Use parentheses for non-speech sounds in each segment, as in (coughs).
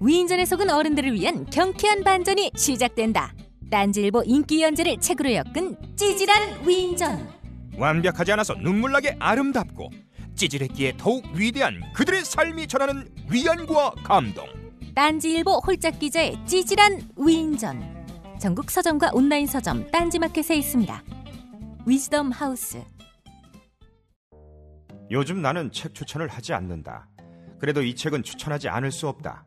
위인전에 속은 어른들을 위한 경쾌한 반전이 시작된다 딴지일보 인기 연재를 책으로 엮은 찌질한 위인전 완벽하지 않아서 눈물나게 아름답고 찌질했기에 더욱 위대한 그들의 삶이 전하는 위안과 감동. 딴지일보 홀짝 기자의 찌질한 위인전 전국 서점과 온라인 서점 딴지마켓에 있습니다 위즈덤 하우스 요즘 나는 책 추천을 하지 않는다. 그래도 이 책은 추천하지 않을 수 없다.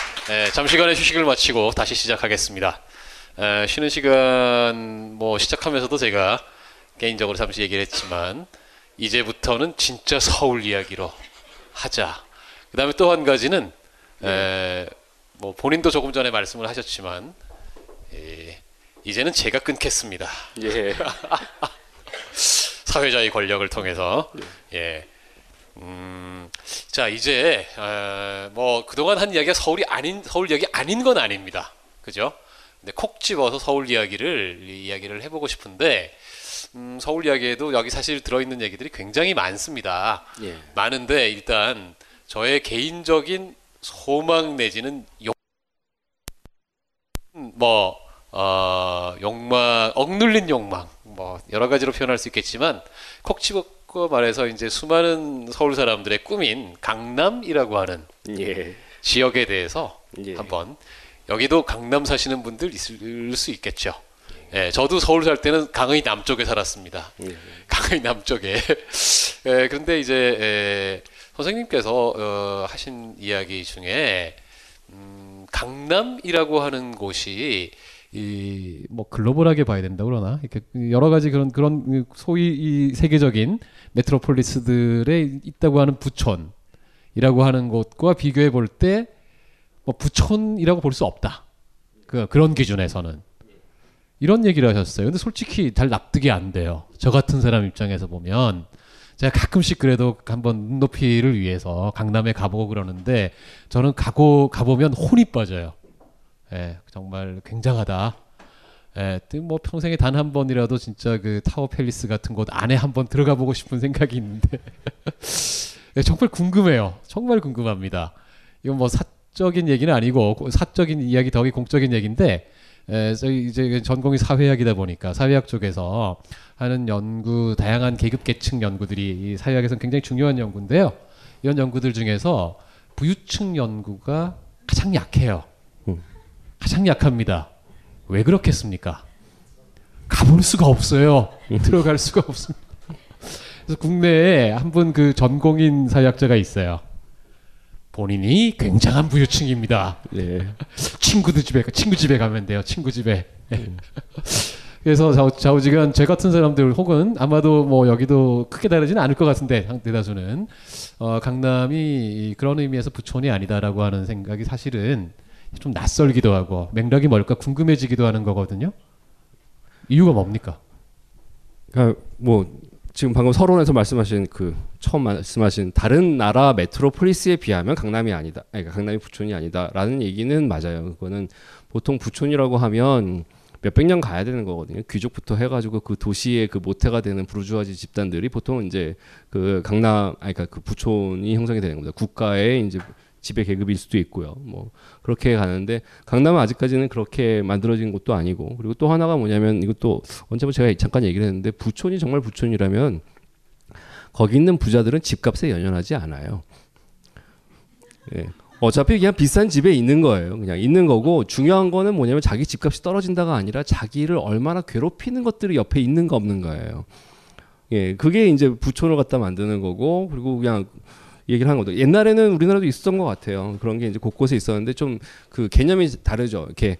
에, 잠시간의 휴식을 마치고 다시 시작하겠습니다. 에, 쉬는 시간 뭐 시작하면서도 제가 개인적으로 잠시 얘기를 했지만 이제부터는 진짜 서울 이야기로 하자. 그 다음에 또 한 가지는 에, 뭐 본인도 조금 전에 말씀을 하셨지만 에, 이제는 제가 끊겠습니다. 예. (laughs) 사회자의 권력을 통해서 예. 음, 자 이제 어, 뭐 그동안 한 이야기가 서울이 아닌 서울 이야기 아닌 건 아닙니다. 그죠? 근데 콕 집어서 서울 이야기를 이야기를 해보고 싶은데 음, 서울 이야기에도 여기 사실 들어있는 얘기들이 굉장히 많습니다. 예. 많은데 일단 저의 개인적인 소망 내지는 욕, 뭐, 어, 욕망, 억눌린 욕망, 뭐, 여러 가지로 표현할 수 있겠지만, 콕 집어 말해서 이제 수많은 서울 사람들의 꿈인 강남이라고 하는 예. 지역에 대해서 예. 한번 여기도 강남 사시는 분들 있을 수 있겠죠. 예, 저도 서울 살 때는 강의 남쪽에 살았습니다. 예. 강의 남쪽에. (laughs) 예, 그런데 이제 에, 선생님께서 어, 하신 이야기 중에 음, 강남이라고 하는 곳이 이 뭐 글로벌하게 봐야 된다 그러나 이렇게 여러 가지 그런 그런 소위 이 세계적인 메트로폴리스들에 있다고 하는 부촌이라고 하는 곳과 비교해 볼 때 뭐 부촌이라고 볼 수 없다. 그 그런 기준에서는 이런 얘기를 하셨어요. 근데 솔직히 잘 납득이 안 돼요. 저 같은 사람 입장에서 보면 제가 가끔씩 그래도 한번 눈높이를 위해서 강남에 가보고 그러는데 저는 가고 가보면 혼이 빠져요. 예, 정말 굉장하다. 예, 또뭐 평생에 단 한 번이라도 진짜 그 타워 팰리스 같은 곳 안에 한번 들어가 보고 싶은 생각이 있는데 (laughs) 예, 정말 궁금해요. 정말 궁금합니다. 이건 뭐 사적인 얘기는 아니고 고- 사적인 이야기 더기 공적인 얘기인데 에, 저희 이제 전공이 사회학이다 보니까 사회학 쪽에서 하는 연구 다양한 계급 계층 연구들이 이 사회학에서는 굉장히 중요한 연구인데요. 이런 연구들 중에서 부유층 연구가 가장 약해요. 가장 약합니다. 왜 그렇겠습니까? 가볼 수가 없어요. 들어갈 수가 없습니다. 그래서 국내에 한 분 그 전공인 사회학자가 있어요. 본인이 굉장한 부유층입니다. 예. 친구들 집에 친구 집에 가면 돼요. 친구 집에. 예. (laughs) 그래서 좌우, 제 같은 사람들 혹은 아마도 뭐 여기도 크게 다르지는 않을 것 같은데 상- 대다수는 어, 강남이 그런 의미에서 부촌이 아니다라고 하는 생각이 사실은 좀 낯설기도 하고 맥락이 뭘까 궁금해지기도 하는 거거든요. 이유가 뭡니까? 그러니까 뭐 지금 방금 서론에서 말씀하신 그 처음 말씀하신 다른 나라 메트로폴리스에 비하면 강남이 아니다. 아니, 그러니까 강남이 부촌이 아니다라는 얘기는 맞아요. 그거는 보통 부촌이라고 하면 몇백 년 가야 되는 거거든요. 귀족부터 해가지고 그 도시의 그 모태가 되는 부르주아지 집단들이 보통 이제 그 강남 아니 그러니까 그 부촌이 형성이 되는 겁니다. 국가의 이제 지배 계급일 수도 있고요. 뭐 그렇게 가는데 강남은 아직까지는 그렇게 만들어진 곳도 아니고 그리고 또 하나가 뭐냐면 이것도 언제も제가 잠깐 얘기를 했는데 부촌이 정말 부촌이라면 거기 있는 부자들은 집값에 연연하지 않아요. 예. 어차피 그냥 비싼 집에 있는 거예요. 그냥 있는 거고 중요한 거는 뭐냐면 자기 집값이 떨어진다가 아니라 자기를 얼마나 괴롭히는 것들이 옆에 있는 거 없는 거예요. 예, 그게 이제 부촌을 갖다 만드는 거고 그리고 그냥 얘기를 한 거죠. 옛날에는 우리나라도 있었던 것 같아요. 그런 게 이제 곳곳에 있었는데 좀 그 개념이 다르죠. 이렇게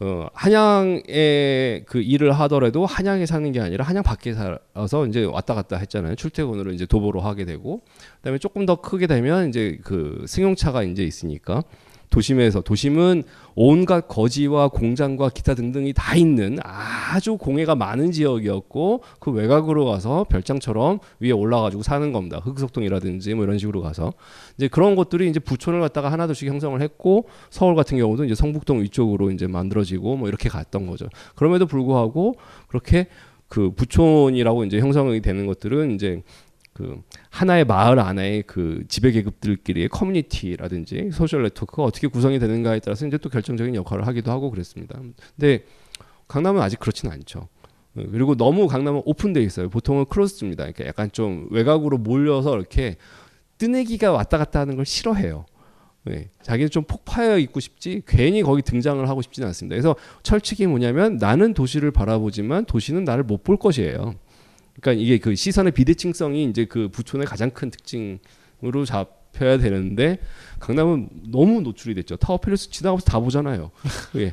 어, 한양에 그 일을 하더라도 한양에 사는 게 아니라 한양 밖에 살아서 이제 왔다 갔다 했잖아요. 출퇴근으로 이제 도보로 하게 되고 그다음에 조금 더 크게 되면 이제 그 승용차가 이제 있으니까 도심에서 도심은 온갖 거지와 공장과 기타 등등이 다 있는 아주 공해가 많은 지역이었고 그 외곽으로 가서 별장처럼 위에 올라가지고 사는 겁니다. 흑석동이라든지 뭐 이런 식으로 가서 이제 그런 것들이 이제 부촌을 갖다가 하나둘씩 형성을 했고 서울 같은 경우도 이제 성북동 위쪽으로 이제 만들어지고 뭐 이렇게 갔던 거죠. 그럼에도 불구하고 그렇게 그 부촌이라고 이제 형성이 되는 것들은 이제 그 하나의 마을 안에 그 지배 계급들끼리의 커뮤니티라든지 social network가 어떻게 구성이 되는가에 따라서 이제 또 결정적인 역할을 하기도 하고 그랬습니다. 근데 강남은 아직 그렇지는 않죠. 어, 그리고 너무 강남은 오픈돼 있어요. 보통은 close입니다. 그러니까 약간 좀 외곽으로 몰려서 이렇게 뜨내기가 왔다 갔다 하는 걸 싫어해요. 네, 자기는 좀 폭파해 있고 싶지 괜히 거기 등장을 하고 싶지는 않습니다. 그래서 철칙이 뭐냐면 나는 도시를 바라보지만 도시는 나를 못 볼 것이에요. 그러니까 이게 그 시선의 비대칭성이 이제 그 부촌의 가장 큰 특징으로 잡혀야 되는데 강남은 너무 노출이 됐죠. 타워필리스 지나가면서 다 보잖아요. 예.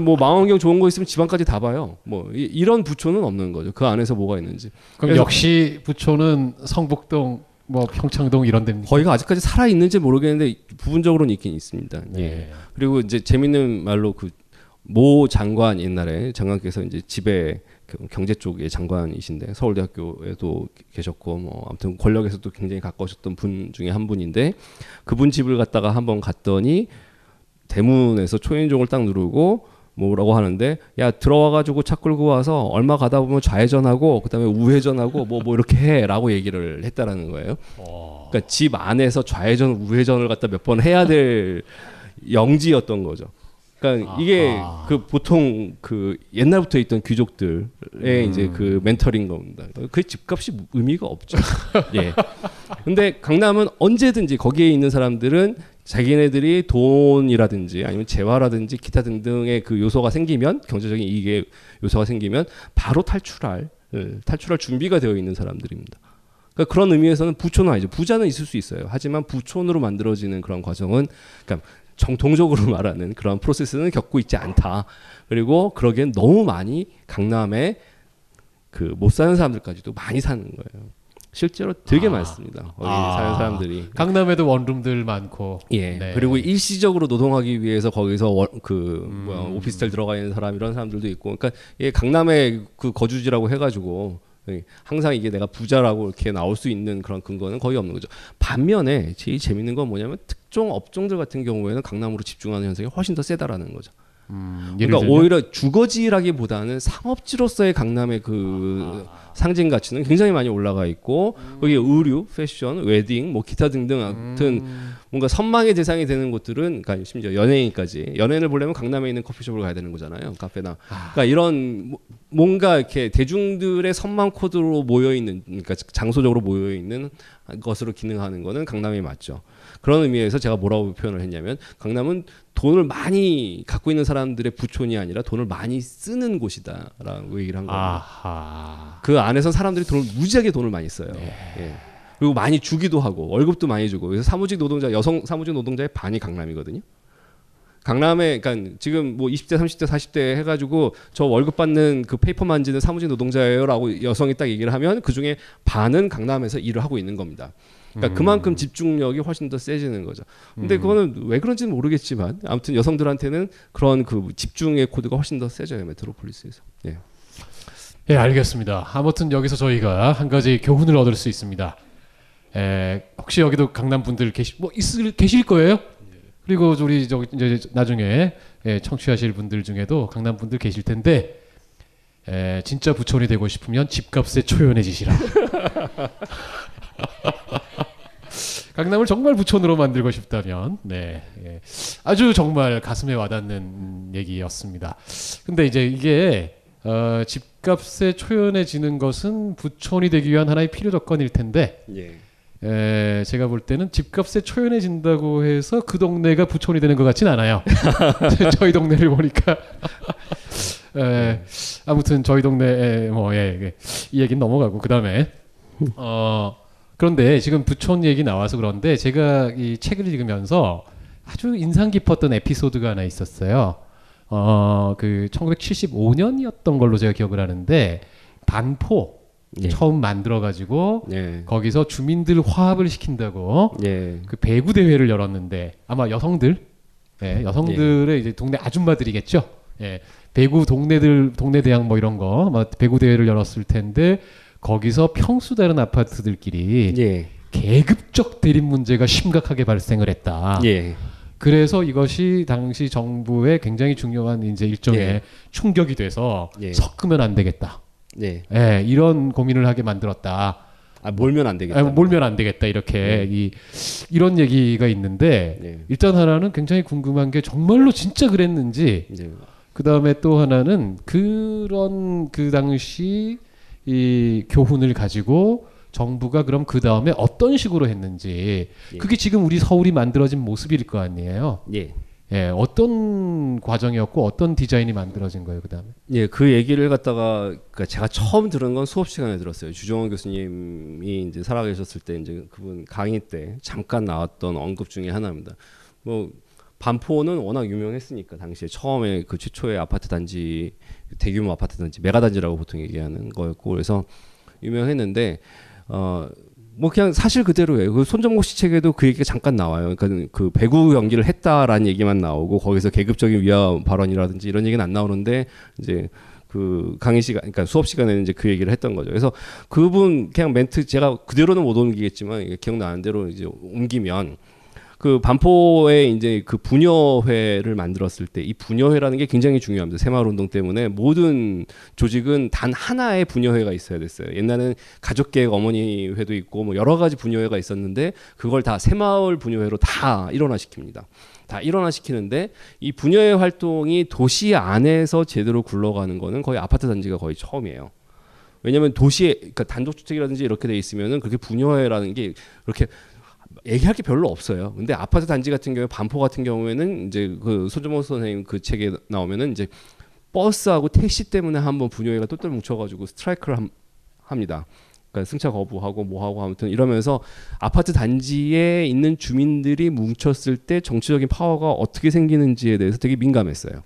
뭐 망원경 좋은 거 있으면 지방까지 다 봐요. 뭐 이, 이런 부촌은 없는 거죠. 그 안에서 뭐가 있는지. 그럼 역시 부촌은 성북동, 뭐 평창동 이런 데입니까? 거기가 아직까지 살아 있는지 모르겠는데 부분적으로는 있긴 있습니다. 예. 네. 그리고 이제 재밌는 말로 그 모 장관 옛날에 장관께서 이제 집에 그 경제 쪽의 장관이신데 서울대학교에도 계셨고 뭐 아무튼 권력에서도 굉장히 가까우셨던 분 중에 한 분인데 그분 집을 갔다가 한번 갔더니 대문에서 초인종을 딱 누르고 뭐라고 하는데 야 들어와 가지고 차 끌고 와서 얼마 가다 보면 좌회전하고 그다음에 우회전하고 뭐뭐 이렇게 해라고 얘기를 했다라는 거예요. 그러니까 집 안에서 좌회전 우회전을 갖다 몇 번 해야 될 영지였던 거죠. 그러니까 이게 그 보통 그 옛날부터 있던 귀족들의 이제 그 멘토링 겁니다. 그 집값이 의미가 없죠. (laughs) 예. 근데 강남은 언제든지 거기에 있는 사람들은 자기네들이 돈이라든지 아니면 재화라든지 기타 등등의 그 요소가 생기면 경제적인 이익의 요소가 생기면 바로 탈출할 예, 탈출할 준비가 되어 있는 사람들입니다. 그러니까 그런 의미에서는 부촌은 아니죠. 부자는 있을 수 있어요. 하지만 부촌으로 만들어지는 그런 과정은 그러니까 정통적으로 (laughs) 말하는 그런 프로세스는 겪고 있지 않다. 그리고 그러기엔 너무 많이 강남에 그 못 사는 사람들까지도 많이 사는 거예요. 실제로 되게 많습니다. 거기 아. 사는 사람들이. 강남에도 원룸들 많고. 예. 네. 그리고 일시적으로 노동하기 위해서 거기서 월, 그 음. 뭐야, 오피스텔 들어가 있는 사람 이런 사람들도 있고, 그러니까 이게 강남의 그 거주지라고 해가지고 예, 항상 이게 내가 부자라고 이렇게 나올 수 있는 그런 근거는 거의 없는 거죠. 반면에 제일 재밌는 건 뭐냐면 특정 업종들 같은 경우에는 강남으로 집중하는 현상이 훨씬 더 세다라는 거죠. 음, 그러니까? 오히려 주거지라기보다는 상업지로서의 강남의 그 상징 가치는 굉장히 많이 올라가 있고 거기 의류, 패션, 웨딩, 뭐 기타 등등 아무튼 뭔가 선망의 대상이 되는 곳들은 그러니까 심지어 연예인까지 연예인을 보려면 강남에 있는 커피숍을 가야 되는 거잖아요. 카페나. 그러니까 이런 뭐- 뭔가 이렇게 대중들의 선망 코드로 모여 있는 그러니까 장소적으로 모여 있는 것으로 기능하는 거는 강남이 맞죠. 그런 의미에서 제가 뭐라고 표현을 했냐면 강남은 돈을 많이 갖고 있는 사람들의 부촌이 아니라 돈을 많이 쓰는 곳이다라고 얘기를 한. 아하. 그 안에서 사람들이 돈을 무지하게 돈을 많이 써요. 예. 그리고 많이 주기도 하고 월급도 많이 주고 그래서 사무직 노동자 여성 사무직 노동자의 반이 강남이거든요. 강남에 그러니까 지금 뭐 20대, 30대, 40대 해가지고 저 월급 받는 그 paper 만지는 사무직 노동자예요라고 여성이 딱 얘기를 하면 그 중에 반은 강남에서 일을 하고 있는 겁니다. 그러니까 그만큼 집중력이 훨씬 더 세지는 거죠. 근데 그거는 왜 그런지는 모르겠지만 아무튼 여성들한테는 그런 그 집중의 코드가 훨씬 더 세져요 메트로폴리스에서. 예. 예, 알겠습니다. 아무튼 여기서 저희가 한 가지 교훈을 얻을 수 있습니다. 에, 혹시 여기도 강남 분들 계시 뭐 있을 계실 거예요? 그리고 우리 저 이제 나중에 예, 청취하실 분들 중에도 강남 분들 계실 텐데 에, 진짜 부촌이 되고 싶으면 집값에 초연해지시라. (laughs) 강남을 정말 부촌으로 만들고 싶다면 네 예. 아주 정말 가슴에 와닿는 얘기였습니다. 근데 이제 이게 어, 집값에 초연해지는 것은 부촌이 되기 위한 하나의 필요 조건일 텐데 예. 에, 제가 볼 때는 집값에 초연해진다고 해서 그 동네가 부촌이 되는 것 같진 않아요. (laughs) 저희 동네를 보니까. (laughs) 에, 아무튼 저희 동네 뭐 예, 예. 이 얘기는 넘어가고 그 다음에 어 그런데 지금 부촌 얘기 나와서 그런데 제가 이 책을 읽으면서 아주 인상 깊었던 에피소드가 하나 있었어요. 어 그 1975년이었던 걸로 제가 기억을 하는데 반포 예. 처음 만들어 가지고 예. 거기서 주민들 화합을 시킨다고 예. 그 배구 대회를 열었는데 아마 여성들 예, 여성들의 이제 동네 아줌마들이겠죠. 예. 배구 동네들 동네 대항 뭐 이런 거 아마 배구 대회를 열었을 텐데 거기서 평수 다른 아파트들끼리 예. 계급적 대립 문제가 심각하게 발생을 했다. 예. 그래서 이것이 당시 정부의 굉장히 중요한 이제 일종의 예. 충격이 돼서 예. 섞으면 안 되겠다. 예. 예, 이런 고민을 하게 만들었다. 아, 몰면 안 되겠다. 아, 몰면 안 되겠다 이렇게 이 이런 얘기가 있는데 네. 일단 하나는 굉장히 궁금한 게 정말로 진짜 그랬는지 이제 그 다음에 또 하나는 그런 그 당시 이 교훈을 가지고 정부가 그럼 그 다음에 어떤 식으로 했는지 예. 그게 지금 우리 서울이 만들어진 모습일 거 아니에요. 예. 예, 어떤 과정이었고 어떤 디자인이 만들어진 거예요 그 다음에. 예, 그 얘기를 갖다가 그러니까 제가 처음 들은 건 수업 시간에 들었어요. 주정원 교수님이 이제 살아계셨을 때 이제 그분 강의 때 잠깐 나왔던 언급 중에 하나입니다. 뭐 반포는 워낙 유명했으니까 당시에 처음에 그 최초의 아파트 단지 대규모 아파트 단지 메가 단지라고 보통 얘기하는 거였고 그래서 유명했는데 어. 뭐 그냥 사실 그대로예요. 그 손정목 씨 책에도 그 얘기가 잠깐 나와요. 그러니까 그 배구 경기를 했다라는 얘기만 나오고 거기서 계급적인 위화 발언이라든지 이런 얘기는 안 나오는데 이제 그 강의 시간, 그러니까 수업 시간에는 이제 그 얘기를 했던 거죠. 그래서 그분 그냥 멘트 제가 그대로는 못 옮기겠지만 기억나는 대로 이제 옮기면 그 반포에 이제 그 분여회를 만들었을 때 이 분여회라는 게 굉장히 중요합니다. 새마을 운동 때문에 모든 조직은 단 하나의 분여회가 있어야 됐어요. 옛날에는 가족계획 어머니 회도 있고 뭐 여러 가지 분여회가 있었는데 그걸 다 새마을 분여회로 다 일원화시킵니다. 다 일원화시키는데 이 분여회 활동이 도시 안에서 제대로 굴러가는 거는 거의 아파트 단지가 거의 처음이에요. 왜냐하면 도시에 그러니까 단독주택이라든지 이렇게 돼 있으면은 그렇게 분여회라는 게 그렇게 얘기할 게 별로 없어요. 근데 아파트 단지 같은 경우에 반포 같은 경우에는 이제 그 소주모 선생님 그 책에 나오면은 이제 버스하고 택시 때문에 한번 분여회가 똘똘 뭉쳐가지고 스트라이크를 함, 합니다. 그러니까 승차 거부하고 뭐하고 아무튼 이러면서 아파트 단지에 있는 주민들이 뭉쳤을 때 정치적인 파워가 어떻게 생기는지에 대해서 되게 민감했어요.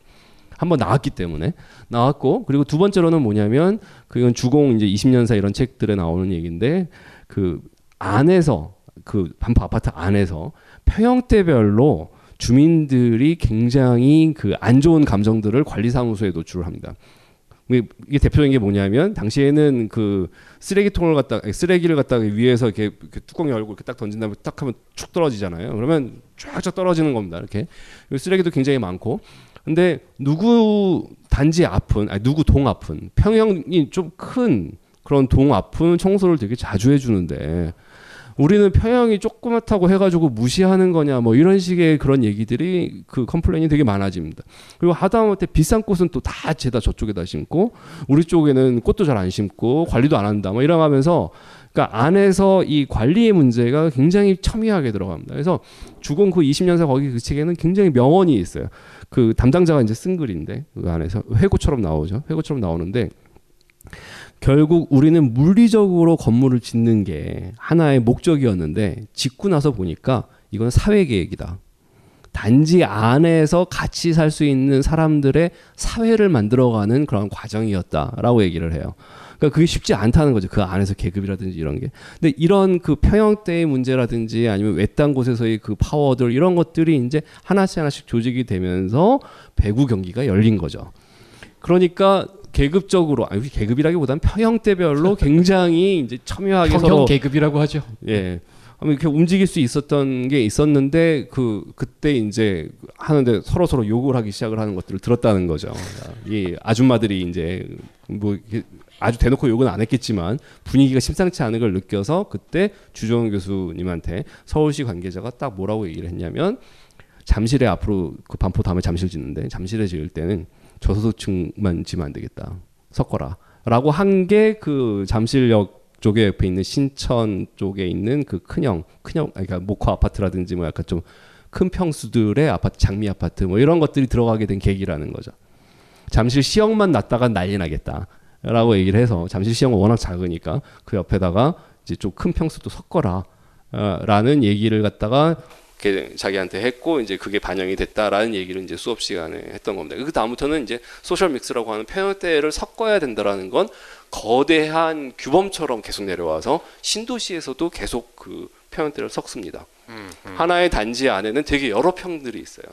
한번 나왔기 때문에 나왔고 그리고 두 번째로는 뭐냐면 그건 주공 이제 20년사 이런 책들에 나오는 얘기인데 그 안에서 그 반포 아파트 안에서 평형대별로 주민들이 굉장히 그 안 좋은 감정들을 관리사무소에 노출을 합니다. 이게 대표적인 게 뭐냐면 당시에는 그 쓰레기통을 갖다 쓰레기를 갖다가 위에서 이렇게, 이렇게 뚜껑 열고 이렇게 딱 던진 다음에 딱 하면 축 떨어지잖아요. 그러면 쫙쫙 떨어지는 겁니다. 이렇게 쓰레기도 굉장히 많고. 근데 누구 단지 앞은 아니 누구 동 앞은 평형이 좀 큰 그런 동 앞은 청소를 되게 자주 해주는데 우리는 평형이 조그맣다고 해가지고 무시하는 거냐 뭐 이런 식의 그런 얘기들이 그 complain이 되게 많아집니다. 그리고 하다못해 비싼 꽃은 또 다 죄다 저쪽에다 심고 우리 쪽에는 꽃도 잘 안 심고 관리도 안 한다 뭐 이러면서 그러니까 안에서 이 관리의 문제가 굉장히 첨예하게 들어갑니다. 그래서 주공 그 20년사 거기 그 책에는 굉장히 명언이 있어요. 그 담당자가 이제 쓴 글인데 그 안에서 회고처럼 나오죠. 회고처럼 나오는데 결국 우리는 물리적으로 건물을 짓는 게 하나의 목적이었는데 짓고 나서 보니까 이건 사회 계획이다. 단지 안에서 같이 살 수 있는 사람들의 사회를 만들어가는 그런 과정이었다라고 얘기를 해요. 그러니까 그게 쉽지 않다는 거죠. 그 안에서 계급이라든지 이런 게. 근데 이런 그 평형대의 문제라든지 아니면 외딴 곳에서의 그 파워들 이런 것들이 이제 하나씩 하나씩 조직이 되면서 배구 경기가 열린 거죠. 그러니까 계급적으로 아니 계급이라기보다는 평형대별로 (laughs) 굉장히 이제 첨예하게 평형 서로 계급이라고 하죠. 예 이렇게 움직일 수 있었던 게 있었는데 그 그때 이제 하는데 서로 서로 욕을 하기 시작을 하는 것들을 들었다는 거죠. 이 아줌마들이 이제 뭐 아주 대놓고 욕은 안 했겠지만 분위기가 심상치 않은 걸 느껴서 그때 주정원 교수님한테 서울시 관계자가 딱 뭐라고 얘기를 했냐면 잠실에 앞으로 그 반포 다음에 잠실 짓는데 잠실에 지을 때는 저소득층만 지면 안 되겠다. 섞어라 라고 한 게 그 잠실역 쪽에 옆에 있는 신천 쪽에 있는 그 큰형 큰형 그러니까 목화 아파트라든지 뭐 약간 좀 큰 평수들의 아파트 장미 아파트 뭐 이런 것들이 들어가게 된 계기라는 거죠. 잠실 시역만 났다가 난리 나겠다 라고 얘기를 해서 잠실 시역은 워낙 작으니까 그 옆에다가 이제 좀 큰 평수도 섞어라. 어, 라는 얘기를 갖다가 자기한테 했고 이제 그게 반영이 됐다라는 얘기를 이제 수업 시간에 했던 겁니다. 그 다음부터는 이제 소셜 믹스라고 하는 표현대를 섞어야 된다라는 건 거대한 규범처럼 계속 내려와서 신도시에서도 계속 그 표현대를 섞습니다. 하나의 단지 안에는 되게 여러 평들이 있어요.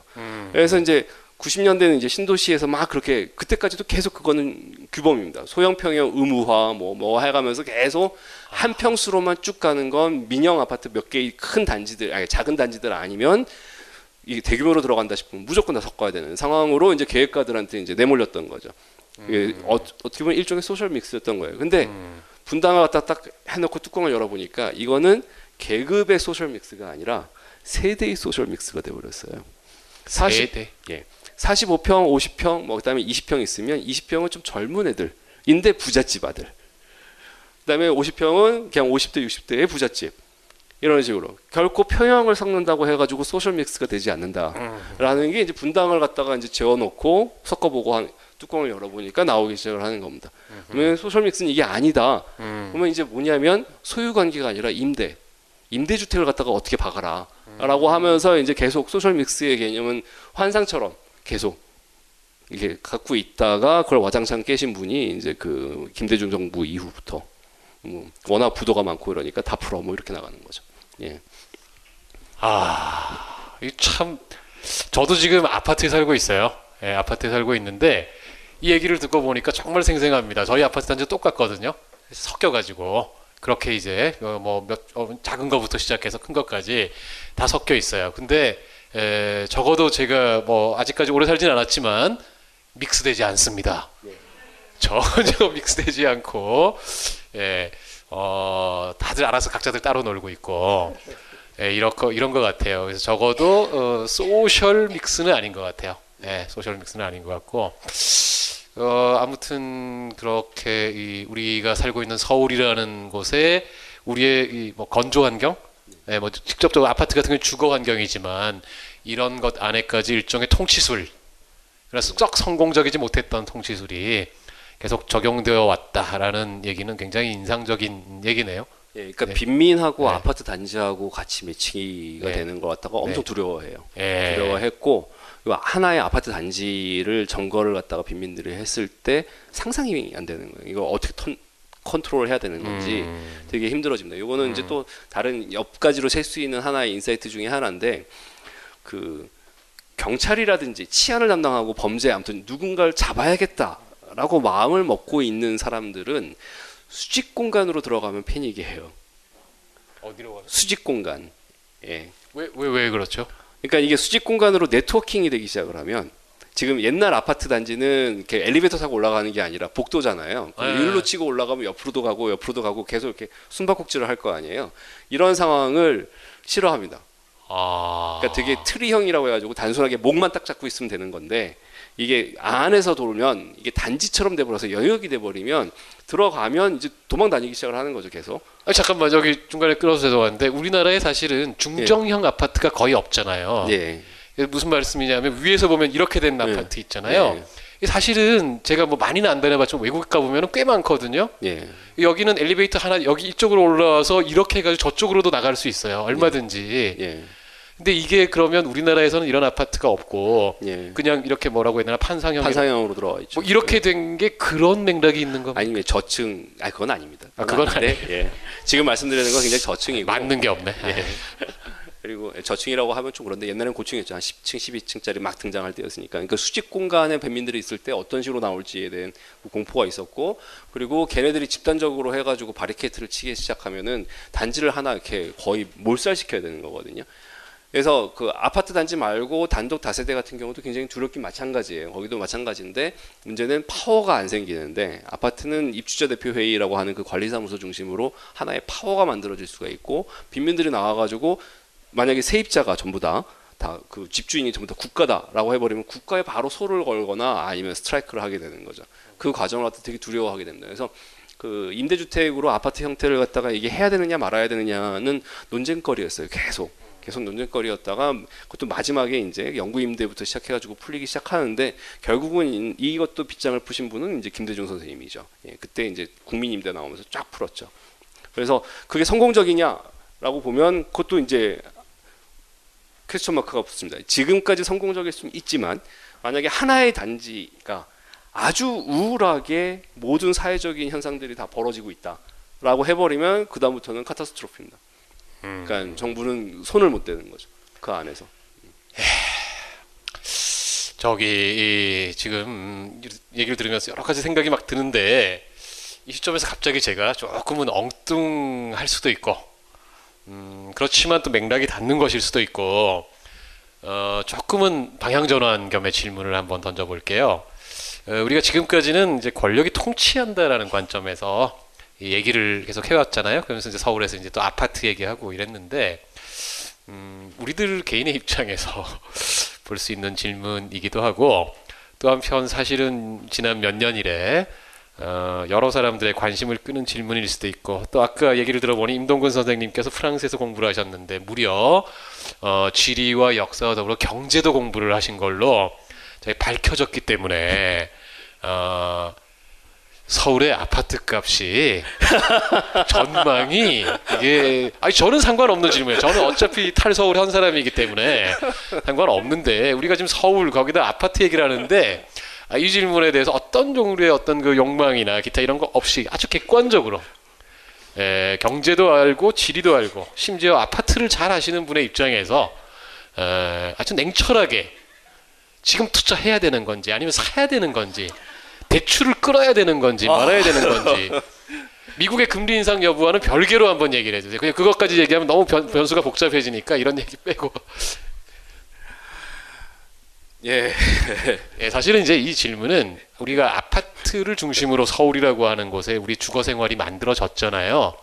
그래서 이제 90년대는 이제 신도시에서 막 그렇게 그때까지도 계속 그거는 규범입니다. 소형평형 의무화 뭐뭐 해가면서 계속 한 평수로만 쭉 가는 건 민영 아파트 몇 개의 큰 단지들 아니 작은 단지들 아니면 이게 대규모로 들어간다 싶으면 무조건 다 섞어야 되는 상황으로 이제 계획가들한테 이제 내몰렸던 거죠. 이게 어, 어떻게 보면 일종의 소셜 믹스였던 거예요. 근데 분당을 갖다 딱 해놓고 뚜껑을 열어보니까 이거는 계급의 social mix가 아니라 세대의 social mix가 돼버렸어요. 40, 세대. 예. 45평, 50평, 뭐 그다음에 20평 있으면 20평은 좀 젊은 애들인데 부잣집 아들. 그다음에 50평은 그냥 50대, 60대의 부잣집. 이런 식으로 결코 평형을 섞는다고 해가지고 social mix가 되지 않는다라는 게 이제 분당을 갖다가 이제 지어놓고 섞어보고 한 뚜껑을 열어보니까 나오기 시작을 하는 겁니다. 그러면 social mix는 이게 아니다. 그러면 이제 뭐냐면 소유 관계가 아니라 임대, 임대 주택을 갖다가 어떻게 박아라라고 하면서 이제 계속 social mix의 개념은 환상처럼 계속 이게 갖고 있다가 그걸 와장창 깨신 분이 이제 그 김대중 정부 이후부터 뭐 워낙 부도가 많고 이러니까 다 풀어 뭐 이렇게 나가는 거죠. 예. 아, 이참 저도 지금 아파트에 살고 있어요. 예, 아파트에 살고 있는데 이 얘기를 듣고 보니까 정말 생생합니다. 저희 아파트 단지 똑같거든요. 섞여가지고 그렇게 이제 뭐몇 어, 작은 거부터 시작해서 큰 것까지 다 섞여 있어요. 근데 에, 적어도 제가 뭐 아직까지 오래 살진 않았지만 믹스되지 않습니다. 전혀 (laughs) 믹스되지 않고 예, 어, 다들 알아서 각자들 따로 놀고 있고 예, 이런 거 이런 것 같아요. 그래서 적어도 어, social mix는 아닌 것 같아요. 예, social mix는 아닌 것 같고 어, 아무튼 그렇게 이 우리가 살고 있는 서울이라는 곳에 우리의 이 뭐 건조 환경, 예, 뭐 직접적으로 아파트 같은 경우 주거 환경이지만 이런 것 안에까지 일종의 통치술, 그래서 썩 성공적이지 못했던 통치술이 계속 적용되어 왔다라는 얘기는 굉장히 인상적인 얘기네요. 예, 그러니까 네. 빈민하고 네. 아파트 단지하고 같이 매치가 네. 되는 것 같다가 엄청 네. 두려워해요. 예. 두려워했고 이 하나의 아파트 단지를 점거를 갖다가 빈민들이 했을 때 상상이 안 되는 거예요. 이거 어떻게 턴, 컨트롤 해야 되는 건지 음. 되게 힘들어집니다. 이거는 이제 또 다른 옆가지로 샐 수 있는 하나의 insight 중에 하나인데 그 경찰이라든지 치안을 담당하고 범죄 아무튼 누군가를 잡아야겠다라고 마음을 먹고 있는 사람들은 수직 공간으로 들어가면 패닉이 해요. 어디로 가요? 수직 공간. 예. 왜 왜 왜 그렇죠? 그러니까 이게 수직 공간으로 networking이 되기 시작을 하면 지금 옛날 아파트 단지는 이렇게 엘리베이터 타고 올라가는 게 아니라 복도잖아요. 네. 일로 치고 올라가면 옆으로도 가고 옆으로도 가고 계속 이렇게 숨바꼭질을 할 거 아니에요. 이런 상황을 싫어합니다. 아. 그러니까 되게 tree형이라고 해가지고 단순하게 목만 딱 잡고 있으면 되는 건데 이게 안에서 돌면 이게 단지처럼 돼버려서 영역이 돼버리면 들어가면 이제 도망 다니기 시작을 하는 거죠 계속. 아, 잠깐만 여기 중간에 끊어서 죄송한데 우리나라에 사실은 중정형 아파트가 거의 없잖아요. 예. 이게 무슨 말씀이냐면 위에서 보면 이렇게 된 네. 아파트 있잖아요. 예. 사실은 제가 뭐 많이는 안 다녀봤지만 외국 가 보면 꽤 많거든요. 예. 여기는 엘리베이터 하나 여기 이쪽으로 올라와서 이렇게 해가지고 저쪽으로도 나갈 수 있어요. 얼마든지. 예. 근데 이게 그러면 우리나라에서는 이런 아파트가 없고 예. 그냥 이렇게 뭐라고 해야 되나 판상형 판상형으로 들어와 있죠. 뭐 이렇게 된 게 그런 맥락이 있는 겁니다. 아니면 저층, 아 그건 아닙니다. 아, 그건 아닌데, 예. 지금 말씀드리는 건 굉장히 저층이고 맞는 게 없네. 예. 그리고 저층이라고 하면 좀 그런데 옛날에는 고층이었죠. 한 10층, 12층짜리 막 등장할 때였으니까. 그러니까 수직 공간에 뱀민들이 있을 때 어떤 식으로 나올지에 대한 공포가 있었고 그리고 걔네들이 집단적으로 해가지고 바리케이트를 치기 시작하면은 단지를 하나 이렇게 거의 몰살시켜야 되는 거거든요. 그래서 그 아파트 단지 말고 단독 다세대 같은 경우도 굉장히 두렵긴 마찬가지예요. 거기도 마찬가지인데 문제는 파워가 안 생기는데 아파트는 입주자 대표 회의라고 하는 그 관리사무소 중심으로 하나의 파워가 만들어질 수가 있고 빈민들이 나와가지고 만약에 세입자가 전부 다 다 그 집주인이 전부 다 국가다라고 해버리면 국가에 바로 소를 걸거나 아니면 스트라이크를 하게 되는 거죠. 그 과정을 갖다 되게 두려워하게 됩니다. 그래서 그 임대주택으로 아파트 형태를 갖다가 이게 해야 되느냐 말아야 되느냐는 논쟁거리였어요. 계속. 계속 논쟁거리였다가 그것도 마지막에 이제 영구 임대부터 시작해가지고 풀리기 시작하는데 결국은 이- 이것도 빗장을 푸신 분은 이제 김대중 선생님이죠. 예, 그때 이제 국민 임대 나오면서 쫙 풀었죠. 그래서 그게 성공적이냐라고 보면 그것도 이제 퀘스천 마크가 붙습니다. 지금까지 성공적일 수는 있지만 만약에 하나의 단지가 아주 우울하게 모든 사회적인 현상들이 다 벌어지고 있다라고 해버리면 그 다음부터는 카타스트로프입니다. 그러니까 정부는 손을 못 대는 거죠. 그 안에서. 저기 이, 지금 음, 얘기를 들으면서 여러 가지 생각이 막 드는데 이 시점에서 갑자기 제가 조금은 엉뚱할 수도 있고 음, 그렇지만 또 맥락이 닿는 것일 수도 있고 어, 조금은 방향 전환 겸의 질문을 한번 던져볼게요. 어, 우리가 지금까지는 이제 권력이 통치한다라는 관점에서 이 얘기를 계속 해왔잖아요. 그러면서 이제 서울에서 이제 또 아파트 얘기하고 이랬는데 음, 우리들 개인의 입장에서 (laughs) 볼 수 있는 질문이기도 하고 또 한편 사실은 지난 몇 년 이래 어, 여러 사람들의 관심을 끄는 질문일 수도 있고 또 아까 얘기를 들어보니 임동근 선생님께서 프랑스에서 공부를 하셨는데 무려 어, 지리와 역사와 더불어 경제도 공부를 하신 걸로 밝혀졌기 때문에 어, 서울의 아파트 값이 (laughs) 전망이 이게 아니 저는 상관없는 질문이에요. 저는 어차피 탈서울 한 사람이기 때문에 상관없는데 우리가 지금 서울 거기다 아파트 얘기를 하는데 아, 이 질문에 대해서 어떤 종류의 어떤 그 욕망이나 기타 이런 거 없이 아주 객관적으로 에, 경제도 알고 지리도 알고 심지어 아파트를 잘 아시는 분의 입장에서 에, 아주 냉철하게 지금 투자해야 되는 건지 아니면 사야 되는 건지 대출을 끌어야 되는 건지 말아야 되는 건지. 미국의 금리 인상 여부와는 별개로 한번 얘기를 해주세요. 그냥 그것까지 얘기하면 너무 변, 변수가 복잡해지니까 이런 얘기 빼고 예. (laughs) 예, 사실은 이제 이 질문은 우리가 아파트를 중심으로 서울이라고 하는 곳에 우리 주거 생활이 만들어졌잖아요.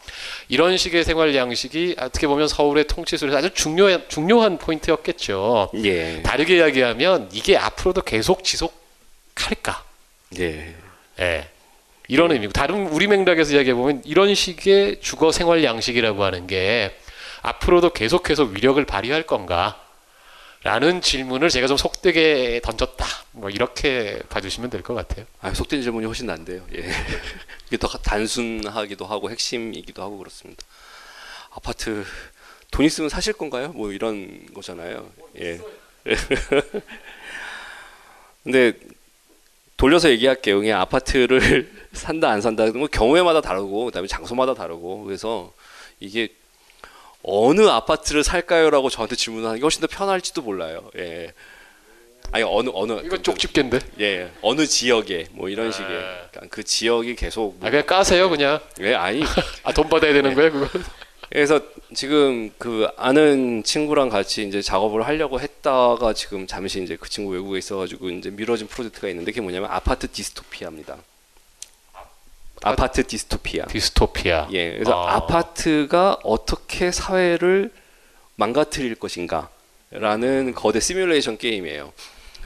이런 식의 생활 양식이 어떻게 보면 서울의 통치술에서 아주 중요한 중요한 포인트였겠죠. 예. 다르게 이야기하면 이게 앞으로도 계속 지속할까? 예. 예. 이런 의미고 다른 우리 맥락에서 이야기해 보면 이런 식의 주거 생활 양식이라고 하는 게 앞으로도 계속해서 위력을 발휘할 건가? 라는 질문을 제가 좀 속되게 던졌다. 뭐 이렇게 봐주시면 될 것 같아요. 아, 속된 질문이 훨씬 난데요. 예. (laughs) 이게 더 단순하기도 하고 핵심이기도 하고 그렇습니다. 아파트 돈 있으면 사실 건가요? 뭐 이런 거잖아요. 예. (laughs) 근데 돌려서 얘기할게요. 그냥 아파트를 (laughs) 산다 안 산다 뭐 경우에마다 다르고 그다음에 장소마다 다르고 그래서 이게 어느 아파트를 살까요라고 저한테 질문하는 게 훨씬 더 편할지도 몰라요. 예. 아니 어느 어느 이거 쪽집게인데. 예 어느 지역에 뭐 이런 식의 네. 그러니까 그 지역이 계속 아 그냥 까세요 그냥. 예 아니 (laughs) 아 돈 받아야 되는 네. 거예요 그거? 그래서 지금 그 아는 친구랑 같이 이제 작업을 하려고 했다가 지금 잠시 이제 그 친구 외국에 있어가지고 이제 미뤄진 프로젝트가 있는데 그게 뭐냐면 아파트 디스토피아입니다. 아파트 디스토피아. 디스토피아. 예, 그래서 아. 아파트가 어떻게 사회를 망가뜨릴 것인가라는 거대 시뮬레이션 게임이에요.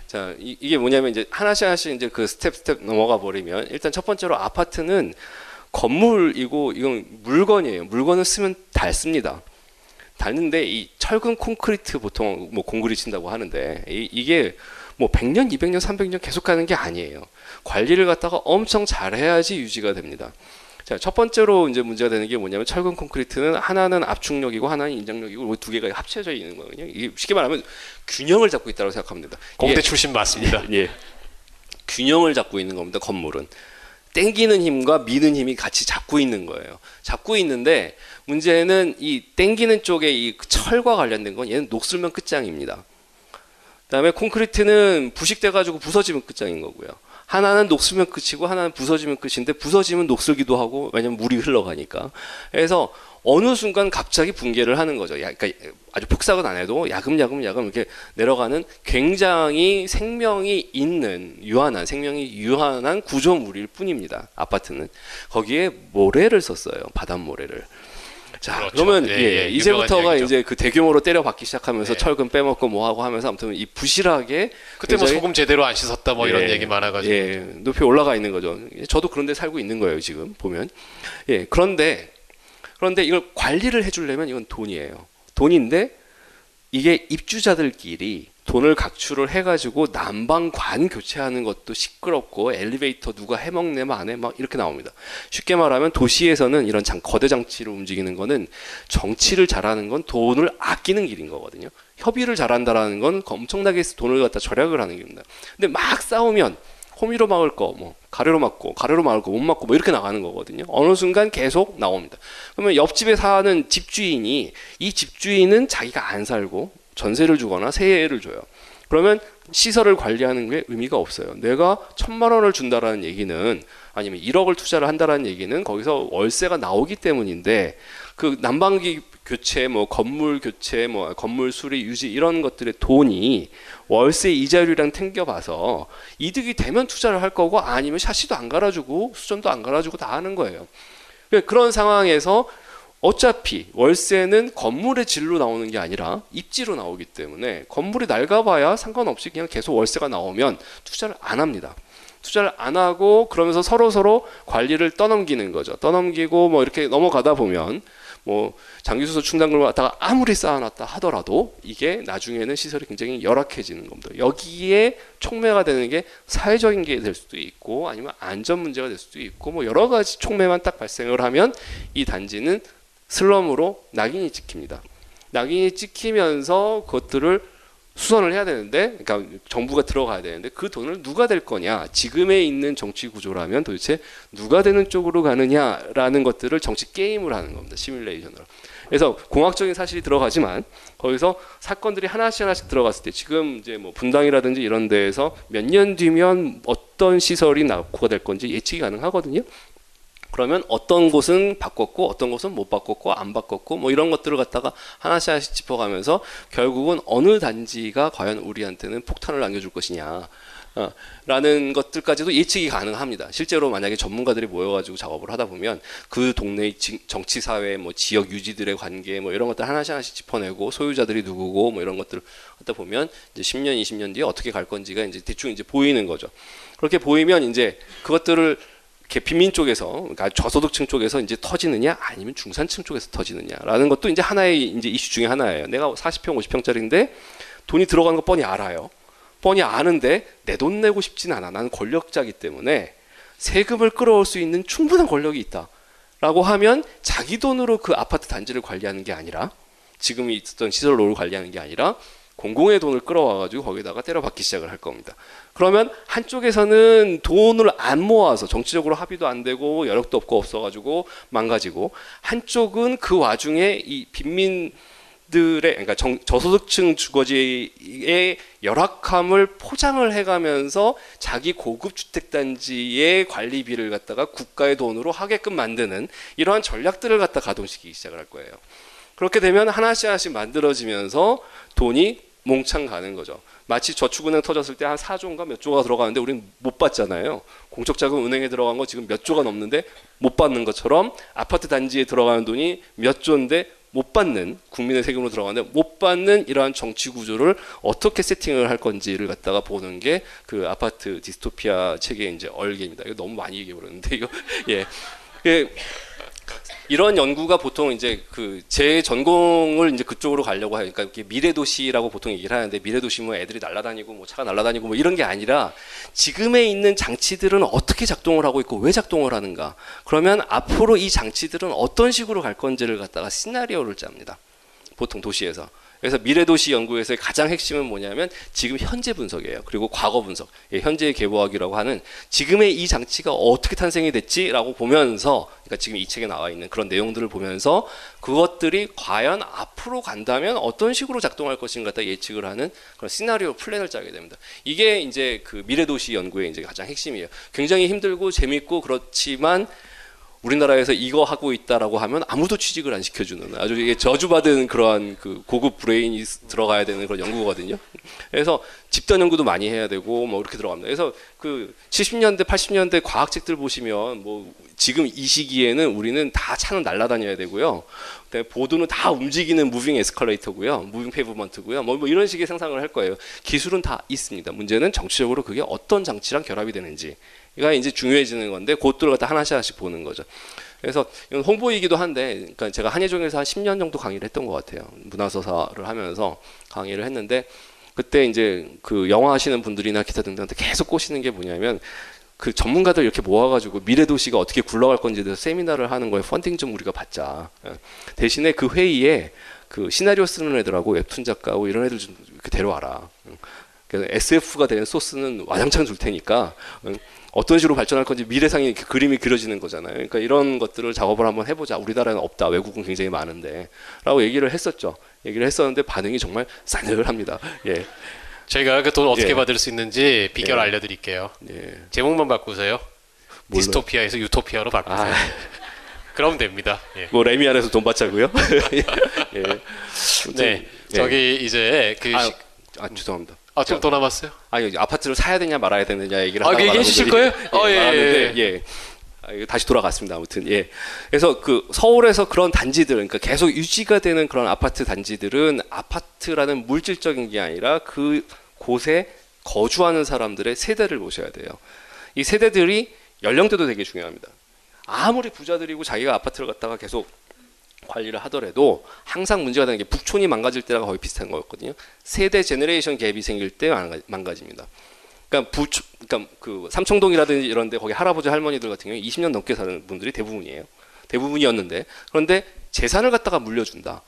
자, 이, 이게 뭐냐면 이제 하나씩 하나씩 이제 그 스텝 스텝 넘어가 버리면 일단 첫 번째로 아파트는 건물이고 이건 물건이에요. 물건을 쓰면 닳습니다. 닳는데 이 철근 콘크리트 보통 뭐 공구리 친다고 하는데 이, 이게 뭐 100년, 200년, 300년 계속 가는 게 아니에요. 관리를 갖다가 엄청 잘해야지 유지가 됩니다. 자, 첫 번째로 이제 문제가 되는 게 뭐냐면 철근 콘크리트는 하나는 압축력이고 하나는 인장력이고 두 개가 합쳐져 있는 거거든요. 이게 쉽게 말하면 균형을 잡고 있다고 생각하면 됩니다. 공대 출신 맞습니다. (laughs) 예. 균형을 잡고 있는 겁니다. 건물은. 땡기는 힘과 미는 힘이 같이 잡고 있는 거예요. 잡고 있는데 문제는 이 땡기는 쪽에 이 철과 관련된 건 얘는 녹슬면 끝장입니다. 그다음에 콘크리트는 부식돼 가지고 부서지면 끝장인 거고요. 하나는 녹슬면 끝이고 하나는 부서지면 끝인데 부서지면 녹슬기도 하고 왜냐면 물이 흘러가니까. 그래서 어느 순간 갑자기 붕괴를 하는 거죠. 야, 그러니까 아주 폭삭은 안 해도 야금야금 야금 이렇게 내려가는 굉장히 생명이 있는 유한한 생명이 유한한 구조물일 뿐입니다. 아파트는 거기에 모래를 썼어요. 바닷모래를. 자, 그렇죠. 그러면 예, 예, 예, 이제부터가 유명한 이제 그 대규모로 때려박기 시작하면서 네. 철근 빼먹고 뭐 하고 하면서 아무튼 이 부실하게 그때 뭐 소금 제대로 안 씻었다 뭐 이런 예, 얘기 많아가지고 예, 높이 올라가 있는 거죠. 저도 그런데 살고 있는 거예요 지금 보면. 예, 그런데 그런데 이걸 관리를 해주려면 이건 돈이에요. 돈인데 이게 입주자들끼리 돈을 각출을 해가지고 난방관 교체하는 것도 시끄럽고 엘리베이터 누가 해먹네면 안해 막 이렇게 나옵니다. 쉽게 말하면 도시에서는 이런 장, 거대 장치를 움직이는 거는 정치를 잘하는 건 돈을 아끼는 길인 거거든요. 협의를 잘한다라는 건 엄청나게 돈을 갖다 절약을 하는 길입니다. 근데 막 싸우면 호미로 막을 거, 뭐 가래로 막고 가래로 막을 거 못 막고 뭐 이렇게 나가는 거거든요. 어느 순간 계속 나옵니다. 그러면 옆집에 사는 집주인이 이 집주인은 자기가 안 살고 전세를 주거나 세를 줘요. 그러면 시설을 관리하는 게 의미가 없어요. 내가 천만 원을 준다라는 얘기는 아니면 1억을 투자를 한다라는 얘기는 거기서 월세가 나오기 때문인데 그 난방기 교체, 뭐 건물 교체, 뭐 건물 수리 유지 이런 것들의 돈이 월세 이자율이랑 탱겨봐서 이득이 되면 투자를 할 거고 아니면 샤시도 안 갈아주고 수전도 안 갈아주고 다 하는 거예요. 그러니까 그런 상황에서 어차피 월세는 건물의 질로 나오는 게 아니라 입지로 나오기 때문에 건물이 낡아봐야 상관없이 그냥 계속 월세가 나오면 투자를 안 합니다. 투자를 안 하고 그러면서 서로 서로 관리를 떠넘기는 거죠. 떠넘기고 뭐 이렇게 넘어가다 보면 뭐 장기수소 충당금을 갖다가 아무리 쌓아놨다 하더라도 이게 나중에는 시설이 굉장히 열악해지는 겁니다. 여기에 촉매가 되는 게 사회적인 게 될 수도 있고 아니면 안전 문제가 될 수도 있고 뭐 여러 가지 촉매만 딱 발생을 하면 이 단지는 슬럼으로 낙인이 찍힙니다. 낙인이 찍히면서 그것들을 수선을 해야 되는데, 그러니까 정부가 들어가야 되는데 그 돈을 누가 될 거냐? 지금에 있는 정치 구조라면 도대체 누가 되는 쪽으로 가느냐라는 것들을 정치 게임을 하는 겁니다. 시뮬레이션으로. 그래서 공학적인 사실이 들어가지만 거기서 사건들이 하나씩 하나씩 들어갔을 때 지금 이제 뭐 분당이라든지 이런 데에서 몇 년 뒤면 어떤 시설이 낙후가 될 건지 예측이 가능하거든요. 그러면 어떤 곳은 바꿨고 어떤 곳은 못 바꿨고 안 바꿨고 뭐 이런 것들을 갖다가 하나씩 하나씩 짚어가면서 결국은 어느 단지가 과연 우리한테는 폭탄을 남겨줄 것이냐 어, 라는 것들까지도 예측이 가능합니다. 실제로 만약에 전문가들이 모여가지고 작업을 하다 보면 그 동네의 지- 정치 사회 뭐 지역 유지들의 관계 뭐 이런 것들 하나씩 하나씩 짚어내고 소유자들이 누구고 뭐 이런 것들을 하다 보면 이제 10년 20년 뒤에 어떻게 갈 건지가 이제 대충 이제 보이는 거죠. 그렇게 보이면 이제 그것들을 이렇게 빈민 쪽에서 그러니까 저소득층 쪽에서 이제 터지느냐 아니면 중산층 쪽에서 터지느냐라는 것도 이제 하나의 이제 이슈 중에 하나예요. 내가 40평 50평짜리인데 돈이 들어가는 거 뻔히 알아요. 뻔히 아는데 내 돈 내고 싶진 않아. 나는 권력자기 때문에 세금을 끌어올 수 있는 충분한 권력이 있다. 라고 하면 자기 돈으로 그 아파트 단지를 관리하는 게 아니라 지금 있었던 시설로를 관리하는 게 아니라 공공의 돈을 끌어와가지고 거기다가 때려박기 시작을 할 겁니다. 그러면 한쪽에서는 돈을 안 모아서 정치적으로 합의도 안 되고 여력도 없고 없어가지고 망가지고 한쪽은 그 와중에 이 빈민 들의 그러니까 정- 저소득층 주거지의 열악함을 포장을 해가면서 자기 고급 주택 단지의 관리비를 갖다가 국가의 돈으로 하게끔 만드는 이러한 전략들을 갖다 가동시키기 시작을 할 거예요. 그렇게 되면 하나씩 하나씩 만들어지면서 돈이 몽창 가는 거죠. 마치 저축은행 터졌을 때 한 4조인가 몇 조가 들어가는데 우리는 못 받잖아요. 공적 자금 은행에 들어간 거 지금 몇 조가 넘는데 못 받는 것처럼 아파트 단지에 들어가는 돈이 몇 조인데 못 받는 국민의 세금으로 들어가는데 못 받는 이러한 정치 구조를 어떻게 세팅을 할 건지를 갖다가 보는 게 그 아파트 디스토피아 책의 이제 얼개입니다. 이거 너무 많이 얘기해 버렸는데 이거 (laughs) 예. 그 이런 연구가 보통 이제 그 제 전공을 이제 그쪽으로 가려고 하니까 그러니까 이렇게 미래 도시라고 보통 얘기를 하는데 미래 도시 뭐 애들이 날아다니고 뭐 차가 날아다니고 뭐 이런 게 아니라 지금에 있는 장치들은 어떻게 작동을 하고 있고 왜 작동을 하는가? 그러면 앞으로 이 장치들은 어떤 식으로 갈 건지를 갖다가 시나리오를 짭니다. 보통 도시에서. 그래서 미래도시 연구에서의 가장 핵심은 뭐냐면 지금 현재 분석이에요. 그리고 과거 분석, 예, 현재의 계보학이라고 하는 지금의 이 장치가 어떻게 탄생이 됐지라고 보면서, 그러니까 지금 이 책에 나와 있는 그런 내용들을 보면서 그것들이 과연 앞으로 간다면 어떤 식으로 작동할 것인가 다 예측을 하는 그런 시나리오 플랜을 짜게 됩니다. 이게 이제 그 미래도시 연구의 이제 가장 핵심이에요. 굉장히 힘들고 재밌고 그렇지만 우리나라에서 이거 하고 있다라고 하면 아무도 취직을 안 시켜주는 아주 이게 저주받은 그러한 그 고급 브레인이 들어가야 되는 그런 연구거든요. 그래서 집단 연구도 많이 해야 되고 뭐 이렇게 들어갑니다. 그래서 그 70년대, 80년대 과학책들 보시면 뭐 지금 이 시기에는 우리는 다 차는 날아다녀야 되고요. 보도는 다 움직이는 moving 에스컬레이터고요, moving pavement고요. 뭐, 뭐 이런 식의 상상을 할 거예요. 기술은 다 있습니다. 문제는 정치적으로 그게 어떤 장치랑 결합이 되는지. 가 이제 중요해지는 건데 그것들을 갖다 하나씩 하나씩 보는 거죠. 그래서 이건 홍보이기도 한데, 그러니까 제가 한예종에서 한 10년 정도 강의를 했던 것 같아요. 문화서사를 하면서 강의를 했는데 그때 이제 그 영화 하시는 분들이나 기타 등등한테 계속 꼬시는 게 뭐냐면 그 전문가들 이렇게 모아가지고 미래 도시가 어떻게 굴러갈 건지에 대해서 세미나를 하는 거에 펀딩 좀 우리가 받자. 예. 대신에 그 회의에 그 시나리오 쓰는 애들하고 웹툰 작가하고 이런 애들 좀 데려와라. 그래서 SF가 되는 소스는 와장창 줄 테니까 응? 어떤 식으로 발전할 건지 미래상의 그림이 그려지는 거잖아요. 그러니까 이런 것들을 작업을 한번 해보자. 우리나라는 없다. 외국은 굉장히 많은데. 라고 얘기를 했었죠. 얘기를 했었는데 반응이 정말 싸늘합니다. 예. 저희가 그 돈 어떻게 예. 받을 수 있는지 비결 예. 알려드릴게요. 예. 제목만 바꾸세요. 뭘로? 디스토피아에서 유토피아로 바꾸세요. 아, (laughs) 그럼 됩니다. 예. 뭐 레미 안에서 돈 받자고요? (laughs) (laughs) 예. 네, 예. 저기 이제 그 아, 시- 아 죄송합니다. 아, 좀더 남았어요? 아니 아파트를 사야 되냐 말아야 되느냐 얘기를 아, 얘기해 주실 거예요? 어, 예, 말았는데, 예. 아, 이거 다시 돌아갔습니다. 아무튼 예. 그래서 그 서울에서 그런 단지들, 그러니까 계속 유지가 되는 그런 아파트 단지들은 아파트라는 물질적인 게 아니라 그 곳에 거주하는 사람들의 세대를 보셔야 돼요. 이 세대들이 연령대도 되게 중요합니다. 아무리 부자들이고 자기가 아파트를 갖다가 계속 관리를 하더라도 항상 문제가 되는 게 북촌이 망가질 때랑 거의 비슷한 거였거든요. 세대 generation gap이 생길 때 망가- 망가집니다. 그러니까 부 그러니까 그 삼청동이라든지 이런데 거기 할아버지 할머니들 같은 경우에 20년 넘게 사는 분들이 대부분이에요. 대부분이었는데 그런데 재산을 갖다가 물려준다.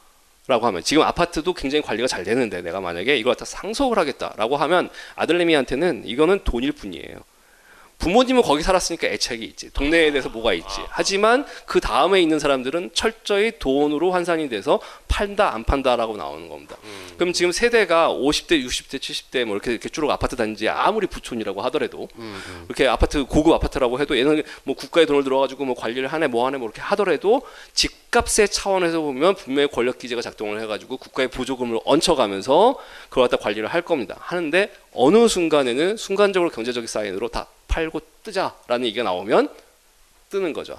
라고 하면 지금 아파트도 굉장히 관리가 잘 되는데 내가 만약에 이걸 갖다 상속을 하겠다라고 하면 아들내미한테는 이거는 돈일 뿐이에요. 부모님은 거기 살았으니까 애착이 있지. 동네에 대해서 뭐가 있지. 하지만 그 다음에 있는 사람들은 철저히 돈으로 환산이 돼서 판다 안 판다라고 나오는 겁니다. 그럼 지금 세대가 50대, 60대, 70대 뭐 이렇게 이렇게 쭉 아파트 단지 아무리 부촌이라고 하더라도 이렇게 아파트 고급 아파트라고 해도 얘는 뭐 국가의 돈을 들어가지고 뭐 관리를 하네 뭐 하네 뭐 이렇게 하더라도 집값의 차원에서 보면 분명히 권력 기제가 작동을 해가지고 국가의 보조금을 얹혀가면서 그걸 갖다 관리를 할 겁니다. 하는데 어느 순간에는 순간적으로 경제적인 사인으로 다 팔고 뜨자라는 얘기가 나오면 뜨는 거죠.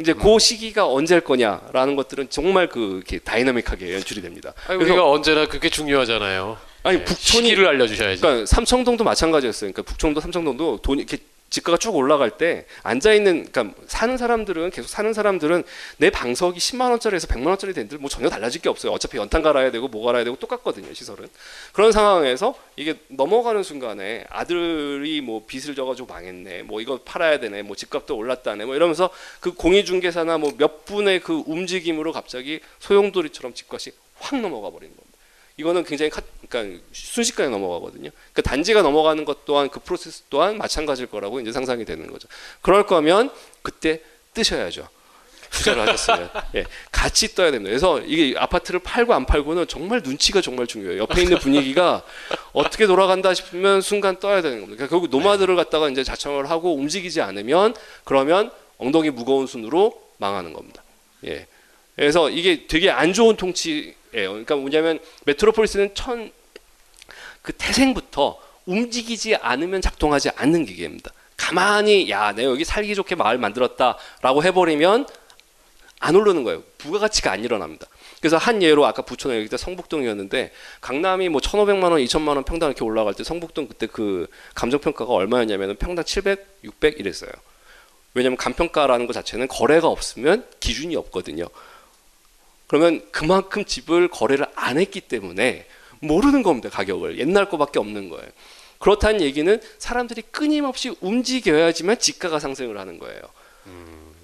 이제 그 시기가 언제일 거냐라는 것들은 정말 그 이렇게 다이나믹하게 연출이 됩니다. 아니, 우리가 언제나 그게 중요하잖아요. 아니 예, 북촌이 시기를 알려주셔야지. 그러니까 삼청동도 마찬가지였어요. 그러니까 북촌도 삼청동도 돈이 이렇게 집가가 쭉 올라갈 때 앉아 있는 그러니까 사는 사람들은 계속 사는 사람들은 내 방석이 10만 원짜리에서 100만 원짜리 된들 뭐 전혀 달라질 게 없어요. 어차피 연탄 갈아야 되고 뭐 갈아야 되고 똑같거든요, 시설은. 그런 상황에서 이게 넘어가는 순간에 아들이 뭐 빚을 져 가지고 망했네. 뭐 이거 팔아야 되네. 뭐 집값도 올랐다네. 뭐 이러면서 그 공인 중개사나 뭐 몇 분의 그 움직임으로 갑자기 소용돌이처럼 집값이 확 넘어가 버리는 겁니다. 이거는 굉장히 카, 그러니까 순식간에 넘어가거든요. 그 단지가 넘어가는 것 또한 그 프로세스 또한 마찬가지일 거라고 이제 상상이 되는 거죠. 그럴 거면 그때 뜨셔야죠. 투자를 하셨으면 (laughs) 예, 같이 떠야 됩니다. 그래서 이게 아파트를 팔고 안 팔고는 정말 눈치가 정말 중요해요. 옆에 있는 분위기가 어떻게 돌아간다 싶으면 순간 떠야 되는 겁니다. 그러니까 결국 노마드를 갖다가 이제 자청을 하고 움직이지 않으면 그러면 엉덩이 무거운 순으로 망하는 겁니다. 예. 그래서 이게 되게 안 좋은 통치예요. 그러니까 뭐냐면 메트로폴리스는 천 그 태생부터 움직이지 않으면 작동하지 않는 기계입니다. 가만히 야, 내가 여기 살기 좋게 마을 만들었다라고 해버리면 안 오르는 거예요. 부가가치가 안 일어납니다. 그래서 한 예로 아까 부천에 여기 때 성북동이었는데 강남이 뭐 1,500만 원, 2천만 원 평당 이렇게 올라갈 때 성북동 그때 그 감정 평가가 얼마였냐면은 평당 700, 600 이랬어요. 왜냐하면 감평가라는 것 자체는 거래가 없으면 기준이 없거든요. 그러면 그만큼 집을 거래를 안 했기 때문에 모르는 겁니다 가격을 옛날 거밖에 없는 거예요. 그렇다는 얘기는 사람들이 끊임없이 움직여야지만 지가가 상승을 하는 거예요.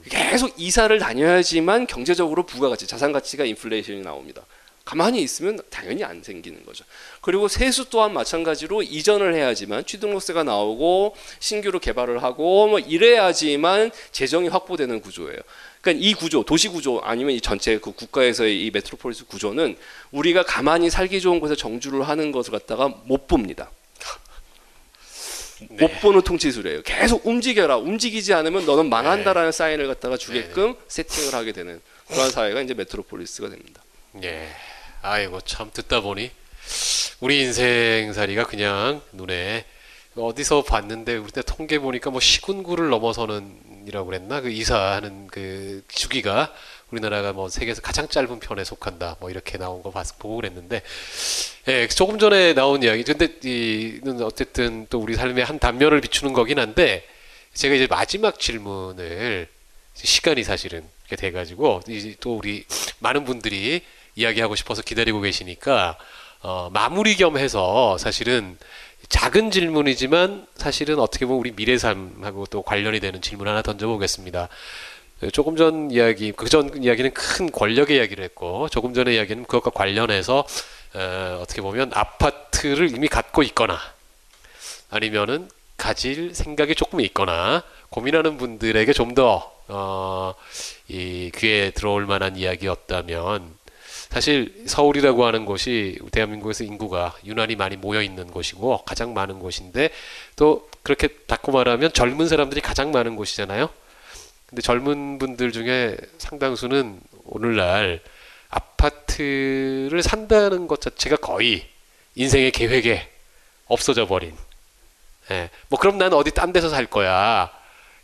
계속 이사를 다녀야지만 경제적으로 부가가치, 자산 가치가 인플레이션이 나옵니다. 가만히 있으면 당연히 안 생기는 거죠. 그리고 세수 또한 마찬가지로 이전을 해야지만 취등록세가 나오고 신규로 개발을 하고 뭐 이래야지만 재정이 확보되는 구조예요. 그러니까 이 구조, 도시 구조 아니면 이 전체 그 국가에서의 이 메트로폴리스 구조는 우리가 가만히 살기 좋은 곳에 정주를 하는 것을 갖다가 못 봅니다. 못 보는 통치술이에요. 계속 움직여라. 움직이지 않으면 너는 망한다라는 사인을 갖다가 주게끔 세팅을 하게 되는 그런 사회가 이제 메트로폴리스가 됩니다. 예. 아이고 참 듣다 보니 우리 인생살이가 그냥 눈에 어디서 봤는데 우리 때 통계 보니까 뭐 시군구를 넘어서는 이라고 그랬나? 그 이사하는 그 주기가 우리나라가 뭐 세계에서 가장 짧은 편에 속한다. 뭐 이렇게 나온 거 봤, 보고 그랬는데 예 조금 전에 나온 이야기. 근데 이는 어쨌든 또 우리 삶의 한 단면을 비추는 거긴 한데 제가 이제 마지막 질문을 시간이 사실은 이렇게 돼가지고 또 우리 많은 분들이 이야기하고 싶어서 기다리고 계시니까 어, 마무리 겸 해서 사실은 작은 질문이지만 사실은 어떻게 보면 우리 미래 삶하고 또 관련이 되는 질문 하나 던져보겠습니다. 조금 전 이야기, 그 전 이야기는 큰 권력의 이야기를 했고, 조금 전의 이야기는 그것과 관련해서, 어, 어떻게 보면 아파트를 이미 갖고 있거나, 아니면은 가질 생각이 조금 있거나, 고민하는 분들에게 좀 더, 어, 이 귀에 들어올 만한 이야기였다면, 사실 서울이라고 하는 곳이 대한민국에서 인구가 유난히 많이 모여 있는 곳이고 가장 많은 곳인데 또 그렇게 닫고 말하면 젊은 사람들이 가장 많은 곳이잖아요. 근데 젊은 분들 중에 상당수는 오늘날 아파트를 산다는 것 자체가 거의 인생의 계획에 없어져 버린. 예. 뭐 그럼 난 어디 딴 데서 살 거야.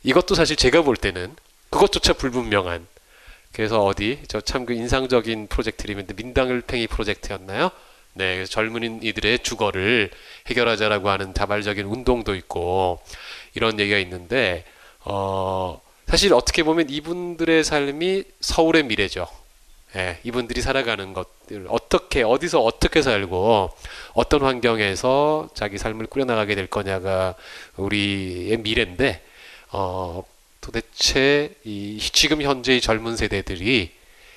이것도 사실 제가 볼 때는 그것조차 불분명한 그래서 어디 저 참 그 인상적인 프로젝트이면 민당을팽이 프로젝트였나요? 네, 그래서 젊은이들의 주거를 해결하자라고 하는 자발적인 운동도 있고 이런 얘기가 있는데 어 사실 어떻게 보면 이분들의 삶이 서울의 미래죠. 예, 이분들이 살아가는 것들 어떻게 어디서 어떻게 살고 어떤 환경에서 자기 삶을 꾸려나가게 될 거냐가 우리의 미래인데 어 도대체 이 지금 현재의 젊은 세대들이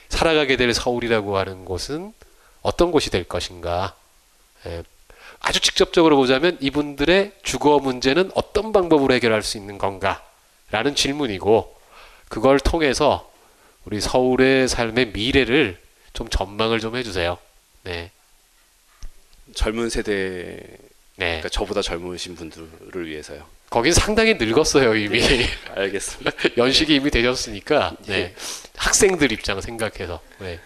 살아가게 될 서울이라고 하는 곳은 어떤 곳이 될 것인가? 예, 아주 직접적으로 보자면 이분들의 주거 문제는 어떤 방법으로 해결할 수 있는 건가? 라는 질문이고, 그걸 통해서 우리 서울의 삶의 미래를 좀 전망을 좀 해주세요. 네. 젊은 세대, 네. 그러니까 저보다 젊으신 분들을 위해서요. 거긴 상당히 늙었어요, 이미. 알겠습니다. (laughs) 연식이 이미 되셨으니까, 네. 학생들 입장 생각해서. 네.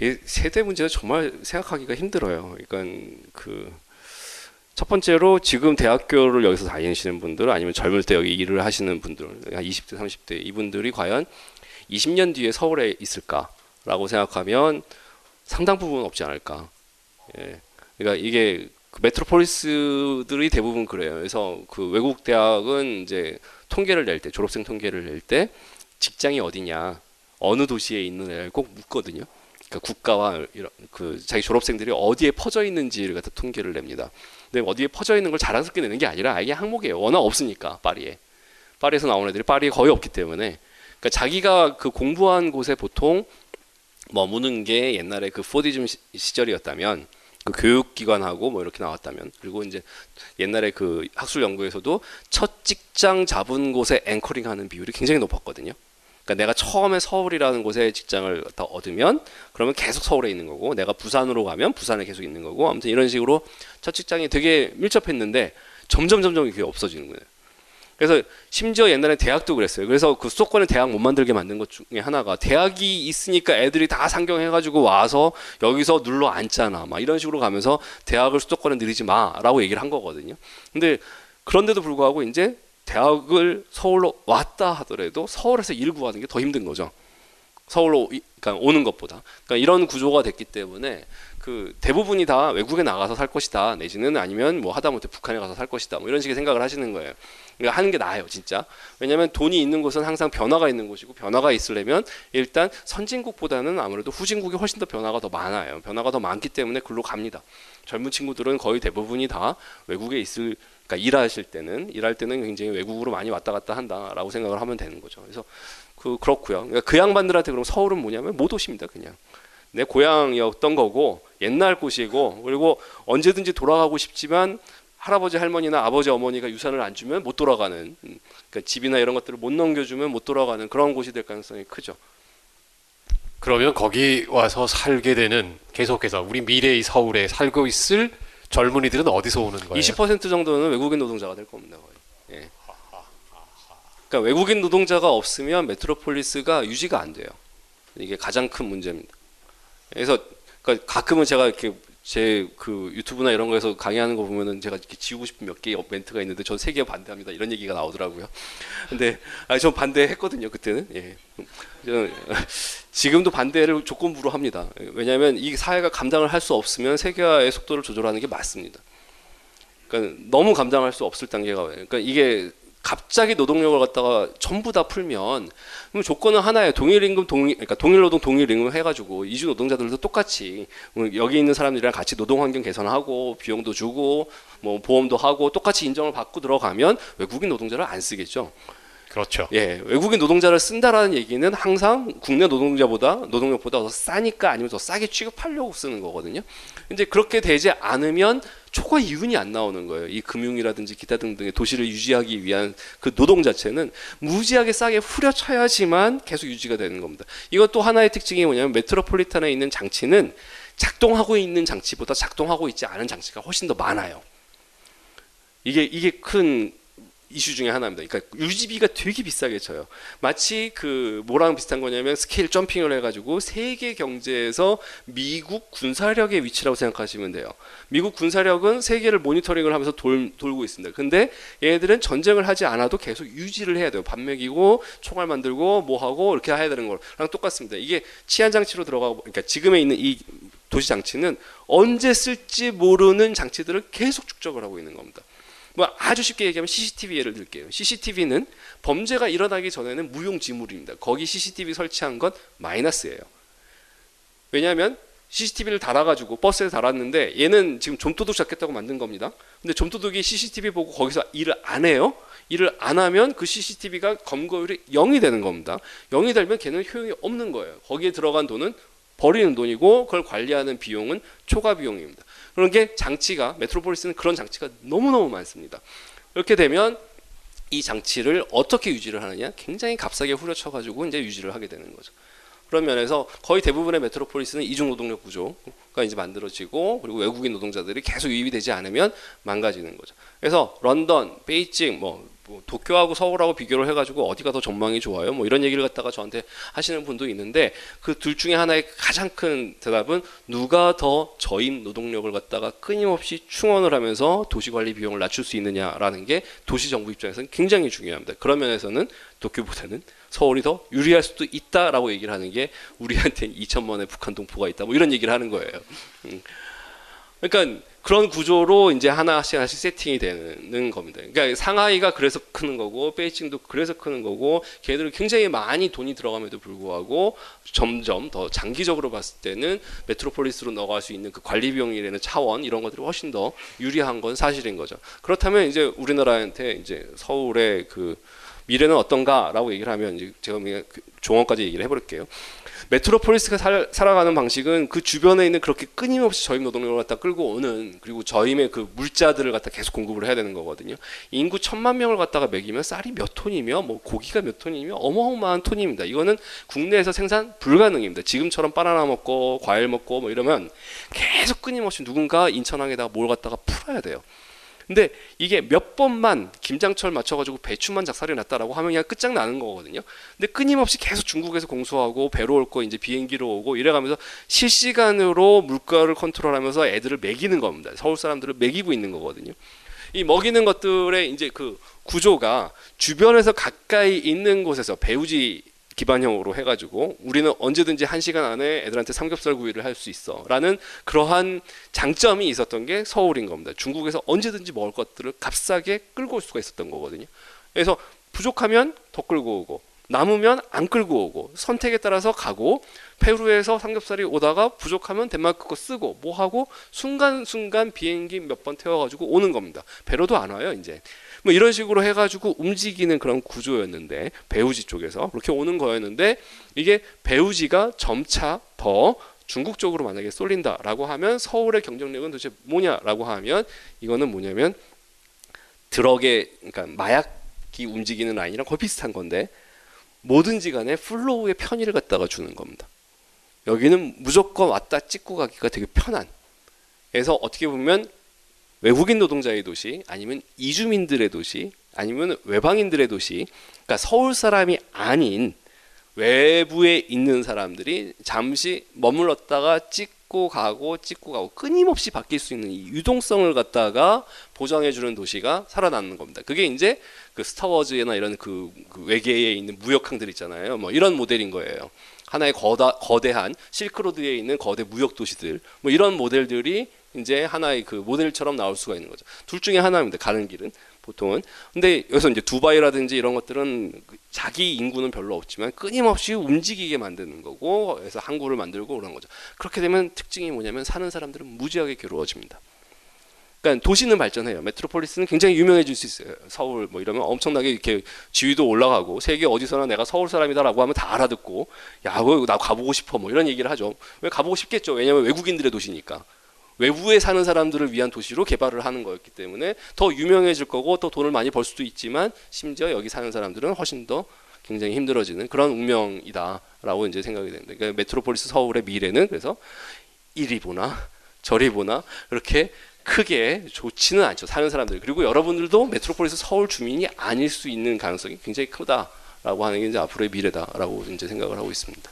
이 세대 문제는 정말 생각하기가 힘들어요. 그러니까 그 첫 번째로 지금 대학교를 여기서 다니시는 분들 아니면 젊을 때 여기 일을 하시는 분들 한 20대 30대 이분들이 과연 20년 뒤에 서울에 있을까라고 생각하면 상당 부분 없지 않을까. 예. 그러니까 이게 그 메트로폴리스들이 대부분 그래요. 그래서 그 외국 대학은 이제 통계를 낼 때 졸업생 통계를 낼 때 직장이 어디냐 어느 도시에 있는 애를 꼭 묻거든요. 그러니까 국가와 이런 그 자기 졸업생들이 어디에 퍼져 있는지를 갖다 통계를 냅니다. 근데 어디에 퍼져 있는 걸 자랑스럽게 내는 게 아니라 이게 항목이에요. 워낙 없으니까 파리에 파리에서 나온 애들이 파리에 거의 없기 때문에 그러니까 자기가 그 공부한 곳에 보통 머무는 게 옛날에 그 포디즘 시절이었다면 그 교육기관하고 뭐 이렇게 나왔다면 그리고 이제 옛날에 그 학술 연구에서도 첫 직장 잡은 곳에 앵커링하는 비율이 굉장히 높았거든요. 그러니까 내가 처음에 서울이라는 곳에 직장을 다 얻으면 그러면 계속 서울에 있는 거고 내가 부산으로 가면 부산에 계속 있는 거고 아무튼 이런 식으로 첫 직장이 되게 밀접했는데 점점 점점 그게 없어지는 거예요. 그래서 심지어 옛날에 대학도 그랬어요. 그래서 그 수도권에 대학 못 만들게 만든 것 중에 하나가 대학이 있으니까 애들이 다 상경해가지고 와서 여기서 눌러 앉잖아. 막 이런 식으로 가면서 대학을 수도권에 늘리지 마라고 얘기를 한 거거든요. 근데 그런데도 불구하고 이제 대학을 서울로 왔다 하더라도 서울에서 일 구하는 게 더 힘든 거죠. 서울로 그러니까 오는 것보다. 그러니까 이런 구조가 됐기 때문에 그 대부분이 다 외국에 나가서 살 것이다 내지는 아니면 뭐 하다못해 북한에 가서 살 것이다 뭐 이런 식의 생각을 하시는 거예요. 그러니까 하는 게 나아요 진짜. 왜냐하면 돈이 있는 곳은 항상 변화가 있는 곳이고 변화가 있으려면 일단 선진국보다는 아무래도 후진국이 훨씬 더 변화가 더 많아요. 변화가 더 많기 때문에 글로 갑니다. 젊은 친구들은 거의 대부분이 다 외국에 있을 그러니까 일하실 때는 일할 때는 굉장히 외국으로 많이 왔다 갔다 한다라고 생각을 하면 되는 거죠. 그래서 그 그렇고요. 그러니까 그 양반들한테 그럼 서울은 뭐냐면 못 오십니다. 그냥 내 고향이었던 거고 옛날 곳이고 그리고 언제든지 돌아가고 싶지만 할아버지 할머니나 아버지 어머니가 유산을 안 주면 못 돌아가는 음, 그러니까 집이나 이런 것들을 못 넘겨주면 못 돌아가는 그런 곳이 될 가능성이 크죠. 그러면 거기 와서 살게 되는 계속해서 우리 미래의 서울에 살고 있을 젊은이들은 어디서 오는 거예요? 20% 정도는 외국인 노동자가 될 겁니다. 거의. 예. 그러니까 외국인 노동자가 없으면 메트로폴리스가 유지가 안 돼요. 이게 가장 큰 문제입니다. 그래서 그러니까 가끔은 제가 이렇게 제 그 유튜브나 이런 거에서 강의하는 거 보면은 제가 이렇게 지우고 싶은 몇 개의 멘트가 있는데 전 세 개 반대합니다. 이런 얘기가 나오더라고요. 근데 아, 전 반대했거든요. 그때는. 예. 저는 지금도 반대를 조건부로 합니다. 왜냐하면 이 사회가 감당을 할 수 없으면 세계화의 속도를 조절하는 게 맞습니다. 그러니까 너무 감당할 수 없을 단계가 와요. 그러니까 이게 갑자기 노동력을 갖다가 전부 다 풀면 그럼 조건은 하나예요. 동일 임금 동일 그러니까 동일 노동 동일 임금 해가지고 이주 노동자들도 똑같이 뭐 여기 있는 사람들이랑 같이 노동 환경 개선하고 비용도 주고 뭐 보험도 하고 똑같이 인정을 받고 들어가면 외국인 노동자를 안 쓰겠죠. 그렇죠. 예, 외국인 노동자를 쓴다라는 얘기는 항상 국내 노동자보다 노동력보다 더 싸니까 아니면 더 싸게 취급하려고 쓰는 거거든요. 근데 그렇게 되지 않으면 초과 이윤이 안 나오는 거예요. 이 금융이라든지 기타 등등의 도시를 유지하기 위한 그 노동 자체는 무지하게 싸게 후려쳐야지만 계속 유지가 되는 겁니다. 이것도 하나의 특징이 뭐냐면 메트로폴리탄에 있는 장치는 작동하고 있는 장치보다 작동하고 있지 않은 장치가 훨씬 더 많아요. 이게 이게 큰 이슈 중에 하나입니다. 그러니까 유지비가 되게 비싸게 쳐요. 마치 그 뭐랑 비슷한 거냐면 scale jumping을 해가지고 세계 경제에서 미국 군사력의 위치라고 생각하시면 돼요. 미국 군사력은 세계를 모니터링을 하면서 돌, 돌고 있습니다. 근데 얘네들은 전쟁을 하지 않아도 계속 유지를 해야 돼요. 밥 먹이고 총알 만들고 뭐 하고 이렇게 해야 되는 거랑 똑같습니다. 이게 치안 장치로 들어가고 그러니까 지금에 있는 이 도시 장치는 언제 쓸지 모르는 장치들을 계속 축적을 하고 있는 겁니다. 뭐 아주 쉽게 얘기하면 CCTV 예를 들게요. CCTV는 범죄가 일어나기 전에는 무용지물입니다. 거기 CCTV 설치한 건 마이너스예요. 왜냐하면 CCTV를 달아가지고 버스에 달았는데 얘는 지금 좀도둑 잡겠다고 만든 겁니다. 근데 좀도둑이 CCTV 보고 거기서 일을 안 해요. 일을 안 하면 그 CCTV가 검거율이 0이 되는 겁니다. 0이 되면 걔는 효용이 없는 거예요. 거기에 들어간 돈은 버리는 돈이고 그걸 관리하는 비용은 초과 비용입니다. 그런 게 장치가 메트로폴리스는 그런 장치가 너무너무 많습니다. 이렇게 되면 이 장치를 어떻게 유지를 하느냐? 굉장히 값싸게 후려쳐 가지고 이제 유지를 하게 되는 거죠. 그런 면에서 거의 대부분의 메트로폴리스는 이중 노동력 구조가 이제 만들어지고 그리고 외국인 노동자들이 계속 유입이 되지 않으면 망가지는 거죠. 그래서 런던, 베이징, 뭐, 뭐 도쿄하고 서울하고 비교를 해가지고 어디가 더 전망이 좋아요? 뭐 이런 얘기를 갖다가 저한테 하시는 분도 있는데 그 둘 중에 하나의 가장 큰 대답은 누가 더 저임 노동력을 갖다가 끊임없이 충원을 하면서 도시관리 비용을 낮출 수 있느냐라는 게 도시 정부 입장에서는 굉장히 중요합니다. 그런 면에서는 도쿄보다는 서울이 더 유리할 수도 있다라고 얘기를 하는 게 우리한테 (laughs) 2천만 원의 북한 동포가 있다 뭐 이런 얘기를 하는 거예요. 음. 그러니까 그런 구조로 이제 하나씩 하나씩 세팅이 되는 겁니다. 그러니까 상하이가 그래서 크는 거고 베이징도 그래서 크는 거고 걔들은 굉장히 많이 돈이 들어감에도 불구하고 점점 더 장기적으로 봤을 때는 메트로폴리스로 넘어갈 수 있는 그 관리 비용이라는 차원 이런 것들이 훨씬 더 유리한 건 사실인 거죠. 그렇다면 이제 우리나라한테 이제 서울의 그 미래는 어떤가라고 얘기를 하면 제가 그냥 그 얘기를 해볼게요. 메트로폴리스가 살, 살아가는 방식은 그 주변에 있는 그렇게 끊임없이 저임 노동력을 갖다 끌고 오는 그리고 저임의 그 물자들을 갖다 계속 공급을 해야 되는 거거든요. 인구 천만 명을 갖다가 먹이면 쌀이 몇 톤이며 뭐 고기가 몇 톤이며 어마어마한 톤입니다. 이거는 국내에서 생산 불가능입니다. 지금처럼 바나나 먹고 과일 먹고 뭐 이러면 계속 끊임없이 누군가 인천항에다가 뭘 갖다가 풀어야 돼요. 근데 이게 몇 번만 김장철 맞춰가지고 배추만 작살이 났다라고 하면 그냥 끝장나는 거거든요. 근데 끊임없이 계속 중국에서 공수하고 배로 올 거 이제 비행기로 오고 이래가면서 실시간으로 물가를 컨트롤하면서 애들을 먹이는 겁니다. 서울 사람들을 먹이고 있는 거거든요. 이 먹이는 것들의 이제 그 구조가 주변에서 가까이 있는 곳에서 배우지 기반형으로 해가지고 우리는 언제든지 한 시간 안에 애들한테 삼겹살 구이를 할 수 있어라는 그러한 장점이 있었던 게 서울인 겁니다. 중국에서 언제든지 먹을 것들을 값싸게 끌고 올 수가 있었던 거거든요. 그래서 부족하면 더 끌고 오고 남으면 안 끌고 오고 선택에 따라서 가고 페루에서 삼겹살이 오다가 부족하면 덴마크 거 쓰고 뭐 하고 순간순간 비행기 몇 번 태워가지고 오는 겁니다. 배로도 안 와요 이제. 뭐 이런 식으로 해가지고 움직이는 그런 구조였는데 배후지 쪽에서 그렇게 오는 거였는데 이게 배후지가 점차 더 중국 쪽으로 만약에 쏠린다라고 하면 서울의 경쟁력은 도대체 뭐냐라고 하면 이거는 뭐냐면 drug의 그러니까 마약이 움직이는 라인이랑 거의 비슷한 건데 뭐든지 간에 flow의 편의를 갖다가 주는 겁니다. 여기는 무조건 왔다 찍고 가기가 되게 편한. 그래서 어떻게 보면 외국인 노동자의 도시 아니면 이주민들의 도시 아니면 외방인들의 도시 그러니까 서울 사람이 아닌 외부에 있는 사람들이 잠시 머물렀다가 찍고 가고 찍고 가고 끊임없이 바뀔 수 있는 이 유동성을 갖다가 보장해 주는 도시가 살아남는 겁니다. 그게 이제 그 스타워즈나 이런 그, 그 외계에 있는 무역항들 있잖아요. 뭐 이런 모델인 거예요. 하나의 거다, 거대한 실크로드에 있는 거대 무역 도시들 뭐 이런 모델들이 이제 하나의 그 모델처럼 나올 수가 있는 거죠. 둘 중에 하나입니다. 가는 길은 보통은. 근데 여기서 이제 두바이라든지 이런 것들은 그 자기 인구는 별로 없지만 끊임없이 움직이게 만드는 거고 그래서 항구를 만들고 그런 거죠. 그렇게 되면 특징이 뭐냐면 사는 사람들은 무지하게 괴로워집니다. 그러니까 도시는 발전해요. 메트로폴리스는 굉장히 유명해질 수 있어요. 서울 뭐 이러면 엄청나게 이렇게 지위도 올라가고 세계 어디서나 내가 서울 사람이다라고 하면 다 알아듣고 야, 그거 나 가보고 싶어 뭐 이런 얘기를 하죠. 왜 가보고 싶겠죠. 왜냐하면 외국인들의 도시니까. 외부에 사는 사람들을 위한 도시로 개발을 하는 거였기 때문에 더 유명해질 거고 또 돈을 많이 벌 수도 있지만 심지어 여기 사는 사람들은 훨씬 더 굉장히 힘들어지는 그런 운명이다라고 이제 생각이 됩니다. 그러니까 메트로폴리스 서울의 미래는 그래서 이리 보나 저리 보나 그렇게 크게 좋지는 않죠. 사는 사람들. 그리고 여러분들도 메트로폴리스 서울 주민이 아닐 수 있는 가능성이 굉장히 크다라고 하는 게 이제 앞으로의 미래다라고 이제 생각을 하고 있습니다.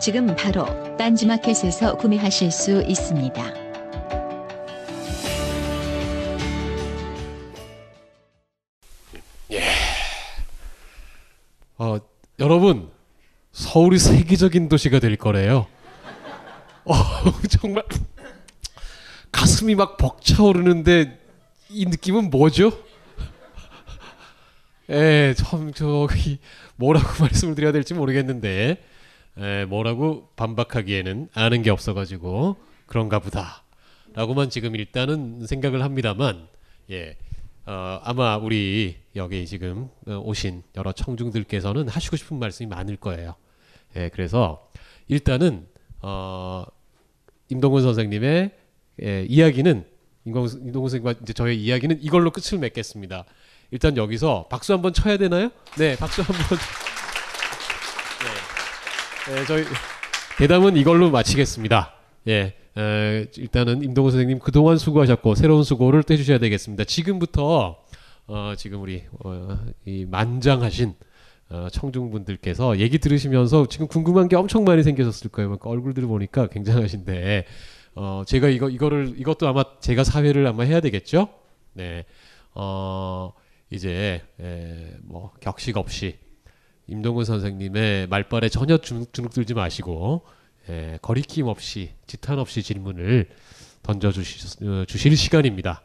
지금 바로 딴지마켓에서 구매하실 수 있습니다. 어, 여러분 서울이 세계적인 도시가 될 거래요. 어, (laughs) 정말 가슴이 막 벅차오르는데 이 느낌은 뭐죠? 예, 참 저기 뭐라고 (laughs) 말씀을 드려야 될지 모르겠는데 예, 뭐라고 반박하기에는 아는 게 없어가지고 그런가 보다라고만 지금 일단은 생각을 합니다만 예, 어, 아마 우리 여기 지금 어, 오신 여러 청중들께서는 하시고 싶은 말씀이 많을 거예요. 예, 그래서 일단은 어, 임동근 선생님의 예, 이야기는 임동근, 선생님과 이제 저의 이야기는 이걸로 끝을 맺겠습니다. 일단 여기서 박수 한번 쳐야 되나요? 네, 박수 한번. 네, 네 저희 대담은 이걸로 마치겠습니다. 예, 에, 일단은 임동훈 선생님 그동안 수고하셨고 새로운 수고를 또 해주셔야 되겠습니다. 지금부터 어, 지금 우리 어, 이 만장하신 어, 청중분들께서 얘기 들으시면서 지금 궁금한 게 엄청 많이 생기셨을 거예요. 그러니까 얼굴들을 보니까 굉장하신데 어, 제가 이거 이거를 이것도 아마 제가 사회를 아마 해야 되겠죠. 네, 어, 이제 에, 뭐 격식 없이 임동근 선생님의 말발에 전혀 주눅, 주눅 들지 마시고 에, 거리낌 없이 지탄 없이 질문을 던져 어, 주실 시간입니다.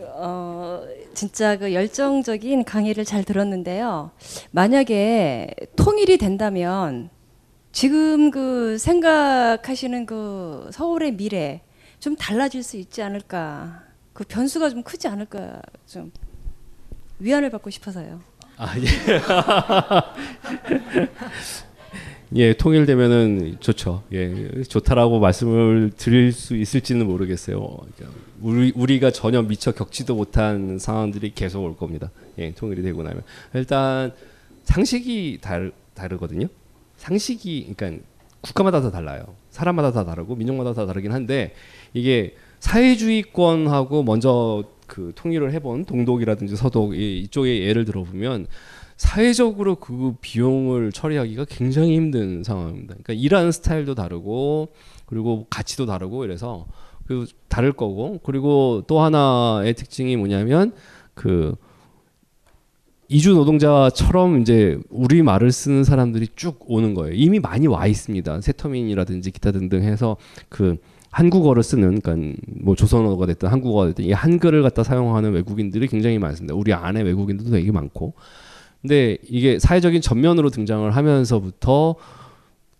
어, 진짜 그 열정적인 강의를 잘 들었는데요. 만약에 통일이 된다면 지금 그 생각하시는 그 서울의 미래 좀 달라질 수 있지 않을까. 그 변수가 좀 크지 않을까. 좀 위안을 받고 싶어서요. 아 예. (laughs) 예, 통일되면은 좋죠. 예, 좋다라고 말씀을 드릴 수 있을지는 모르겠어요. 그러니까 우리 우리가 전혀 미처 겪지도 못한 상황들이 계속 올 겁니다. 예, 통일이 되고 나면 일단 상식이 다르, 다르거든요. 상식이 그러니까 국가마다 다 달라요. 사람마다 다 다르고 민족마다 다 다르긴 한데 이게 사회주의권하고 먼저 그 통일을 해본 동독이라든지 서독 이- 이쪽의 예를 들어보면 사회적으로 그 비용을 처리하기가 굉장히 힘든 상황입니다. 그러니까 일하는 스타일도 다르고 그리고 가치도 다르고 이래서 그 다를 거고 그리고 또 하나의 특징이 뭐냐면 그 이주 노동자처럼 이제 우리 말을 쓰는 사람들이 쭉 오는 거예요. 이미 많이 와 있습니다. 세터민이라든지 기타 등등 해서 그 한국어를 쓰는 그러니까 뭐 조선어가 됐든 한국어가 됐든 이 한글을 갖다 사용하는 외국인들이 굉장히 많습니다. 우리 안에 외국인들도 되게 많고. 근데 이게 사회적인 전면으로 등장을 하면서부터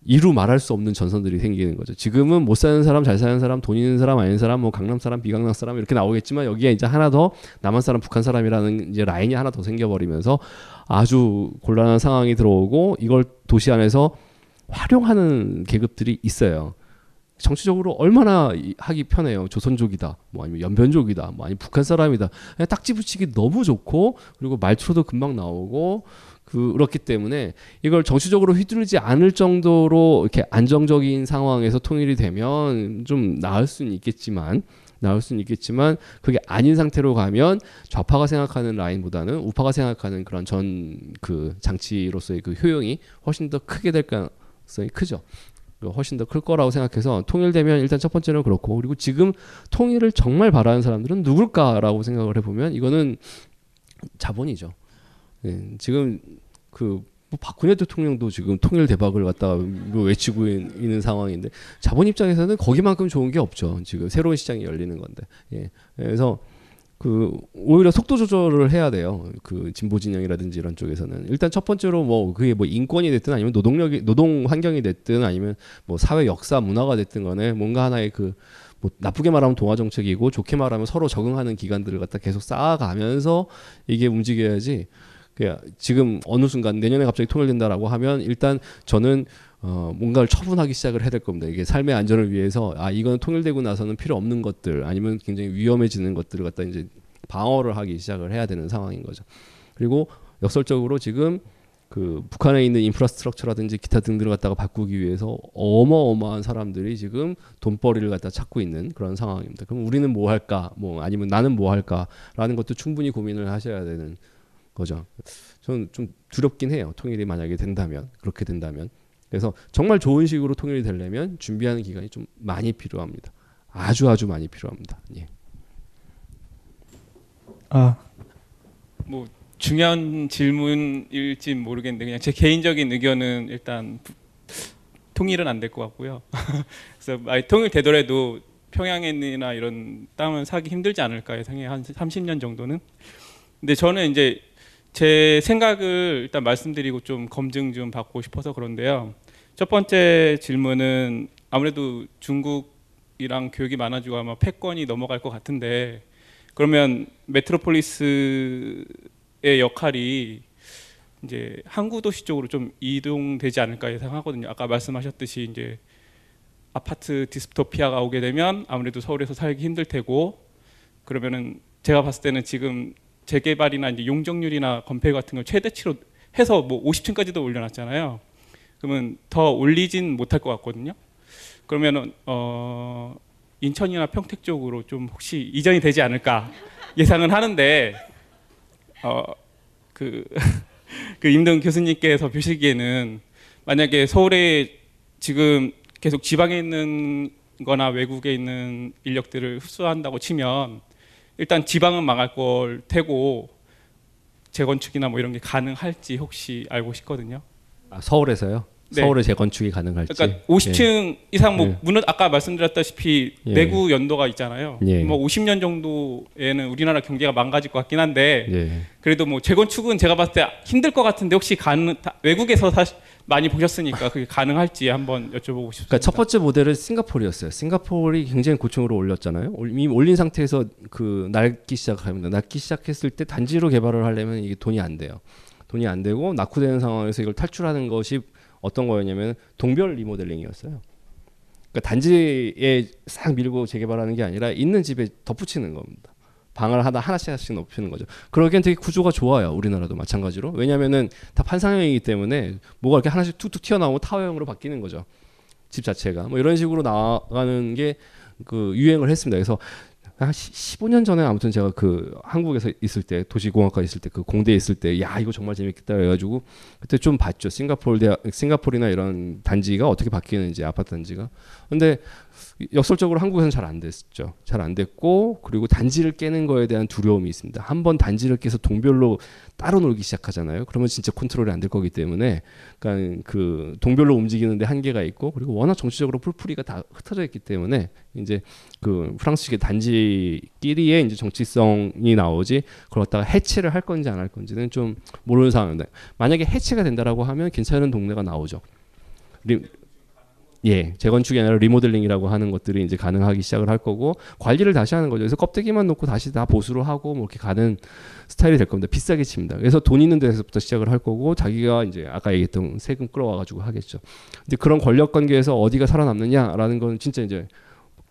이루 말할 수 없는 전선들이 생기는 거죠. 지금은 못 사는 사람, 잘 사는 사람, 돈 있는 사람, 아닌 사람, 뭐 강남 사람, 비강남 사람 이렇게 나오겠지만 여기에 이제 하나 더 남한 사람, 북한 사람이라는 이제 라인이 하나 더 생겨버리면서 아주 곤란한 상황이 들어오고 이걸 도시 안에서 활용하는 계급들이 있어요. 정치적으로 얼마나 이- 하기 편해요. 조선족이다, 뭐 아니면 연변족이다, 뭐 아니면 북한 사람이다. 딱지 붙이기 너무 좋고 그리고 말투로도 금방 나오고 그렇기 때문에 이걸 정치적으로 휘두르지 않을 정도로 이렇게 안정적인 상황에서 통일이 되면 좀 나을 수는 있겠지만 나올 수는 있겠지만 그게 아닌 상태로 가면 좌파가 생각하는 라인보다는 우파가 생각하는 그런 전 그 장치로서의 그 효용이 훨씬 더 크게 될 가능성이 크죠. 그 훨씬 더 클 거라고 생각해서 통일되면 일단 첫 번째는 그렇고 그리고 지금 통일을 정말 바라는 사람들은 누굴까라고 생각을 해보면 이거는 자본이죠. 예, 지금 그뭐 박근혜 대통령도 지금 통일 대박을 갖다가 뭐 외치고 있- 있는 상황인데 자본 입장에서는 거기만큼 좋은 게 없죠. 지금 새로운 시장이 열리는 건데. 예. 그래서 그 오히려 속도 조절을 해야 돼요. 그 진보 진영이라든지 이런 쪽에서는 일단 첫 번째로 뭐 그게 뭐 인권이 됐든 아니면 노동력이 노동 환경이 됐든 아니면 뭐 사회 역사 문화가 됐든 간에 뭔가 하나의 그 뭐 나쁘게 말하면 동화 정책이고 좋게 말하면 서로 적응하는 기간들을 갖다 계속 쌓아가면서 이게 움직여야지. 그 지금 어느 순간 내년에 갑자기 통일된다라고 하면 일단 저는 어 뭔가를 처분하기 시작을 해야 될 겁니다. 이게 삶의 안전을 위해서 아 이건 통일되고 나서는 필요 없는 것들 아니면 굉장히 위험해지는 것들을 갖다 이제 방어를 하기 시작을 해야 되는 상황인 거죠. 그리고 역설적으로 지금 그 북한에 있는 인프라스트럭처라든지 기타 등등을 갖다가 바꾸기 위해서 어마어마한 사람들이 지금 돈벌이를 갖다 찾고 있는 그런 상황입니다. 그럼 우리는 뭐 할까? 뭐 아니면 나는 뭐 할까?라는 것도 충분히 고민을 하셔야 되는 거죠. 저는 좀 두렵긴 해요. 통일이 만약에 된다면 그렇게 된다면 그래서 정말 좋은 식으로 통일이 되려면 준비하는 기간이 좀 많이 필요합니다. 아주 아주 많이 필요합니다. 예. 아, 뭐 중요한 질문일지 모르겠는데 그냥 제 개인적인 의견은 일단 부- 통일은 안 될 것 같고요. (laughs) 그래서 만약 통일되더라도 평양이나 이런 땅은 사기 힘들지 않을까 예상해 한 30년 정도는. 근데 저는 이제 제 생각을 일단 말씀드리고 좀 검증 좀 받고 싶어서 그런데요. 첫 번째 질문은 아무래도 중국이랑 교육이 많아지고 아마 패권이 넘어갈 것 같은데 그러면 메트로폴리스의 역할이 이제 항구 도시 쪽으로 좀 이동되지 않을까 예상하거든요. 아까 말씀하셨듯이 이제 아파트 디스토피아가 오게 되면 아무래도 서울에서 살기 힘들 테고 그러면은 제가 봤을 때는 지금 재개발이나 이제 용적률이나 건폐 같은 걸 최대치로 해서 뭐 50층까지도 올려놨잖아요. 그러면 더 올리진 못할 것 같거든요. 그러면은 어 인천이나 평택 쪽으로 좀 혹시 이전이 되지 않을까 예상은 하는데 어그 그 (laughs) 임동 교수님께서 보시기에는 만약에 서울에 지금 계속 지방에 있는 거나 외국에 있는 인력들을 흡수한다고 치면 일단 지방은 망할 걸 테고 재건축이나 뭐 이런 게 가능할지 혹시 알고 싶거든요. 아, 서울에서요? 네. 서울의 재건축이 가능할지. 그러니까 50층 이상 뭐 예. 무너 아까 말씀드렸다시피 예. 내구 연도가 있잖아요. 예. 뭐 50년 정도에는 우리나라 경제가 망가질 것 같긴 한데 예. 그래도 뭐 재건축은 제가 봤을 때 힘들 것 같은데 혹시 가능 다- 외국에서 사실 많이 보셨으니까 그게 가능할지 한번 여쭤보고 싶습니다. 그러니까 첫 번째 모델은 싱가포르였어요. 싱가포르이 굉장히 고층으로 올렸잖아요. 올- 이미 올린 상태에서 그 낡기 시작합니다. 낡기 시작했을 때 단지로 개발을 하려면 이게 돈이 안 돼요. 돈이 안 되고 낙후되는 상황에서 이걸 탈출하는 것이 어떤 거였냐면 동별 리모델링이었어요. 그러니까 단지에 싹 밀고 재개발하는 게 아니라 있는 집에 덧붙이는 겁니다. 방을 하나 하나씩 하나씩 높이는 거죠. 그러기엔 되게 구조가 좋아요. 우리나라도 마찬가지로. 왜냐면은 다 판상형이기 때문에 뭐가 이렇게 하나씩 툭툭 튀어나오고 타워형으로 바뀌는 거죠. 집 자체가 뭐 이런 식으로 나가는 게 그 유행을 했습니다. 그래서 한 15년 전에 아무튼 제가 그 한국에서 있을 때 도시공학과 있을 때 그 공대에 있을 때 야 이거 정말 재밌겠다 그래가지고 그때 좀 봤죠 대학 싱가포르나 이런 단지가 어떻게 바뀌는지 아파트 단지가 근데 역설적으로 한국에서는 잘 안 됐죠. 잘 안 됐고 그리고 단지를 깨는 거에 대한 두려움이 있습니다. 한번 단지를 깨서 동별로 따로 놀기 시작하잖아요. 그러면 진짜 컨트롤이 안 될 거기 때문에 그러니까 그 동별로 움직이는데 한계가 있고 그리고 워낙 정치적으로 뿔뿔이가 다 흩어져 있기 때문에 이제 그 프랑스식의 단지끼리의 이제 정치성이 나오지 그걸 갖다가 해체를 할 건지 안 할 건지는 좀 모르는 상황인데 만약에 해체가 된다라고 하면 괜찮은 동네가 나오죠. 리, 예, 재건축이 아니라 리모델링이라고 하는 것들이 이제 가능하기 시작을 할 거고 관리를 다시 하는 거죠. 그래서 껍데기만 놓고 다시 다 보수를 하고 뭐 이렇게 가는 스타일이 될 겁니다. 비싸게 칩니다. 그래서 돈 있는 데서부터 시작을 할 거고 자기가 이제 아까 얘기했던 세금 끌어와 가지고 하겠죠. 근데 그런 권력 관계에서 어디가 살아남느냐라는 건 진짜 이제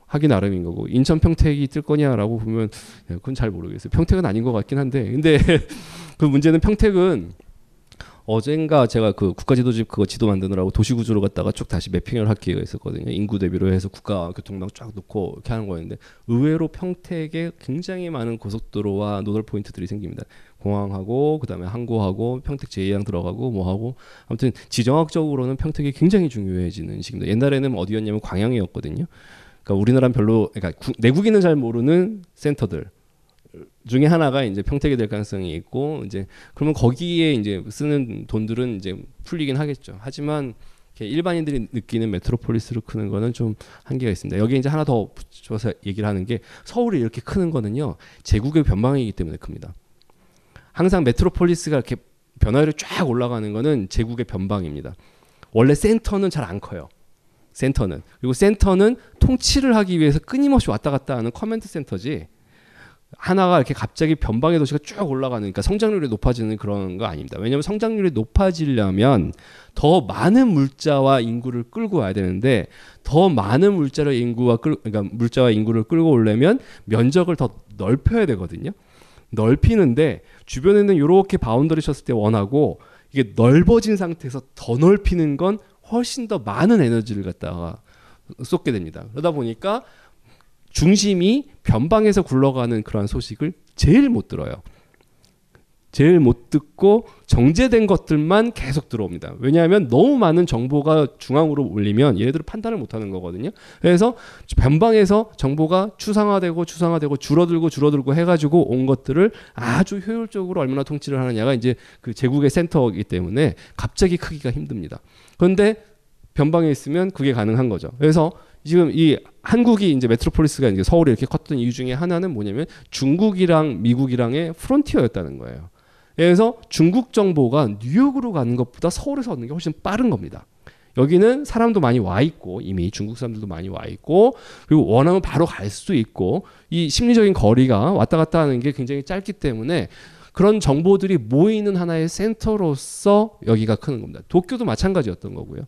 하기 나름인 거고 인천 평택이 뜰 거냐라고 보면 예, 그건 잘 모르겠어요. 평택은 아닌 것 같긴 한데 근데 (laughs) 그 문제는 평택은 어젠가 제가 그 국가지도집 그거 지도 만드느라고 도시구조를 갖다가 쭉 다시 매핑을 할 기회가 있었거든요. 인구 대비로 해서 국가 교통망 쫙 놓고 이렇게 하는 거였는데 의외로 평택에 굉장히 많은 고속도로와 노덜 포인트들이 생깁니다. 공항하고 그다음에 항구하고 평택 제2항 들어가고 뭐 하고 아무튼 지정학적으로는 평택이 굉장히 중요해지는 시기입니다. 옛날에는 어디였냐면 광양이었거든요. 그러니까 우리나라는 별로 그러니까 구, 내국인은 잘 모르는 센터들 중에 하나가 이제 평택이 될 가능성이 있고 이제 그러면 거기에 이제 쓰는 돈들은 이제 풀리긴 하겠죠. 하지만 일반인들이 느끼는 메트로폴리스로 크는 거는 좀 한계가 있습니다. 여기 이제 하나 더 붙여서 얘기를 하는 게 서울이 이렇게 크는 거는요 제국의 변방이기 때문에 큽니다. 항상 메트로폴리스가 이렇게 변화율이 쫙 올라가는 거는 제국의 변방입니다. 원래 센터는 잘 안 커요. 센터는 그리고 센터는 통치를 하기 위해서 끊임없이 왔다 갔다 하는 command center지 하나가 이렇게 갑자기 변방의 도시가 쭉 올라가는 그러니까 성장률이 높아지는 그런 거 아닙니다. 왜냐하면 성장률이 높아지려면 더 많은 물자와 인구를 끌고 와야 되는데 더 많은 물자를 인구와 끌 그러니까 물자와 인구를 끌고 오려면 면적을 더 넓혀야 되거든요. 넓히는데 주변에는 이렇게 boundary 쳤을 때 원하고 이게 넓어진 상태에서 더 넓히는 건 훨씬 더 많은 에너지를 갖다가 쏟게 됩니다. 그러다 보니까 중심이 변방에서 굴러가는 그러한 소식을 제일 못 들어요. 제일 못 듣고 정제된 것들만 계속 들어옵니다. 왜냐하면 너무 많은 정보가 중앙으로 올리면 얘네들은 판단을 못 하는 거거든요. 그래서 변방에서 정보가 추상화되고 추상화되고 줄어들고 줄어들고 해가지고 온 것들을 아주 효율적으로 얼마나 통치를 하느냐가 이제 그 제국의 센터이기 때문에 갑자기 크기가 힘듭니다. 그런데 변방에 있으면 그게 가능한 거죠. 그래서 지금 이 한국이 이제 메트로폴리스가 이제 서울이 이렇게 컸던 이유 중에 하나는 뭐냐면 중국이랑 미국이랑의 프론티어였다는 거예요. 그래서 중국 정보가 뉴욕으로 가는 것보다 서울에서 얻는 게 훨씬 빠른 겁니다. 여기는 사람도 많이 와 있고 이미 중국 사람들도 많이 와 있고 그리고 원하면 바로 갈 수도 있고 이 심리적인 거리가 왔다 갔다 하는 게 굉장히 짧기 때문에 그런 정보들이 모이는 하나의 센터로서 여기가 크는 겁니다. 도쿄도 마찬가지였던 거고요.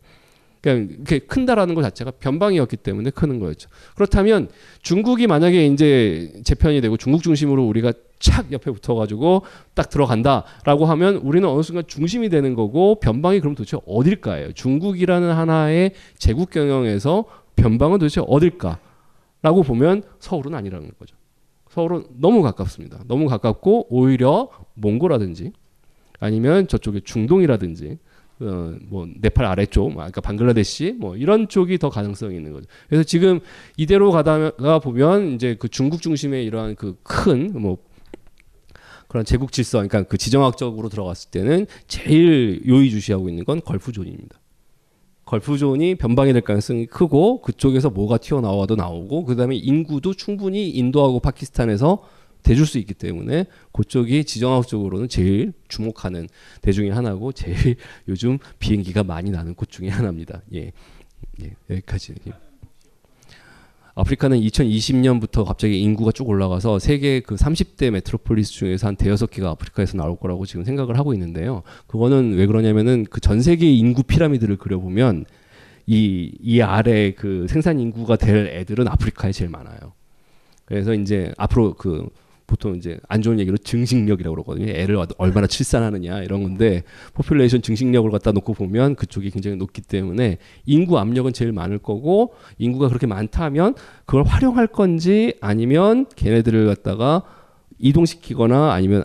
그러니까 이렇게 큰다라는 것 자체가 변방이었기 때문에 크는 거였죠. 그렇다면 중국이 만약에 이제 재편이 되고 중국 중심으로 우리가 착 옆에 붙어가지고 딱 들어간다라고 하면 우리는 어느 순간 중심이 되는 거고 변방이 그럼 도대체 어딜까요? 중국이라는 하나의 제국 경영에서 변방은 도대체 어딜까?라고 보면 서울은 아니라는 거죠. 서울은 너무 가깝습니다. 너무 가깝고 오히려 몽고라든지 아니면 저쪽에 중동이라든지 어, 뭐 네팔 아래쪽, 그러니까 방글라데시 뭐 이런 쪽이 더 가능성이 있는 거죠. 그래서 지금 이대로 가다가 보면 이제 그 중국 중심의 이러한 그 큰 뭐 그런 제국 질서, 그러니까 그 지정학적으로 들어갔을 때는 제일 요의주시하고 있는 건 걸프존입니다. 걸프존이 변방이 될 가능성이 크고 그쪽에서 뭐가 튀어나와도 나오고 그다음에 인구도 충분히 인도하고 파키스탄에서 대줄 수 있기 때문에 그쪽이 지정학적으로는 제일 주목하는 대 중에 하나고 제일 (laughs) 요즘 비행기가 많이 나는 곳 중에 하나입니다. 예, 예 여기까지. 예. 아프리카는 2020년부터 갑자기 인구가 쭉 올라가서 세계 그 30대 메트로폴리스 중에서 한 대여섯 개가 아프리카에서 나올 거라고 지금 생각을 하고 있는데요. 그거는 왜 그러냐면은 그 전 세계 인구 피라미드를 그려보면 이, 이 아래 그 생산 인구가 될 애들은 아프리카에 제일 많아요. 그래서 이제 앞으로 그 보통 이제 안 좋은 얘기로 증식력이라고 그러거든요. 애를 얼마나 출산하느냐 이런 건데 population 증식력을 갖다 놓고 보면 그쪽이 굉장히 높기 때문에 인구 압력은 제일 많을 거고 인구가 그렇게 많다면 그걸 활용할 건지 아니면 걔네들을 갖다가 이동시키거나 아니면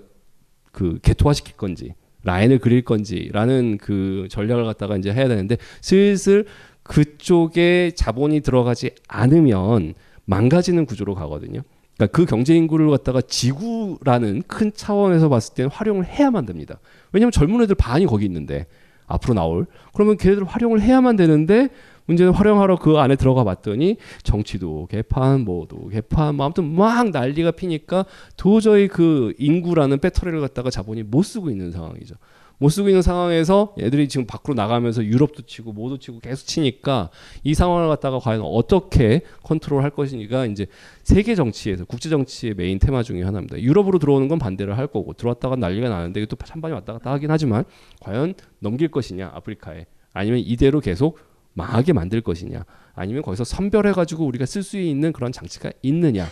그 게토화시킬 건지 라인을 그릴 건지라는 그 전략을 갖다가 이제 해야 되는데 슬슬 그쪽에 자본이 들어가지 않으면 망가지는 구조로 가거든요. 그러니까 그 경제 인구를 갖다가 지구라는 큰 차원에서 봤을 때는 활용을 해야만 됩니다. 왜냐하면 젊은 애들 반이 거기 있는데 앞으로 나올 그러면 걔네들 활용을 해야만 되는데 문제는 활용하러 그 안에 들어가 봤더니 정치도 개판, 뭐도 개판, 뭐 아무튼 막 난리가 피니까 도저히 그 인구라는 배터리를 갖다가 자본이 못 쓰고 있는 상황이죠. 못 쓰고 있는 상황에서 애들이 지금 밖으로 나가면서 유럽도 치고 뭐도 치고 계속 치니까 이 상황을 갖다가 과연 어떻게 컨트롤할 것이니까 이제 세계 정치에서 국제 정치의 메인 테마 중에 하나입니다. 유럽으로 들어오는 건 반대를 할 거고 들어왔다가 난리가 나는데 또 찬반이 왔다 갔다 하긴 하지만 과연 넘길 것이냐 아프리카에 아니면 이대로 계속 망하게 만들 것이냐 아니면 거기서 선별해 가지고 우리가 쓸 수 있는 그런 장치가 있느냐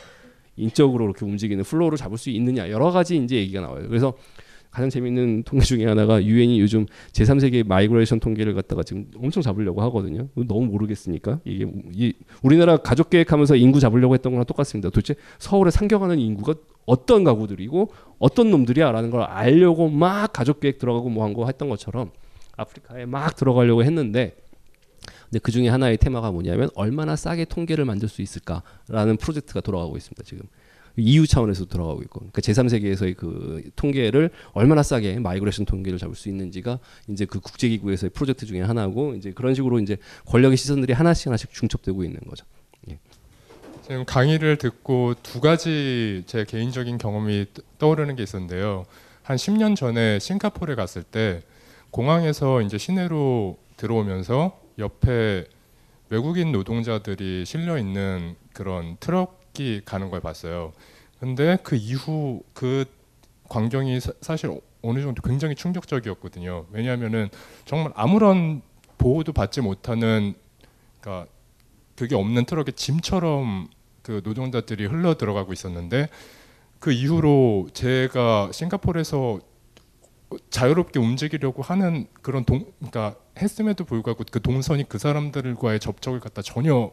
인적으로 이렇게 움직이는 flow를 잡을 수 있느냐 여러 가지 이제 얘기가 나와요. 그래서 가장 재밌는 통계 중에 하나가 유엔이 요즘 제3세계 migration 통계를 갖다가 지금 엄청 잡으려고 하거든요. 너무 모르겠으니까 이게 이 우리나라 가족 계획하면서 인구 잡으려고 했던 거랑 똑같습니다. 도대체 서울에 상경하는 인구가 어떤 가구들이고 어떤 놈들이야라는 걸 알려고 막 가족 계획 들어가고 뭐 한 거 했던 것처럼 아프리카에 막 들어가려고 했는데 근데 그 중에 하나의 테마가 뭐냐면 얼마나 싸게 통계를 만들 수 있을까라는 프로젝트가 돌아가고 있습니다. 지금 EU 차원에서 돌아가고 있고, 그러니까 제3세계에서의 그 통계를 얼마나 싸게 migration 통계를 잡을 수 있는지가 이제 그 국제기구에서의 프로젝트 중에 하나고, 이제 그런 식으로 이제 권력의 시선들이 하나씩 하나씩 중첩되고 있는 거죠. 예. 지금 강의를 듣고 두 가지 제 개인적인 경험이 떠오르는 게 있었는데요. 한 10년 전에 싱가포르에 갔을 때 공항에서 이제 시내로 들어오면서 옆에 외국인 노동자들이 실려 있는 그런 트럭 이 가는 걸 봤어요. 근데 그 이후 그 광경이 사, 사실 어느 정도 굉장히 충격적이었거든요. 왜냐하면은 정말 아무런 보호도 받지 못하는 그러니까 그게 없는 트럭에 짐처럼 그 노동자들이 흘러 들어가고 있었는데 그 이후로 제가 싱가포르에서 자유롭게 움직이려고 하는 그런 동, 그러니까 했음에도 불구하고 그 동선이 그 사람들과의 접촉을 갖다 전혀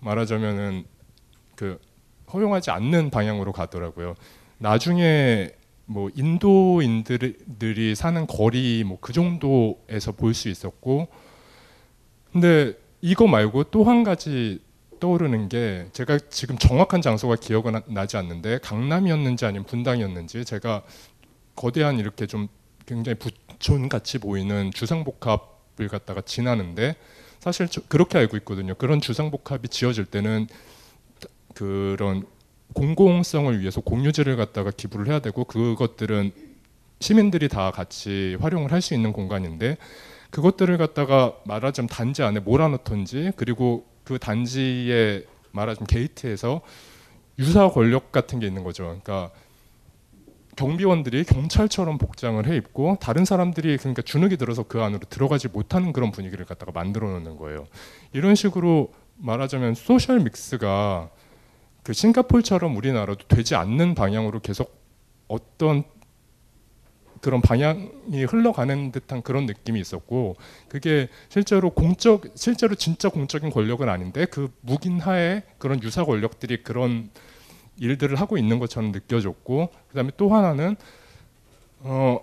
말하자면은 그 허용하지 않는 방향으로 가더라고요. 나중에 뭐 인도인들이 사는 거리 뭐 그 정도에서 볼 수 있었고, 근데 이거 말고 또 한 가지 떠오르는 게 제가 지금 정확한 장소가 기억은 나지 않는데 강남이었는지 아니면 분당이었는지 제가 거대한 이렇게 좀 굉장히 부촌 같이 보이는 주상복합을 갖다가 지나는데 사실 그렇게 알고 있거든요. 그런 주상복합이 지어질 때는 그런 공공성을 위해서 공유지를 갖다가 기부를 해야 되고 그것들은 시민들이 다 같이 활용을 할 수 있는 공간인데 그것들을 갖다가 말하자면 단지 안에 몰아넣던지 그리고 그 단지에 말하자면 게이트에서 유사 권력 같은 게 있는 거죠. 그러니까 경비원들이 경찰처럼 복장을 해 입고 다른 사람들이 그러니까 주눅이 들어서 그 안으로 들어가지 못하는 그런 분위기를 갖다가 만들어 놓는 거예요. 이런 식으로 말하자면 소셜 믹스가 그 싱가폴처럼 우리나라도 되지 않는 방향으로 계속 어떤 그런 방향이 흘러가는 듯한 그런 느낌이 있었고 그게 실제로 공적 실제로 진짜 공적인 권력은 아닌데 그 묵인하에 그런 유사 권력들이 그런 일들을 하고 있는 것처럼 느껴졌고 그다음에 또 하나는 어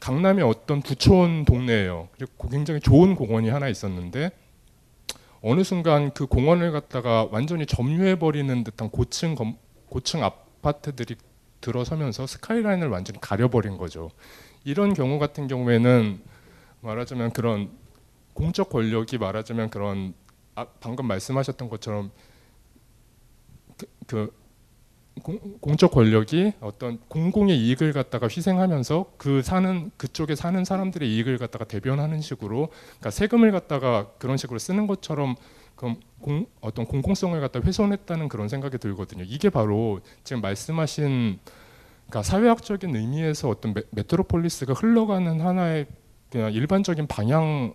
강남의 어떤 부촌 동네예요. 그리고 굉장히 좋은 공원이 하나 있었는데 어느 순간 그 공원을 갖다가 완전히 점유해 버리는 듯한 고층 검, 고층 아파트들이 들어서면서 스카이라인을 완전히 가려버린 거죠. 이런 경우 같은 경우에는 말하자면 그런 공적 권력이 말하자면 그런 아, 방금 말씀하셨던 것처럼 그, 그 공, 적 권력이 어떤 공공의 이익을 갖다가 희생하면서 그 사는 그쪽에 사는 사람들의 이익을 갖다가 대변하는 식으로 그러니까 세금을 갖다가 그런 식으로 쓰는 것처럼 그럼 공, 어떤 공공성을 갖다 훼손했다는 그런 생각이 들거든요. 이게 바로 지금 말씀하신 그러니까 사회학적인 의미에서 어떤 메, 메트로폴리스가 흘러가는 하나의 그냥 일반적인 방향인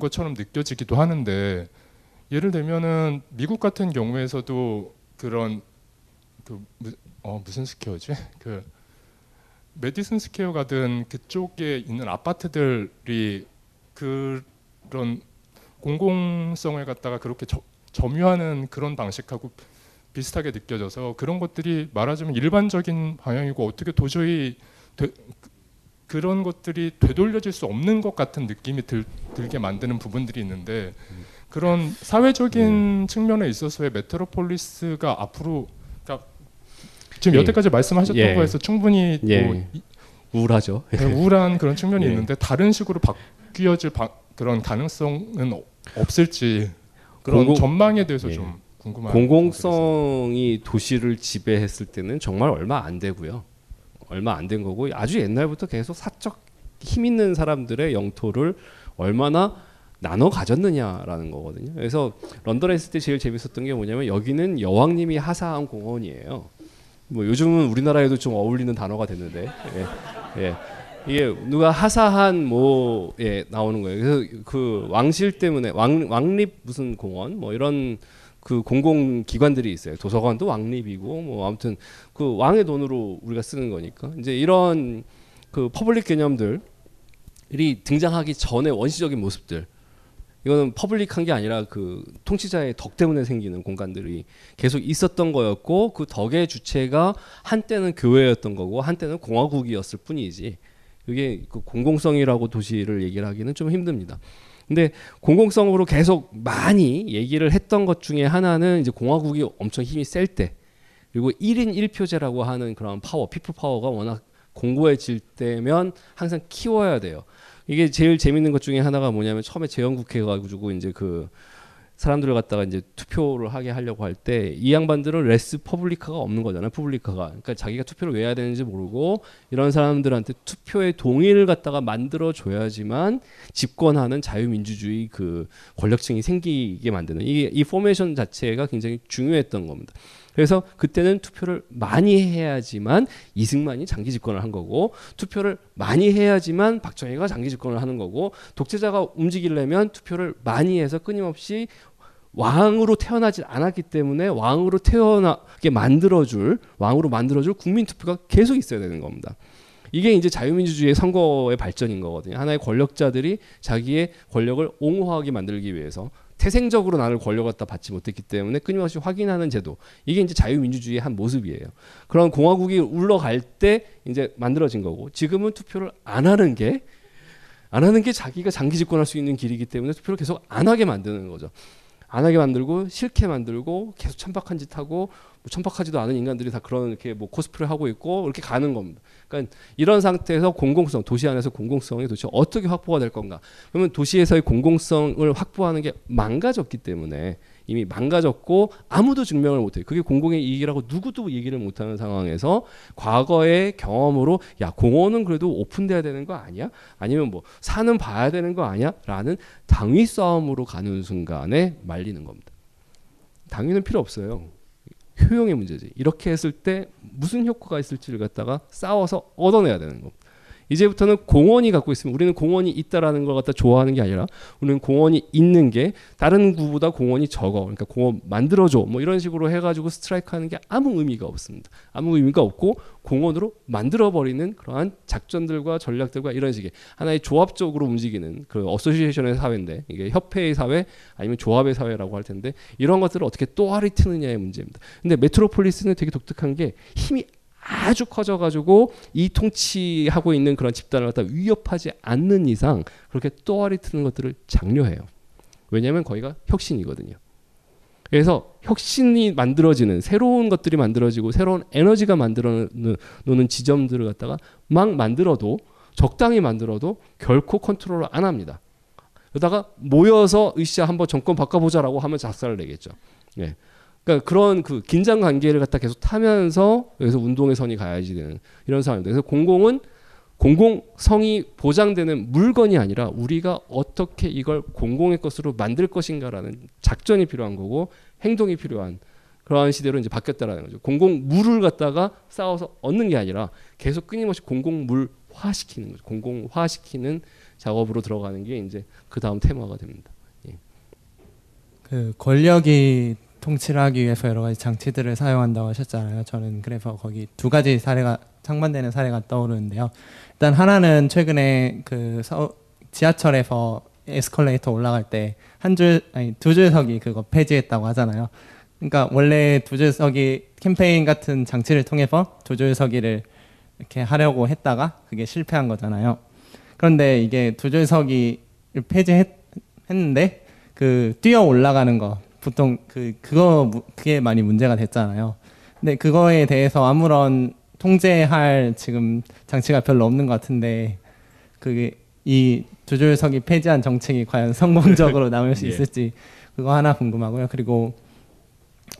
것처럼 느껴지기도 하는데 예를 들면은 미국 같은 경우에서도 그런 그 어 무슨 스퀘어지? (laughs) 그 메디슨 스퀘어 가든 그쪽에 있는 아파트들이 그런 공공성을 갖다가 그렇게 저, 점유하는 그런 방식하고 비슷하게 느껴져서 그런 것들이 말하자면 일반적인 방향이고 어떻게 도저히 되, 그런 것들이 되돌려질 수 없는 것 같은 느낌이 들, 들게 만드는 부분들이 있는데 그런 사회적인 측면에 있어서의 메트로폴리스가 앞으로 지금 예. 여태까지 말씀하셨던 예. 거에서 충분히 예. 뭐 이- 우울하죠. 네, 우울한 그런 측면이 예. 있는데 다른 식으로 바뀌어질 바, 그런 가능성은 어- 없을지 그런 공공- 전망에 대해서 예. 좀 궁금한 공공성이 도시를 지배했을 때는 정말 얼마 안 되고요. 얼마 안 된 거고 아주 옛날부터 계속 사적 힘 있는 사람들의 영토를 얼마나 나눠 가졌느냐라는 거거든요. 그래서 런던에 있을 때 제일 재밌었던 게 뭐냐면 여기는 여왕님이 하사한 공원이에요. 뭐 요즘은 우리나라에도 좀 어울리는 단어가 됐는데 예, 예. 이게 누가 하사한 뭐 예, 나오는 거예요. 그래서 그 왕실 때문에 왕 왕립 무슨 공원 뭐 이런 그 공공 기관들이 있어요. 도서관도 왕립이고 뭐 아무튼 그 왕의 돈으로 우리가 쓰는 거니까 이제 이런 그 public 개념들이 등장하기 전에 원시적인 모습들 이거는 public한 게 아니라 그 통치자의 덕 때문에 생기는 공간들이 계속 있었던 거였고 그 덕의 주체가 한때는 교회였던 거고 한때는 공화국이었을 뿐이지 그게 그 공공성이라고 도시를 얘기를 하기는 좀 힘듭니다. 근데 공공성으로 계속 많이 얘기를 했던 것 중에 하나는 이제 공화국이 엄청 힘이 셀 때 그리고 1인 1표제라고 하는 그런 파워, people power가 워낙 공고해질 때면 항상 키워야 돼요. 이게 제일 재밌는 것 중에 하나가 뭐냐면 처음에 제헌국회 가지고 이제 그 사람들을 갖다가 이제 투표를 하게 하려고 할 때 이 양반들은 res publica가 없는 거잖아요. publica가. 그러니까 자기가 투표를 왜 해야 되는지 모르고 이런 사람들한테 투표의 동의를 갖다가 만들어 줘야지만 집권하는 자유민주주의 그 권력층이 생기게 만드는 이게 이 formation 자체가 굉장히 중요했던 겁니다. 그래서 그때는 투표를 많이 해야지만 이승만이 장기 집권을 한 거고 투표를 많이 해야지만 박정희가 장기 집권을 하는 거고 독재자가 움직이려면 투표를 많이 해서 끊임없이 왕으로 태어나지 않았기 때문에 왕으로 태어나게 만들어줄 왕으로 만들어줄 국민 투표가 계속 있어야 되는 겁니다. 이게 이제 자유민주주의의 선거의 발전인 거거든요. 하나의 권력자들이 자기의 권력을 옹호하게 만들기 위해서 태생적으로 나를 권력을 갖다 받지 못했기 때문에 끊임없이 확인하는 제도. 이게 이제 자유민주주의의 한 모습이에요. 그런 공화국이 울러갈 때 이제 만들어진 거고 지금은 투표를 안 하는 게 안 하는 게 자기가 장기 집권할 수 있는 길이기 때문에 투표를 계속 안 하게 만드는 거죠. 안 하게 만들고 싫게 만들고 계속 천박한 짓 하고 뭐 천박하지도 않은 인간들이 다 그런 이렇게 뭐 코스프레 하고 있고 이렇게 가는 겁니다. 그러니까 이런 상태에서 공공성 도시 안에서 공공성이 도대체 어떻게 확보가 될 건가? 그러면 도시에서의 공공성을 확보하는 게 망가졌기 때문에 이미 망가졌고 아무도 증명을 못해요. 그게 공공의 이익이라고 누구도 얘기를 못하는 상황에서 과거의 경험으로 야 공원은 그래도 오픈돼야 되는 거 아니야? 아니면 뭐 산은 봐야 되는 거 아니야? 라는 당위 싸움으로 가는 순간에 말리는 겁니다. 당위는 필요 없어요. 효용의 문제지. 이렇게 했을 때 무슨 효과가 있을지를 갖다가 싸워서 얻어내야 되는 겁니다. 이제부터는 공원이 갖고 있으면 우리는 공원이 있다라는 걸 갖다 좋아하는 게 아니라 우리는 공원이 있는 게 다른 구보다 공원이 적어. 그러니까 공원 만들어줘. 뭐 이런 식으로 해가지고 스트라이크 하는 게 아무 의미가 없습니다. 아무 의미가 없고 공원으로 만들어버리는 그러한 작전들과 전략들과 이런 식의 하나의 조합적으로 움직이는 그 어소시에이션의 사회인데 이게 협회의 사회 아니면 조합의 사회라고 할 텐데 이런 것들을 어떻게 또아리 트느냐의 문제입니다. 근데 메트로폴리스는 되게 독특한 게 힘이 아주 커져가지고 이 통치하고 있는 그런 집단을 갖다 위협하지 않는 이상 그렇게 또아리 트는 것들을 장려해요. 왜냐하면 거기가 혁신이거든요. 그래서 혁신이 만들어지는 새로운 것들이 만들어지고 새로운 에너지가 만들어 놓는 지점들을 갖다가 막 만들어도 적당히 만들어도 결코 컨트롤을 안 합니다. 그러다가 모여서 으쌰 한번 정권 바꿔보자라고 하면 작살을 내겠죠. 예. 그러니까 그런 그 긴장 관계를 갖다 계속 타면서 여기서 운동의 선이 가야지 되는 이런 상황입니다. 그래서 공공은 공공성이 보장되는 물건이 아니라 우리가 어떻게 이걸 공공의 것으로 만들 것인가라는 작전이 필요한 거고 행동이 필요한 그러한 시대로 이제 바뀌었다라는 거죠. 공공물을 갖다가 싸워서 얻는 게 아니라 계속 끊임없이 공공물화 시키는 거죠. 공공화 시키는 작업으로 들어가는 게 이제 그 다음 테마가 됩니다. 예. 그 권력이 통치를 하기 위해서 여러 가지 장치들을 사용한다고 하셨잖아요. 저는 그래서 거기 두 가지 사례가 상반되는 사례가 떠오르는데요. 일단 하나는 최근에 그 서, 지하철에서 에스컬레이터 올라갈 때 한 줄 아니 두 줄석이 그거 폐지했다고 하잖아요. 그러니까 원래 두 줄석이 캠페인 같은 장치를 통해서 두 줄서기를 이렇게 하려고 했다가 그게 실패한 거잖아요. 그런데 이게 두 줄서기 폐지했는데 그 뛰어 올라가는 거 보통 그 그거 무- 그게 많이 문제가 됐잖아요. 근데 그거에 대해서 아무런 통제할 지금 장치가 별로 없는 것 같은데 그게 이 두줄석이 폐지한 정책이 과연 (laughs) 성공적으로 나올 수 예. 있을지 그거 하나 궁금하고요. 그리고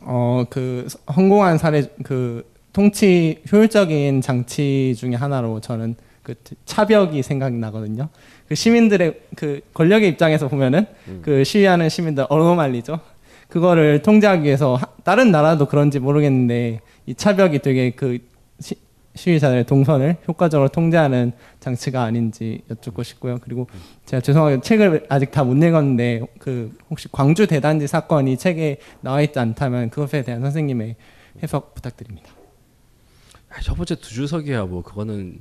어 그 성공한 사례 그 통치 효율적인 장치 중에 하나로 저는 그 차벽이 생각나거든요. 그 시민들의 그 권력의 입장에서 보면은 그 시위하는 시민들 얼어말리죠. 그거를 통제하기 위해서 하- 다른 나라도 그런지 모르겠는데 이 차벽이 되게 그 시, 시위자들의 동선을 효과적으로 통제하는 장치가 아닌지 여쭙고 싶고요. 그리고 제가 죄송하게 책을 아직 다 못 읽었는데 그 혹시 광주 대단지 사건이 책에 나와 있지 않다면 그것에 대한 선생님의 해석 부탁드립니다. 아, 첫 번째 두 줄서기야 뭐 그거는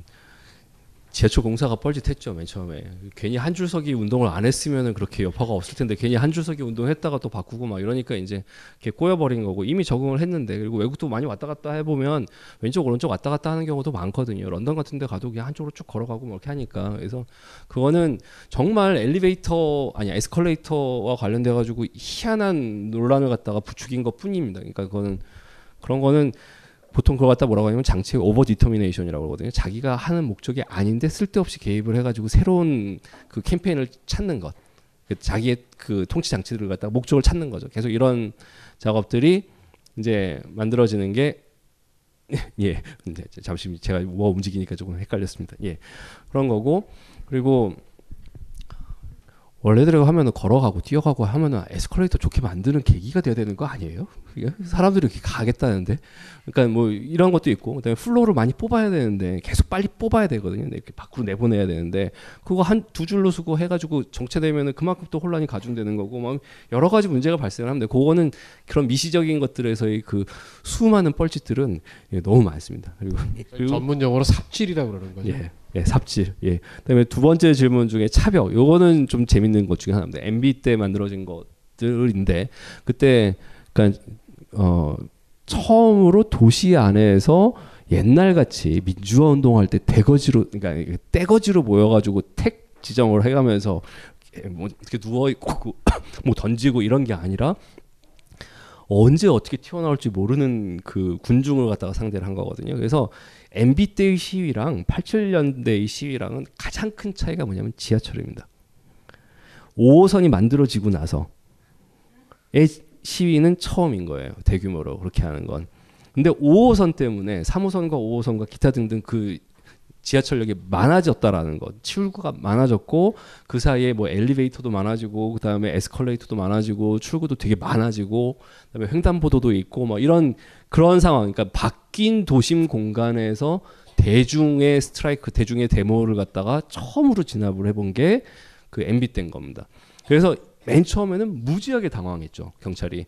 지하철 공사가 뻘짓했죠 맨 처음에. 괜히 한 줄서기 운동을 안 했으면은 그렇게 여파가 없을 텐데 괜히 한 줄서기 운동했다가 또 바꾸고 막 이러니까 이제 이렇게 꼬여버린 거고 이미 적응을 했는데 그리고 외국도 많이 왔다 갔다 해보면 왼쪽 오른쪽 왔다 갔다 하는 경우도 많거든요. 런던 같은데 가도 그냥 한쪽으로 쭉 걸어가고 뭐 이렇게 하니까. 그래서 그거는 정말 엘리베이터 아니 에스컬레이터와 관련돼 가지고 희한한 논란을 갖다가 부추긴 것 뿐입니다. 그러니까 그거는 그런 거는 보통 그걸 갖다 뭐라고 하냐면 장치의 overdetermination이라고 그러거든요. 자기가 하는 목적이 아닌데 쓸데없이 개입을 해가지고 새로운 그 캠페인을 찾는 것. 그 자기의 그 통치 장치들을 갖다가 목적을 찾는 거죠. 계속 이런 작업들이 이제 만들어지는 게 (laughs) 예. 근데 잠시 제가 뭐 움직이니까 조금 헷갈렸습니다. 예. 그런 거고 그리고 원래대로 하면은 걸어가고 뛰어가고 하면은 에스컬레이터 좋게 만드는 계기가 돼야 되는 거 아니에요? 사람들이 이렇게 가겠다는데, 그러니까 뭐 이런 것도 있고, 그다음에 flow를 많이 뽑아야 되는데 계속 빨리 뽑아야 되거든요. 이렇게 밖으로 내보내야 되는데 그거 한 두 줄로 쓰고 해가지고 정체되면은 그만큼 또 혼란이 가중되는 거고, 막 여러 가지 문제가 발생하는데 그거는 그런 미시적인 것들에서의 그 수많은 뻘짓들은 예, 너무 많습니다. 그리고, 그리고 전문 용어로 삽질이라고 그러는 거죠. 예, 예, 삽질. 예. 그다음에 두 번째 질문 중에 차벽. 요거는 좀 재밌는 것 중에 하나입니다. MB 때 만들어진 것들인데 그때 그러니까 어 처음으로 도시 안에서 옛날 같이 민주화 운동할 때 대거지로 그러니까 떼거지로 모여가지고 택 지정을 해가면서 뭐 이렇게 누워 있고 (coughs) 뭐 던지고 이런 게 아니라 언제 어떻게 튀어나올지 모르는 그 군중을 갖다가 상대를 한 거거든요. 그래서 MB 때의 시위랑 87년대의 시위랑은 가장 큰 차이가 뭐냐면 지하철입니다. 5호선이 만들어지고 나서의 시위는 처음인 거예요. 대규모로 그렇게 하는 건. 근데 5호선 때문에 3호선과 5호선과 기타 등등 그 지하철역이 많아졌다라는 것, 출구가 많아졌고 그 사이에 뭐 엘리베이터도 많아지고 그다음에 에스컬레이터도 많아지고 출구도 되게 많아지고 그다음에 횡단보도도 있고 뭐 이런 그런 상황, 그러니까 바뀐 도심 공간에서 대중의 스트라이크, 대중의 데모를 갖다가 처음으로 진압을 해본 게 그 MB 때인 겁니다. 그래서 맨 처음에는 무지하게 당황했죠 경찰이.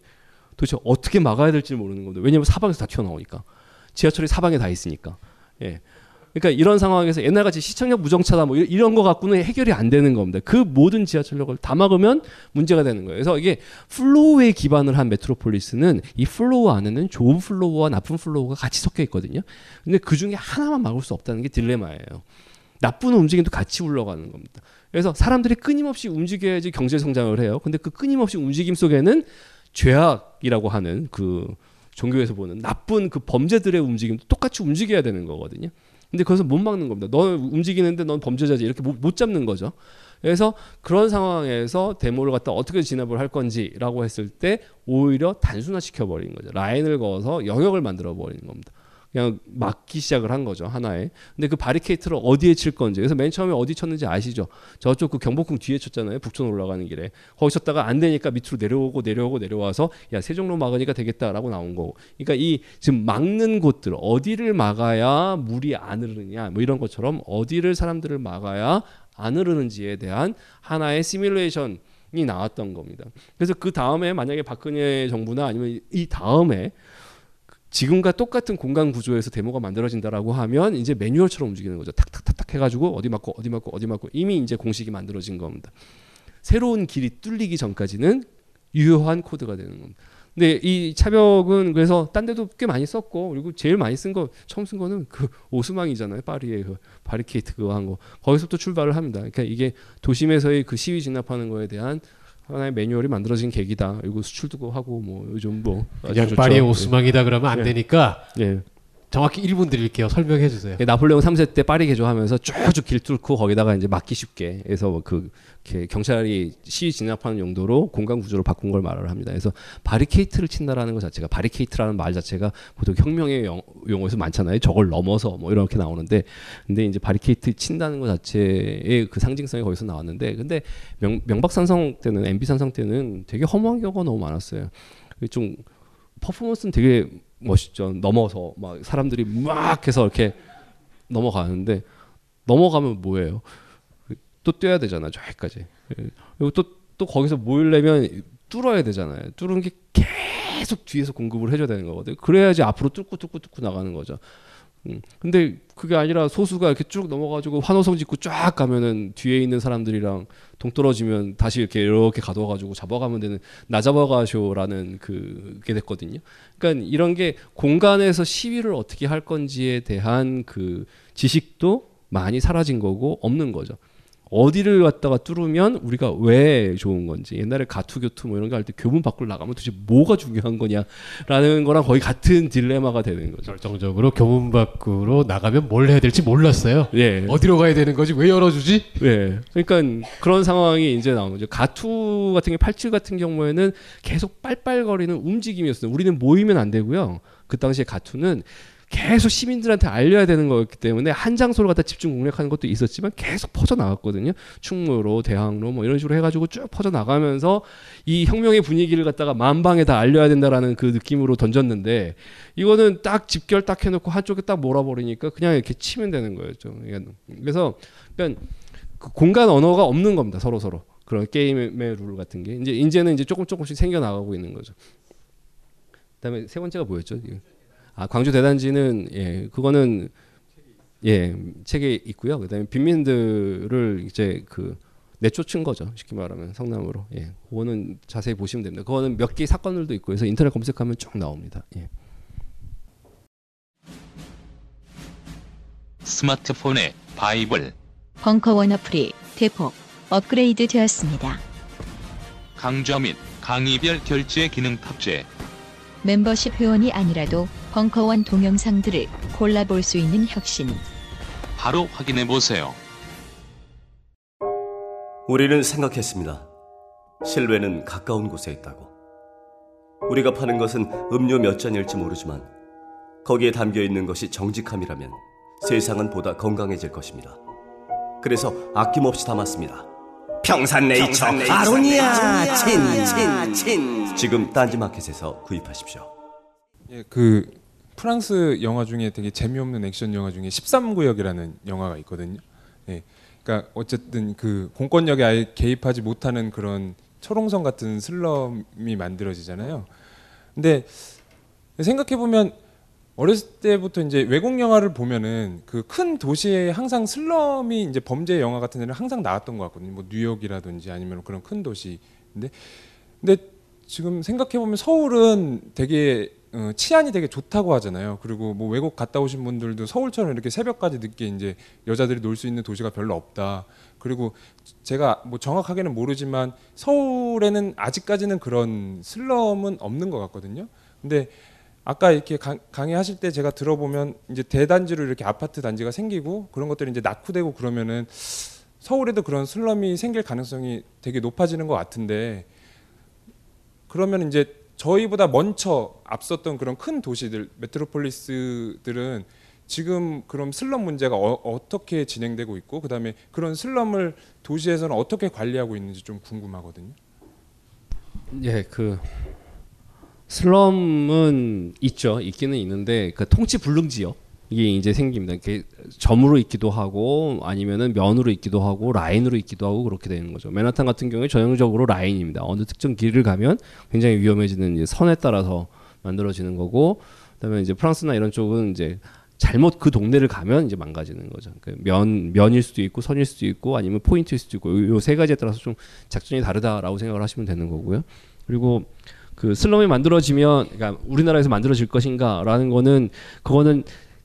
도대체 어떻게 막아야 될지 모르는 겁니다. 왜냐하면 사방에서 다 튀어나오니까 지하철이 사방에 다 있으니까. 예. 그러니까 이런 상황에서 옛날같이 시청역 무정차다 뭐 이- 이런 거 갖고는 해결이 안 되는 겁니다. 그 모든 지하철역을 다 막으면 문제가 되는 거예요. 그래서 이게 flow에 기반을 한 메트로폴리스는 이 flow 안에는 좋은 flow와 나쁜 flow가 같이 섞여 있거든요. 근데 그 중에 하나만 막을 수 없다는 게 딜레마예요. 나쁜 움직임도 같이 흘러가는 겁니다. 그래서 사람들이 끊임없이 움직여야지 경제 성장을 해요. 근데 그 끊임없이 움직임 속에는 죄악이라고 하는 그 종교에서 보는 나쁜 그 범죄들의 움직임도 똑같이 움직여야 되는 거거든요. 근데 그것을 못 막는 겁니다. 너 움직이는데 넌 범죄자지 이렇게 못, 못 잡는 거죠. 그래서 그런 상황에서 데모를 갖다 어떻게 진압을 할 건지라고 했을 때 오히려 단순화 시켜 버리는 거죠. 라인을 그어서 영역을 만들어 버리는 겁니다. 그냥 막기 시작을 한 거죠 하나에. 근데 그 바리케이트를 어디에 칠 건지. 그래서 맨 처음에 어디 쳤는지 아시죠? 저쪽 그 경복궁 뒤에 쳤잖아요. 북촌 올라가는 길에. 거기 쳤다가 안 되니까 밑으로 내려오고 내려오고 내려와서 야 세종로 막으니까 되겠다라고 나온 거고. 그러니까 이 지금 막는 곳들 어디를 막아야 물이 안 흐르느냐 뭐 이런 것처럼 어디를 사람들을 막아야 안 흐르는지에 대한 하나의 시뮬레이션 나왔던 겁니다. 그래서 그 다음에 만약에 박근혜 정부나 아니면 이 다음에 지금과 똑같은 공간 구조에서 데모가 만들어진다라고 하면 이제 매뉴얼처럼 움직이는 거죠. 탁탁탁탁 해가지고 어디 맞고 어디 맞고 어디 맞고 이미 이제 공식이 만들어진 겁니다. 새로운 길이 뚫리기 전까지는 유효한 코드가 되는 겁니다. 근데 이 차벽은 그래서 딴 데도 꽤 많이 썼고 그리고 제일 많이 쓴 거 처음 쓴 거는 그 오스망이잖아요 파리의 그 바리케이트 그거 한 거 거기서부터 출발을 합니다. 그러니까 이게 도심에서의 그 시위 진압하는 거에 대한 하나의 매뉴얼이 만들어진 계기다. 그리고 수출도 하고 뭐 요즘 뭐 그냥 파리의 오스망이다 그러면 안 예. 되니까 예. 정확히 1분 드릴게요. 설명해 주세요. 예, 나폴레옹 3세 때 파리 개조하면서 쭉쭉 길 뚫고 거기다가 이제 막기 쉽게 해서 뭐그 이렇게 경찰이 시위 진압하는 용도로 공간 구조를 바꾼 걸 말을 합니다. 그래서 바리케이트를 친다라는 것 자체가 바리케이트라는 말 자체가 보통 혁명의 영, 용어에서 많잖아요. 저걸 넘어서 뭐 이렇게 나오는데 근데 이제 바리케이트 친다는 것 자체의 그 상징성이 거기서 나왔는데 근데 명, 명박산성 때는 MB 산성 때는 되게 허무한 경우가 너무 많았어요. 좀 퍼포먼스는 되게 멋있죠. 넘어서 막 사람들이 막 해서 이렇게 넘어가는데 넘어가면 뭐예요? 또 뛰어야 되잖아요. 저기까지. 예. 그리고 또, 또 거기서 모이려면 뚫어야 되잖아요. 뚫은 게 계속 뒤에서 공급을 해줘야 되는 거거든요. 그래야지 앞으로 뚫고 뚫고 뚫고 나가는 거죠. 음. 근데 그게 아니라 소수가 이렇게 쭉 넘어가지고 환호성 짓고 쫙 가면은 뒤에 있는 사람들이랑 동떨어지면 다시 이렇게 이렇게 가둬가지고 잡아가면 되는 나 잡아가쇼라는 그게 됐거든요. 그러니까 이런 게 공간에서 시위를 어떻게 할 건지에 대한 그 지식도 많이 사라진 거고 없는 거죠. 어디를 갖다가 뚫으면 우리가 왜 좋은 건지 옛날에 가투교투 뭐 이런 거 할 때 교문 밖으로 나가면 도대체 뭐가 중요한 거냐라는 거랑 거의 같은 딜레마가 되는 거죠. 결정적으로 교문 밖으로 나가면 뭘 해야 될지 몰랐어요. 예. 어디로 가야 되는 거지? 왜 열어주지? 예. 그러니까 그런 상황이 이제 나오는 거죠. 가투 같은 게87 같은 경우에는 계속 빨빨거리는 움직임이었어요. 우리는 모이면 안 되고요. 그 당시에 가투는 계속 시민들한테 알려야 되는 거였기 때문에 한 장소를 갖다 집중 공략하는 것도 있었지만 계속 퍼져 나갔거든요. 충무로, 대학로 뭐 이런 식으로 해가지고 쭉 퍼져 나가면서 이 혁명의 분위기를 갖다가 만방에 다 알려야 된다라는 그 느낌으로 던졌는데 이거는 딱 집결 딱 해놓고 한쪽에 딱 몰아버리니까 그냥 이렇게 치면 되는 거였죠. 그래서 그러니까 그 공간 언어가 없는 겁니다. 서로 서로 그런 게임의 룰 같은 게 이제 이제는 이제 조금 조금씩 생겨 나가고 있는 거죠. 그다음에 세 번째가 뭐였죠? 아 광주 대단지는 예 그거는 예 책에 있고요. 그다음에 빈민들을 이제 그 내쫓은 거죠. 쉽게 말하면 성남으로. 예, 그거는 자세히 보시면 됩니다. 그거는 몇 개 사건들도 있고 해서 인터넷 검색하면 쭉 나옵니다. 예. 스마트폰의 바이블 벙커원 어플이 대폭 업그레이드 되었습니다. 강좌 및 강의별 결제 기능 탑재 멤버십 회원이 아니라도 벙커원 동영상들을 골라볼 수 있는 혁신. 바로 확인해 보세요. 우리는 생각했습니다. 실외는 가까운 곳에 있다고. 우리가 파는 것은 음료 몇 잔일지 모르지만 거기에 담겨 있는 것이 정직함이라면 세상은 보다 건강해질 것입니다. 그래서 아낌없이 담았습니다. 평산네이처 평산네이처 아로니아 친, 친, 지금 딴지마켓에서 구입하십시오. 예, 그 프랑스 영화 중에 되게 재미없는 액션 영화 중에 13구역이라는 영화가 있거든요. 예. 그러니까 어쨌든 그 공권력에 아예 개입하지 못하는 그런 초롱성 같은 슬럼이 만들어지잖아요. 근데 생각해 보면 어렸을 때부터 이제 외국 영화를 보면은 그 큰 도시에 항상 슬럼이 이제 범죄 영화 같은 데는 항상 나왔던 것 같거든요. 뭐 뉴욕이라든지 아니면 그런 큰 도시. 근데 근데 지금 생각해 보면 서울은 되게 어, 치안이 되게 좋다고 하잖아요. 그리고 뭐 외국 갔다 오신 분들도 서울처럼 이렇게 새벽까지 늦게 이제 여자들이 놀 수 있는 도시가 별로 없다. 그리고 제가 뭐 정확하게는 모르지만 서울에는 아직까지는 그런 슬럼은 없는 것 같거든요. 근데 아까 이렇게 강, 강의하실 때 제가 들어보면 이제 대단지로 이렇게 아파트 단지가 생기고 그런 것들이 이제 낙후되고 그러면은 서울에도 그런 슬럼이 생길 가능성이 되게 높아지는 것 같은데 그러면 이제 저희보다 먼저 앞섰던 그런 큰 도시들 메트로폴리스들은 지금 그럼 슬럼 문제가 어, 떻게 진행되고 있고 그다음에 그런 슬럼을 도시에서는 어떻게 관리하고 있는지 좀 궁금하거든요. 예, 그 슬럼은 있죠. 있기는 있는데 그 통치 불능 지역 이게 이제 생깁니다. 이게 점으로 있기도 하고 아니면은 면으로 있기도 하고 라인으로 있기도 하고 그렇게 되는 거죠. 맨하탄 같은 경우에 전형적으로 라인입니다. 어느 특정 길을 가면 굉장히 위험해지는 이제 선에 따라서 만들어지는 거고 그다음에 이제 프랑스나 이런 쪽은 이제 잘못 그 동네를 가면 이제 망가지는 거죠. 그면 면일 수도 있고 선일 수도 있고 아니면 포인트일 수도 있고 요 세 가지에 따라서 좀 작전이 다르다라고 생각을 하시면 되는 거고요. 그리고 그 슬럼이 만들어지면 그러니까 우리나라에서 만들어질 것인가라는 거는 그거는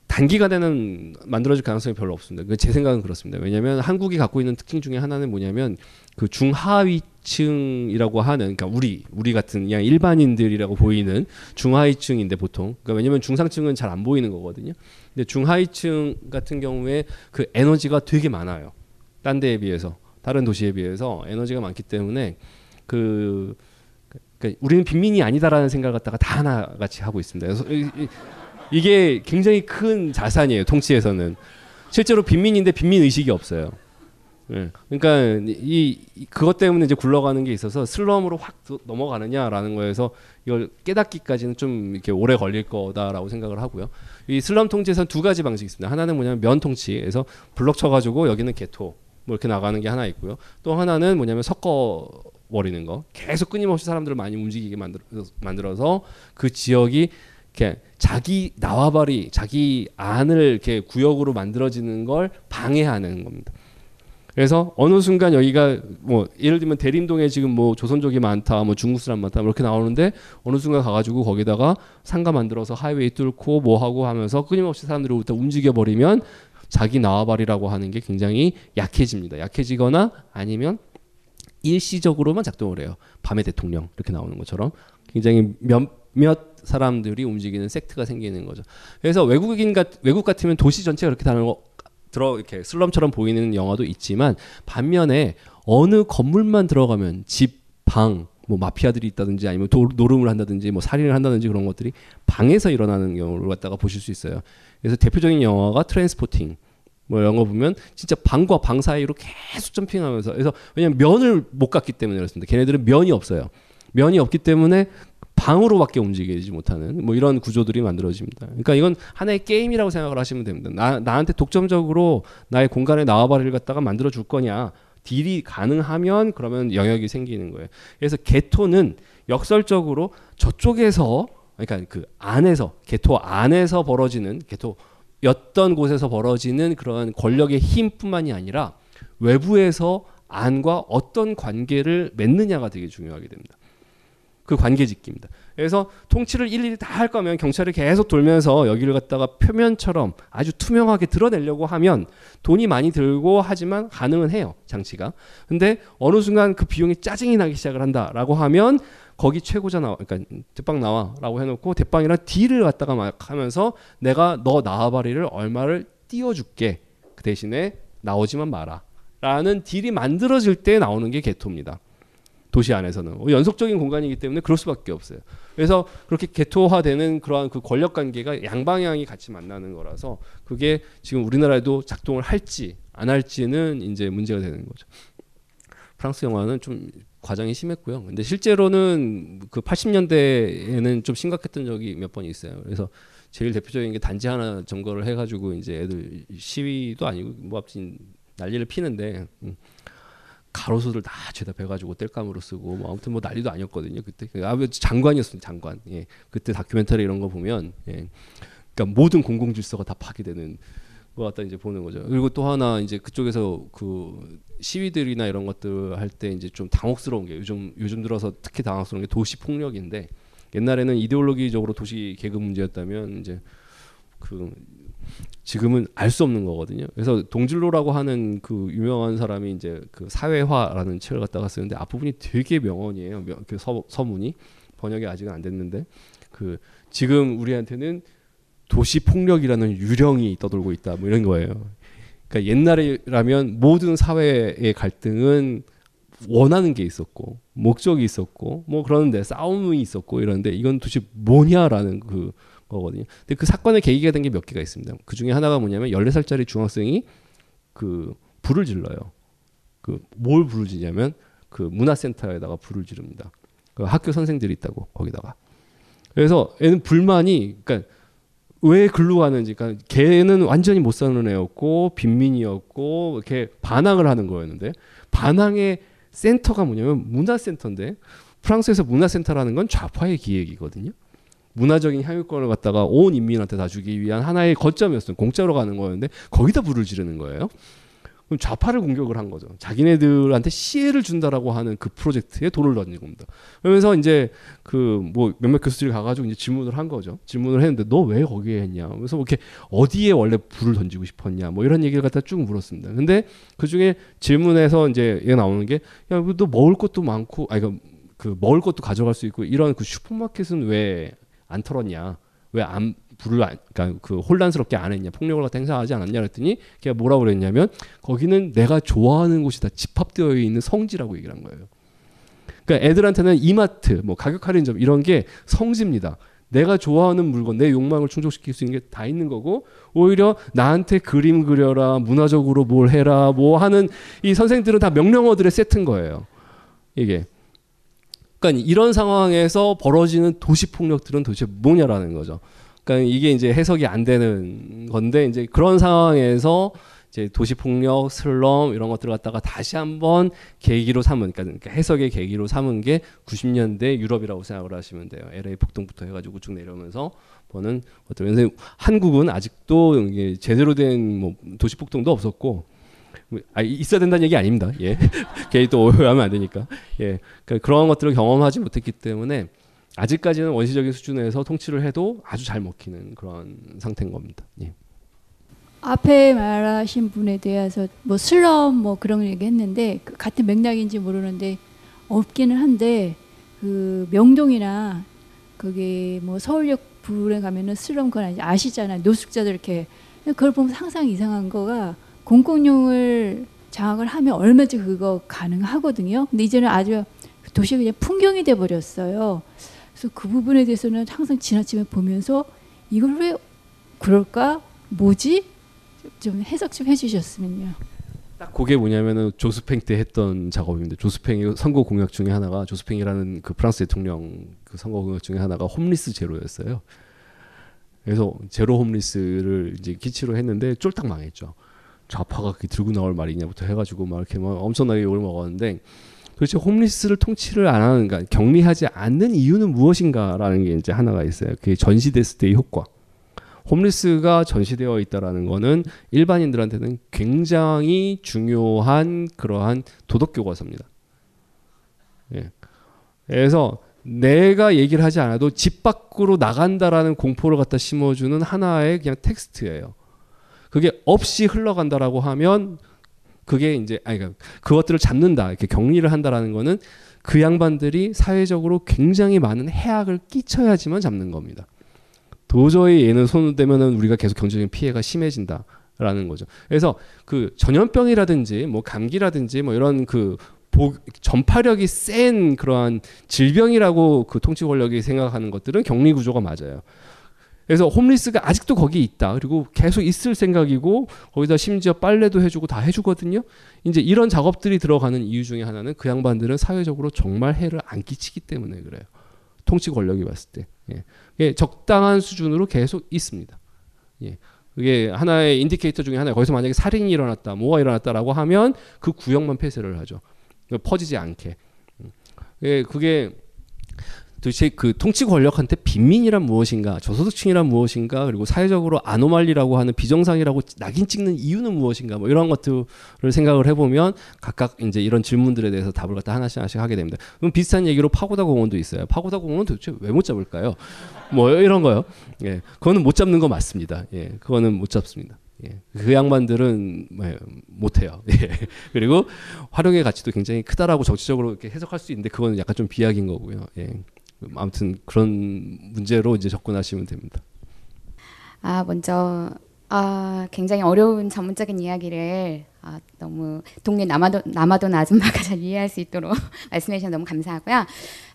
단기간에는 만들어질 가능성이 별로 없습니다. 그제 생각은 그렇습니다. 왜냐하면 한국이 갖고 있는 특징 중에 하나는 뭐냐면 그 중하위층이라고 하는 그러니까 우리 우리 같은 그냥 일반인들이라고 보이는 중하위층인데 보통 그러니까 왜냐하면 중상층은 잘 안 보이는 거거든요. 근데 중하위층 같은 경우에 그 에너지가 되게 많아요. 딴 데에 비해서 다른 도시에 비해서 에너지가 많기 때문에 그 그러니까 우리는 빈민이 아니다라는 생각을 갖다가 다 하나 같이 하고 있습니다. 그래서 이게 굉장히 큰 자산이에요. 통치에서는 실제로 빈민인데 빈민 의식이 없어요. 예. 그러니까 이, 이 그것 때문에 이제 굴러가는 게 있어서 슬럼으로 확 도- 넘어가느냐라는 거에서 이걸 깨닫기까지는 좀 이렇게 오래 걸릴 거다라고 생각을 하고요. 이 슬럼 통치에서는 두 가지 방식이 있습니다. 하나는 뭐냐면 면 통치에서 블럭 쳐가지고 여기는 개토 뭐 이렇게 나가는 게 하나 있고요. 또 하나는 뭐냐면 섞어 버리는 거. 계속 끊임없이 사람들을 많이 움직이게 만들어, 만들어서 그 지역이 이렇게 자기 나와바리 자기 안을 이렇게 구역으로 만들어지는 걸 방해하는 겁니다. 그래서 어느 순간 여기가 뭐 예를 들면 대림동에 지금 뭐 조선족이 많다, 뭐 중국 사람 많다, 뭐 이렇게 나오는데 어느 순간 가가지고 거기다가 상가 만들어서 하이웨이 뚫고 뭐 하고 하면서 끊임없이 사람들을 일단 움직여 버리면 자기 나와바리라고 하는 게 굉장히 약해집니다. 약해지거나 아니면 일시적으로만 작동을 해요. 밤의 대통령 이렇게 나오는 것처럼 굉장히 몇몇 사람들이 움직이는 섹트가 생기는 거죠. 그래서 외국인 같 외국 같으면 도시 전체가 그렇게 다는 거 들어 이렇게 슬럼처럼 보이는 영화도 있지만 반면에 어느 건물만 들어가면 집, 방, 뭐 마피아들이 있다든지 아니면 도, 노름을 한다든지 뭐 살인을 한다든지 그런 것들이 방에서 일어나는 경우를 갖다가 보실 수 있어요. 그래서 대표적인 영화가 트랜스포팅 뭐 이런 거 보면 진짜 방과 방 사이로 계속 점핑하면서 그래서 왜냐면 면을 못 갔기 때문에 그렇습니다. 걔네들은 면이 없어요. 면이 없기 때문에 방으로밖에 움직이지 못하는 뭐 이런 구조들이 만들어집니다. 그러니까 이건 하나의 게임이라고 생각을 하시면 됩니다. 나, 나한테 독점적으로 나의 공간에 나와바리를 갖다가 만들어 줄 거냐. 딜이 가능하면 그러면 영역이 생기는 거예요. 그래서 개토는 역설적으로 저쪽에서 그러니까 그 안에서 개토 안에서 벌어지는 개토였던 곳에서 벌어지는 그런 권력의 힘뿐만이 아니라 외부에서 안과 어떤 관계를 맺느냐가 되게 중요하게 됩니다. 그 관계 짓기입니다. 그래서 통치를 일일이 다 할 거면 경찰이 계속 돌면서 여기를 갖다가 표면처럼 아주 투명하게 드러내려고 하면 돈이 많이 들고 하지만 가능은 해요 장치가. 근데 어느 순간 그 비용이 짜증이 나기 시작을 한다라고 하면 거기 최고자 나와, 그러니까 대빵 나와라고 해놓고 대빵이랑 딜을 갖다가 막 하면서 내가 너 나와바리를 얼마를 띄워줄게 그 대신에 나오지만 마라 라는 딜이 만들어질 때 나오는 게 개토입니다. 도시 안에서는 어, 연속적인 공간이기 때문에 그럴 수밖에 없어요. 그래서 그렇게 개토화되는 그러한 그 권력 관계가 양방향이 같이 만나는 거라서 그게 지금 우리나라에도 작동을 할지 안 할지는 이제 문제가 되는 거죠. 프랑스 영화는 좀 과장이 심했고요. 근데 실제로는 그 80년대에는 좀 심각했던 적이 몇 번 있어요. 그래서 제일 대표적인 게 단지 하나 점거를 해가지고 이제 애들 시위도 아니고 뭐 아무튼 난리를 피는데 음. 가로수들 다 죄다 베가지고 땔감으로 쓰고 뭐 아무튼 뭐 난리도 아니었거든요 그때. 아 장관이었습니다 장관. 예. 그때 다큐멘터리 이런 거 보면 예. 그러니까 모든 공공 질서가 다 파괴되는 거 갖다 이제 보는 거죠. 그리고 또 하나 이제 그쪽에서 그 시위들이나 이런 것들 할 때 이제 좀 당혹스러운 게 요즘 요즘 들어서 특히 당혹스러운 게 도시 폭력인데 옛날에는 이데올로기적으로 도시 계급 문제였다면 이제 그 지금은 알 수 없는 거거든요. 그래서 동질로라고 하는 그 유명한 사람이 이제 그 사회화라는 책을 갖다가 쓰는데 앞부분이 되게 명언이에요. 명- 그 서, 서문이 번역이 아직은 안 됐는데 그 지금 우리한테는 도시 폭력이라는 유령이 떠돌고 있다. 뭐 이런 거예요. 그러니까 옛날이라면 모든 사회의 갈등은 원하는 게 있었고 목적이 있었고 뭐 그러는데 싸움이 있었고 이런데 이건 도대체 뭐냐라는 그 거거든요. 근데 그 사건의 계기가 된 게 몇 개가 있습니다. 그 중에 하나가 뭐냐면 14살짜리 중학생이 그 불을 질러요. 그 뭘 불을 지냐면 그 문화센터에다가 불을 지릅니다. 그 학교 선생들이 있다고 거기다가. 그래서 애는 불만이 그러니까 왜 글로 가는지, 그러니까 걔는 완전히 못 사는 애였고 빈민이었고 이렇게 반항을 하는 거였는데 반항의 센터가 뭐냐면 문화센터인데 프랑스에서 문화센터라는 건 좌파의 기획이거든요. 문화적인 향유권을 갖다가 온 인민한테 다 주기 위한 하나의 거점이었어요. 공짜로 가는 거였는데 거기다 불을 지르는 거예요. 그럼 좌파를 공격을 한 거죠. 자기네들한테 시혜를 준다라고 하는 그 프로젝트에 돈을 던진 겁니다. 그러면서 이제 그 뭐 몇몇 교수들이 가가지고 이제 질문을 한 거죠. 질문을 했는데 너 왜 거기에 했냐. 그래서 뭐 이렇게 어디에 원래 불을 던지고 싶었냐. 뭐 이런 얘기를 갖다 쭉 물었습니다. 근데 그 중에 질문에서 이제 얘 나오는 게 야, 너 먹을 것도 많고, 아니 그, 그 먹을 것도 가져갈 수 있고 이런 그 슈퍼마켓은 왜 안 털었냐. 왜 안 불을 안, 그러니까 그 혼란스럽게 안 했냐 폭력을 갖다 행사하지 않았냐 그랬더니 걔가 뭐라고 그랬냐면 거기는 내가 좋아하는 곳이 다 집합되어 있는 성지라고 얘기를 한 거예요. 그러니까 애들한테는 이마트, 뭐 가격 할인점 이런 게 성지입니다. 내가 좋아하는 물건, 내 욕망을 충족시킬 수 있는 게 다 있는 거고 오히려 나한테 그림 그려라, 문화적으로 뭘 해라, 뭐 하는 이 선생들은 다 명령어들의 세트인 거예요. 이게. 그러니까 이런 상황에서 벌어지는 도시 폭력들은 도대체 뭐냐라는 거죠. 그러니까 이게 이제 해석이 안 되는 건데 이제 그런 상황에서 이제 도시 폭력, 슬럼 이런 것들을 갖다가 다시 한번 계기로 삼은 그러니까 해석의 계기로 삼은 게 90년대 유럽이라고 생각을 하시면 돼요. LA 폭동부터 해가지고 쭉 내려오면서 보는 면 한국은 아직도 제대로 된 뭐 도시 폭동도 없었고 아, 있어야 된다는 얘기 아닙니다. 예. (laughs) 괜히 또 오해하면 안 되니까. 예. 그러니까 그런 것들을 경험하지 못했기 때문에 아직까지는 원시적인 수준에서 통치를 해도 아주 잘 먹히는 그런 상태인 겁니다. 예. 앞에 말하신 분에 대해서 뭐 슬럼 뭐 그런 얘기 했는데 그 같은 맥락인지 모르는데 없기는 한데 그 명동이나 그게 뭐 서울역 부에 가면은 슬럼 건 아시잖아요 노숙자들 이렇게 그걸 보면 항상 이상한 거가 공공용을 장악을 하면 얼마든지 그거 가능하거든요. 근데 이제는 아주 도시가 그냥 풍경이 돼 버렸어요. 그래서 그 부분에 대해서는 항상 지나치게 보면서 이걸 왜 그럴까? 뭐지? 좀 해석 좀 해주셨으면요. 딱 그게 뭐냐면은 조스팽 때 했던 작업입니다. 조스팽의 선거 공약 중에 하나가 조스팽이라는 그 프랑스 대통령 그 선거 공약 중에 하나가 홈리스 제로였어요. 그래서 제로 홈리스를 이제 기치로 했는데 쫄딱 망했죠. 좌파가 그게 들고 나올 말이냐부터 해가지고 막 이렇게 막 엄청나게 욕을 먹었는데 도대체 홈리스를 통치를 안 하는, 가 격리하지 않는 이유는 무엇인가라는 게 이제 하나가 있어요. 그게 전시됐을 때의 효과. 홈리스가 전시되어 있다라는 거는 일반인들한테는 굉장히 중요한 그러한 도덕 교과서입니다. 예. 그래서 내가 얘기를 하지 않아도 집 밖으로 나간다라는 공포를 갖다 심어주는 하나의 그냥 텍스트예요. 그게 없이 흘러간다라고 하면 그게 이제 아니 그러니까 그것들을 잡는다 이렇게 격리를 한다라는 거는 그 양반들이 사회적으로 굉장히 많은 해악을 끼쳐야지만 잡는 겁니다. 도저히 얘는 손을 대면은 우리가 계속 경제적인 피해가 심해진다 라는 거죠. 그래서 그 전염병이라든지 뭐 감기라든지 뭐 이런 그 보, 전파력이 센 그러한 질병이라고 그 통치 권력이 생각하는 것들은 격리 구조가 맞아요. 그래서 홈리스가 아직도 거기 있다. 그리고 계속 있을 생각이고 거기다 심지어 빨래도 해주고 다 해주거든요. 이제 이런 작업들이 들어가는 이유 중에 하나는 그 양반들은 사회적으로 정말 해를 안 끼치기 때문에 그래요. 통치 권력이 봤을 때. 예. 예, 적당한 수준으로 계속 있습니다. 예. 그게 하나의 indicator 중에 하나예요. 거기서 만약에 살인이 일어났다, 뭐가 일어났다라고 하면 그 구역만 폐쇄를 하죠. 퍼지지 않게. 예, 그게 도대체 그 통치 권력한테 빈민이란 무엇인가, 저소득층이란 무엇인가, 그리고 사회적으로 anomaly라고 하는 비정상이라고 낙인 찍는 이유는 무엇인가, 뭐 이런 것들을 생각을 해보면 각각 이제 이런 질문들에 대해서 답을 갖다 하나씩 하나씩 하게 됩니다. 그럼 비슷한 얘기로 파고다 공원도 있어요. 파고다 공원은 도대체 왜 못 잡을까요? 뭐 이런 거요. 예, 그거는 못 잡는 거 맞습니다. 예, 그거는 못 잡습니다. 예, 그 양반들은 뭐 못해요. (laughs) 예. 그리고 활용의 가치도 굉장히 크다라고 정치적으로 이렇게 해석할 수 있는데 그거는 약간 좀 비약인 거고요. 예. 아무튼 그런 문제로 이제 접근하시면 됩니다. 아 먼저 아 굉장히 어려운 전문적인 이야기를 아, 너무 동네 남아도 남아돈 아줌마가 (laughs) 잘 이해할 수 있도록 (laughs) 말씀해 주셔서 너무 감사하고요.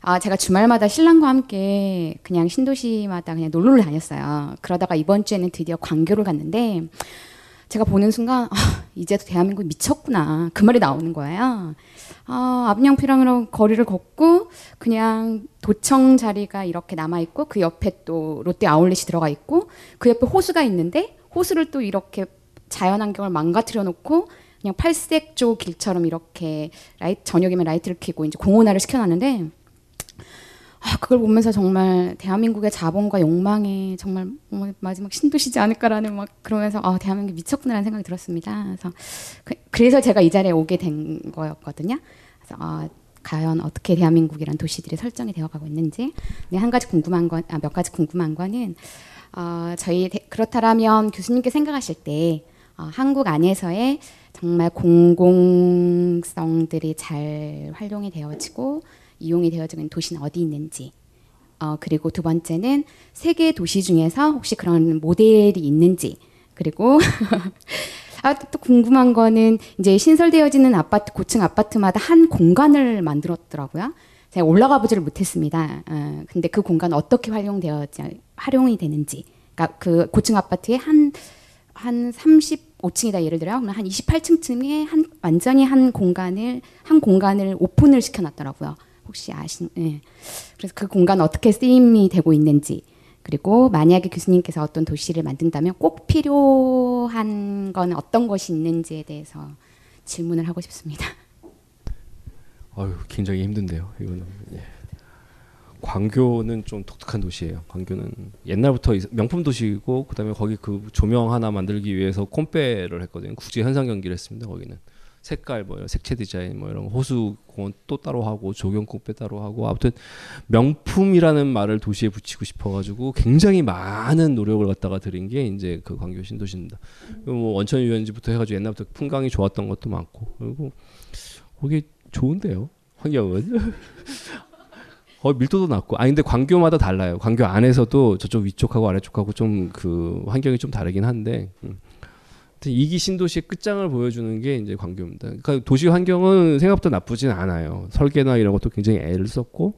아 제가 주말마다 신랑과 함께 그냥 신도시마다 그냥 놀러를 다녔어요. 그러다가 이번 주에는 드디어 광교를 갔는데 제가 보는 순간 아, 이제도 대한민국 미쳤구나 그 말이 나오는 거예요. 아, 압량필랑으로 거리를 걷고 그냥 도청 자리가 이렇게 남아 있고 그 옆에 또 롯데 아울렛이 들어가 있고 그 옆에 호수가 있는데 호수를 또 이렇게 자연환경을 망가뜨려 놓고 그냥 팔색조 길처럼 이렇게 라이트 저녁이면 라이트를 켜고 이제 공원화를 시켜놨는데 아, 그걸 보면서 정말 대한민국의 자본과 욕망에 정말 뭐 마지막 신도시지 않을까라는 막 그러면서 아, 대한민국 미쳤구나라는 생각이 들었습니다. 그래서 그, 래서 제가 이 자리에 오게 된 거였거든요. 그래서 아, 과연 어떻게 대한민국이란 도시들이 설정이 되어가고 있는지. 한 가지 궁금한 건, 아, 몇 가지 궁금한 거는 어, 저희 대, 그렇다라면 교수님께 생각하실 때 어, 한국 안에서의 정말 공공성들이 잘 활용이 되어지고 이용이 되어지고 있는 도시는 어디 있는지. 어, 그리고 두 번째는 세계 도시 중에서 혹시 그런 모델이 있는지. 그리고 (laughs) 아, 또 궁금한 거는 이제 신설되어지는 아파트, 고층 아파트마다 한 공간을 만들었더라고요. 제가 올라가 보지를 못했습니다. 어, 근데 그 공간 어떻게 활용되어 활용이 되는지. 그러니까 그 고층 아파트에 한, 한 35층이다 예를 들어요. 그러면 한 28층쯤에 한, 완전히 한 공간을, 한 공간을 오픈을 시켜놨더라고요. 혹시 아신, 예. 그래서 그 공간 어떻게 쓰임이 되고 있는지. 그리고 만약에 교수님께서 어떤 도시를 만든다면 꼭 필요한 건 어떤 것이 있는지에 대해서 질문을 하고 싶습니다. 아유, 굉장히 힘든데요. 이거는. 예. 광교는 좀 독특한 도시예요. 광교는 옛날부터 명품 도시고 그다음에 거기 그 조명 하나 만들기 위해서 콤페를 했거든요. 국제 현상 경기를 했습니다. 거기는 색깔 뭐 색채 디자인 뭐 이런 호수 공원 또 따로 하고 조경 콤페 따로 하고 아무튼 명품이라는 말을 도시에 붙이고 싶어가지고 굉장히 많은 노력을 갖다가 들인 게 이제 그 광교 신도시입니다. 뭐 원천 유원지부터 해가지고 옛날부터 풍광이 좋았던 것도 많고 그리고 거기 좋은데요. 환경은 (laughs) 어 밀도도 낮고 아 근데 광교마다 달라요. 광교 안에서도 저쪽 위쪽하고 아래쪽하고 좀 그 환경이 좀 다르긴 한데 음. 이기 신도시의 끝장을 보여주는 게 이제 광교입니다. 그러니까 도시 환경은 생각보다 나쁘진 않아요. 설계나 이런 것도 굉장히 애를 썼고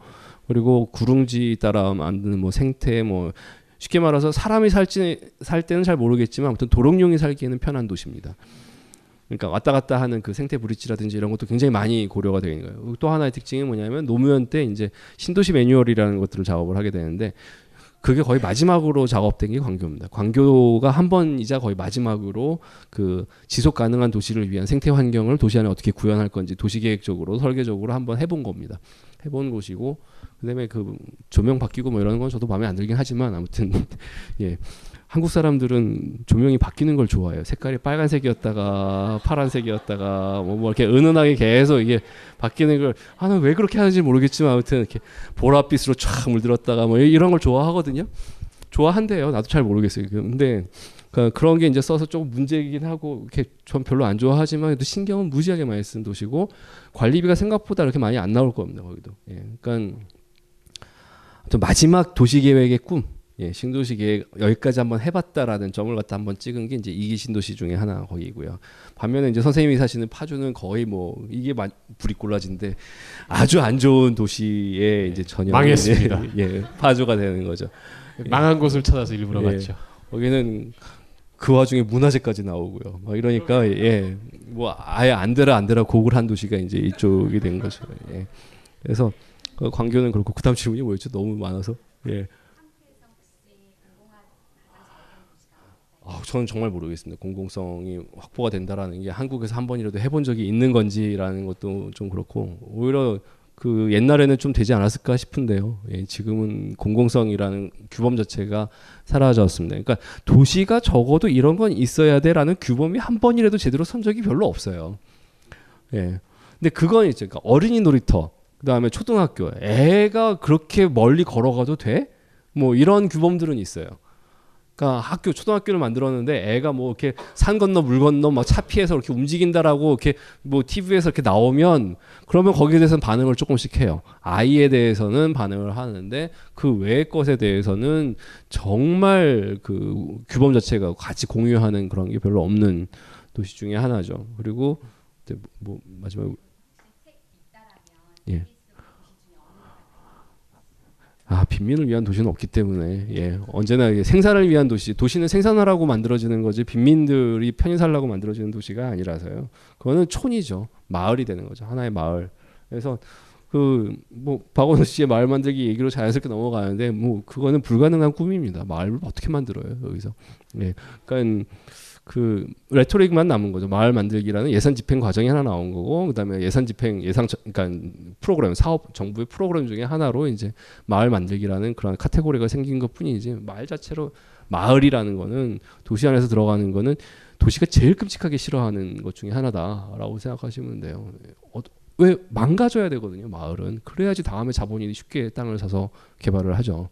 그리고 구릉지 따라 만드는 뭐 생태 뭐 쉽게 말해서 사람이 살지 살 때는 잘 모르겠지만 아무튼 도롱뇽이 살기에는 편한 도시입니다. 그러니까 왔다 갔다 하는 그 생태 브릿지라든지 이런 것도 굉장히 많이 고려가 되는 거예요. 또 하나의 특징이 뭐냐면 노무현 때 이제 신도시 매뉴얼이라는 것들을 작업을 하게 되는데 그게 거의 마지막으로 작업된 게 광교입니다. 광교가 한 번이자 거의 마지막으로 그 지속 가능한 도시를 위한 생태 환경을 도시 안에 어떻게 구현할 건지 도시 계획적으로 설계적으로 한번 해본 겁니다. 해본 곳이고 그다음에 그 조명 바뀌고 뭐 이런 건 저도 마음에 안 들긴 하지만 아무튼 (laughs) 예 한국 사람들은 조명이 바뀌는 걸 좋아해요. 색깔이 빨간색이었다가 파란색이었다가 뭐, 뭐 이렇게 은은하게 계속 이게 바뀌는 걸 아는 왜 그렇게 하는지 모르겠지만 아무튼 이렇게 보랏빛으로 쫙 물들었다가 뭐 이런 걸 좋아하거든요. 좋아한대요. 나도 잘 모르겠어요. 근데 그 그런 게 이제 써서 조금 문제이긴 하고 이렇게 전 별로 안 좋아하지만 그래도 신경은 무지하게 많이 쓴 도시고 관리비가 생각보다 그렇게 많이 안 나올 겁니다. 거기도. 예. 그러니까 마지막 도시 계획의 꿈 예, 신도시 계획 여기까지 한번 해봤다라는 점을 갖다 한번 찍은 게 이제 이기 신도시 중에 하나 거기고요. 반면에 이제 선생님이 사시는 파주는 거의 뭐 이게 마, 브리꼴라지인데 아주 안 좋은 도시에 이제 전혀 망했습니다. 예, (laughs) 예, 파주가 되는 거죠. 망한 곳을 찾아서 일부러 예, 갔죠. 거기는 그 와중에 문화재까지 나오고요. 막 이러니까 예, 뭐 아예 안 되라 안 되라 곡을 한 도시가 이제 이쪽이 된 거죠. 예. 그래서 그 광교는 그렇고 그다음 질문이 뭐였죠? 너무 많아서 예. 아, 저는 정말 모르겠습니다. 공공성이 확보가 된다라는 게 한국에서 한 번이라도 해본 적이 있는 건지라는 것도 좀 그렇고 오히려 그 옛날에는 좀 되지 않았을까 싶은데요. 예, 지금은 공공성이라는 규범 자체가 사라졌습니다. 그러니까 도시가 적어도 이런 건 있어야 돼라는 규범이 한 번이라도 제대로 선 적이 별로 없어요. 예. 근데 그건 이제 그러니까 어린이 놀이터, 그 다음에 초등학교, 애가 그렇게 멀리 걸어가도 돼? 뭐 이런 규범들은 있어요. 그러니까 학교 초등학교를 만들었는데 애가 뭐 이렇게 산 건너 물 건너 막 차 피해서 이렇게 움직인다라고 이렇게 뭐 TV에서 이렇게 나오면 그러면 거기에 대해서는 반응을 조금씩 해요. 아이에 대해서는 반응을 하는데 그 외의 것에 대해서는 정말 그 규범 자체가 같이 공유하는 그런 게 별로 없는 도시 중에 하나죠. 그리고 뭐 마지막 아 빈민을 위한 도시는 없기 때문에 예. 언제나 생산을 위한 도시 도시는 생산하라고 만들어지는 거지 빈민들이 편히 살라고 만들어지는 도시가 아니라서요. 그거는 촌이죠. 마을이 되는 거죠. 하나의 마을. 그래서 그 뭐 박원호 씨의 마을 만들기 얘기로 자연스럽게 넘어가는데 뭐 그거는 불가능한 꿈입니다. 마을을 어떻게 만들어요 여기서? 예. 그러니까 그 레토릭만 남은 거죠. 마을 만들기라는 예산 집행 과정이 하나 나온 거고 그다음에 예산 집행 예상 그러니까 프로그램 사업 정부의 프로그램 중에 하나로 이제 마을 만들기라는 그런 카테고리가 생긴 것뿐이지 마을 자체로 마을이라는 거는 도시 안에서 들어가는 거는 도시가 제일 끔찍하게 싫어하는 것 중에 하나다라고 생각하시면 돼요. 어, 왜 망가져야 되거든요. 마을은 그래야지 다음에 자본인이 쉽게 땅을 사서 개발을 하죠.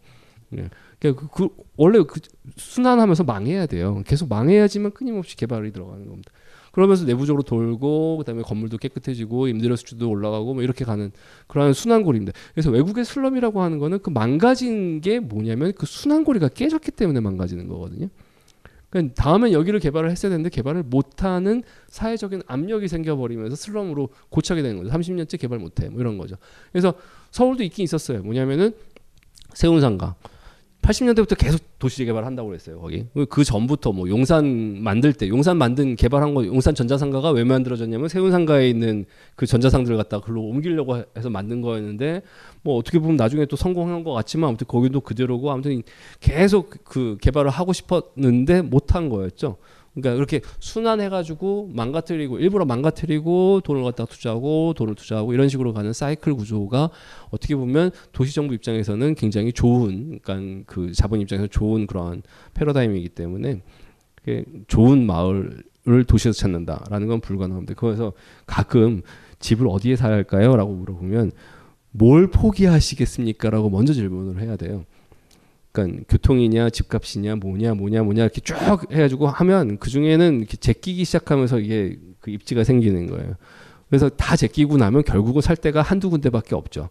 예. 그러니까 그, 그 원래 그 순환하면서 망해야 돼요. 계속 망해야지만 끊임없이 개발이 들어가는 겁니다. 그러면서 내부적으로 돌고 그다음에 건물도 깨끗해지고 임대료 수준도 올라가고 뭐 이렇게 가는 그러한 순환고리입니다. 그래서 외국의 슬럼이라고 하는 거는 그 망가진 게 뭐냐면 그 순환고리가 깨졌기 때문에 망가지는 거거든요. 그러니까 다음엔 여기를 개발을 했어야 되는데 개발을 못하는 사회적인 압력이 생겨버리면서 슬럼으로 고착이 되는 거죠. 30년째 개발 못해 뭐 이런 거죠. 그래서 서울도 있긴 있었어요. 뭐냐면은 세운상가 80년대부터 계속 도시 재개발을 한다고 그랬어요 거기. 그 전부터 뭐 용산 만들 때 용산 만든 개발한 거 용산 전자상가가 왜 만들어졌냐면 세운상가에 있는 그 전자상들을 갖다 글로 옮기려고 해서 만든 거였는데 뭐 어떻게 보면 나중에 또 성공한 것 같지만 아무튼 거기도 그대로고 아무튼 계속 그 개발을 하고 싶었는데 못한 거였죠 그러니까 그렇게 순환해가지고 망가뜨리고 일부러 망가뜨리고 돈을 갖다 투자하고 돈을 투자하고 이런 식으로 가는 사이클 구조가 어떻게 보면 도시정부 입장에서는 굉장히 좋은 그러니까 그 자본 입장에서 좋은 그러한 패러다임이기 때문에 좋은 마을을 도시에서 찾는다라는 건 불가능합니다. 그래서 가끔 집을 어디에 사야 할까요? 라고 물어보면 뭘 포기하시겠습니까? 라고 먼저 질문을 해야 돼요. 그러니까 교통이냐 집값이냐 뭐냐 뭐냐 뭐냐 이렇게 쭉 해가지고 하면 그 중에는 이렇게 제끼기 시작하면서 이게 그 입지가 생기는 거예요. 그래서 다 제끼고 나면 결국은 살 데가 한두 군데밖에 없죠.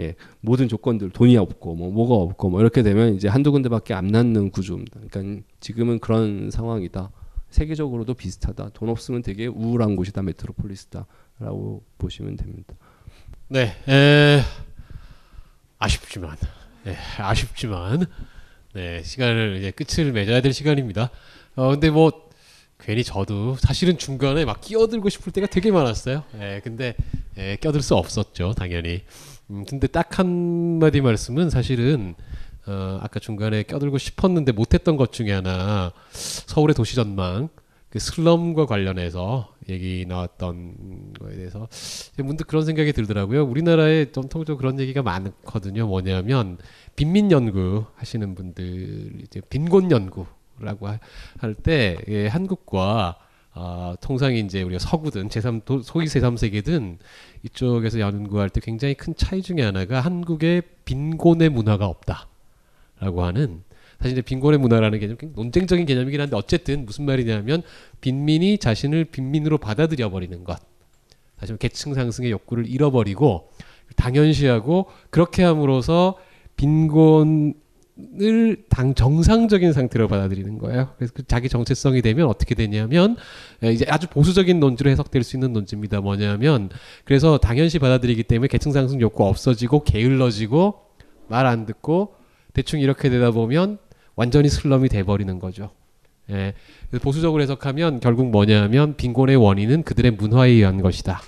예, 모든 조건들 돈이 없고 뭐 뭐가 없고 뭐 이렇게 되면 이제 한두 군데밖에 안 남는 구조입니다. 그러니까 지금은 그런 상황이다. 세계적으로도 비슷하다. 돈 없으면 되게 우울한 곳이다. 메트로폴리스다라고 보시면 됩니다. 네, 에, 아쉽지만 네, 아쉽지만 네, 시간을 이제 끝을 맺어야 될 시간입니다. 어 근데 뭐 괜히 저도 사실은 중간에 막 끼어들고 싶을 때가 되게 많았어요. 예, 근데 예, 껴들 수 없었죠, 당연히. 음, 근데 딱 한마디 말씀은 사실은 어, 아까 중간에 껴들고 싶었는데 못했던 것 중에 하나 서울의 도시 전망 그 슬럼과 관련해서 얘기 나왔던 거에 대해서 문득 그런 생각이 들더라고요. 우리나라에 전통적으로 그런 얘기가 많거든요. 뭐냐면 빈민 연구 하시는 분들 이제 빈곤 연구라고 할 때 예, 한국과 아, 통상 이제 우리가 서구든 제3 소위 제3 세계든 이쪽에서 연구할 때 굉장히 큰 차이 중에 하나가 한국의 빈곤의 문화가 없다라고 하는 사실 이제 빈곤의 문화라는 개념 논쟁적인 개념이긴 한데 어쨌든 무슨 말이냐면 빈민이 자신을 빈민으로 받아들여 버리는 것. 사실 계층 상승의 욕구를 잃어버리고 당연시하고 그렇게 함으로써 빈곤 을 당 정상적인 상태로 받아들이는 거예요. 그래서 그 자기 정체성이 되면 어떻게 되냐면 이제 아주 보수적인 논지로 해석될 수 있는 논지입니다. 뭐냐면 그래서 당연시 받아들이기 때문에 계층 상승 욕구 없어지고 게을러지고 말 안 듣고 대충 이렇게 되다 보면 완전히 슬럼이 돼버리는 거죠. 예. 보수적으로 해석하면 결국 뭐냐면 빈곤의 원인은 그들의 문화에 의한 것이다.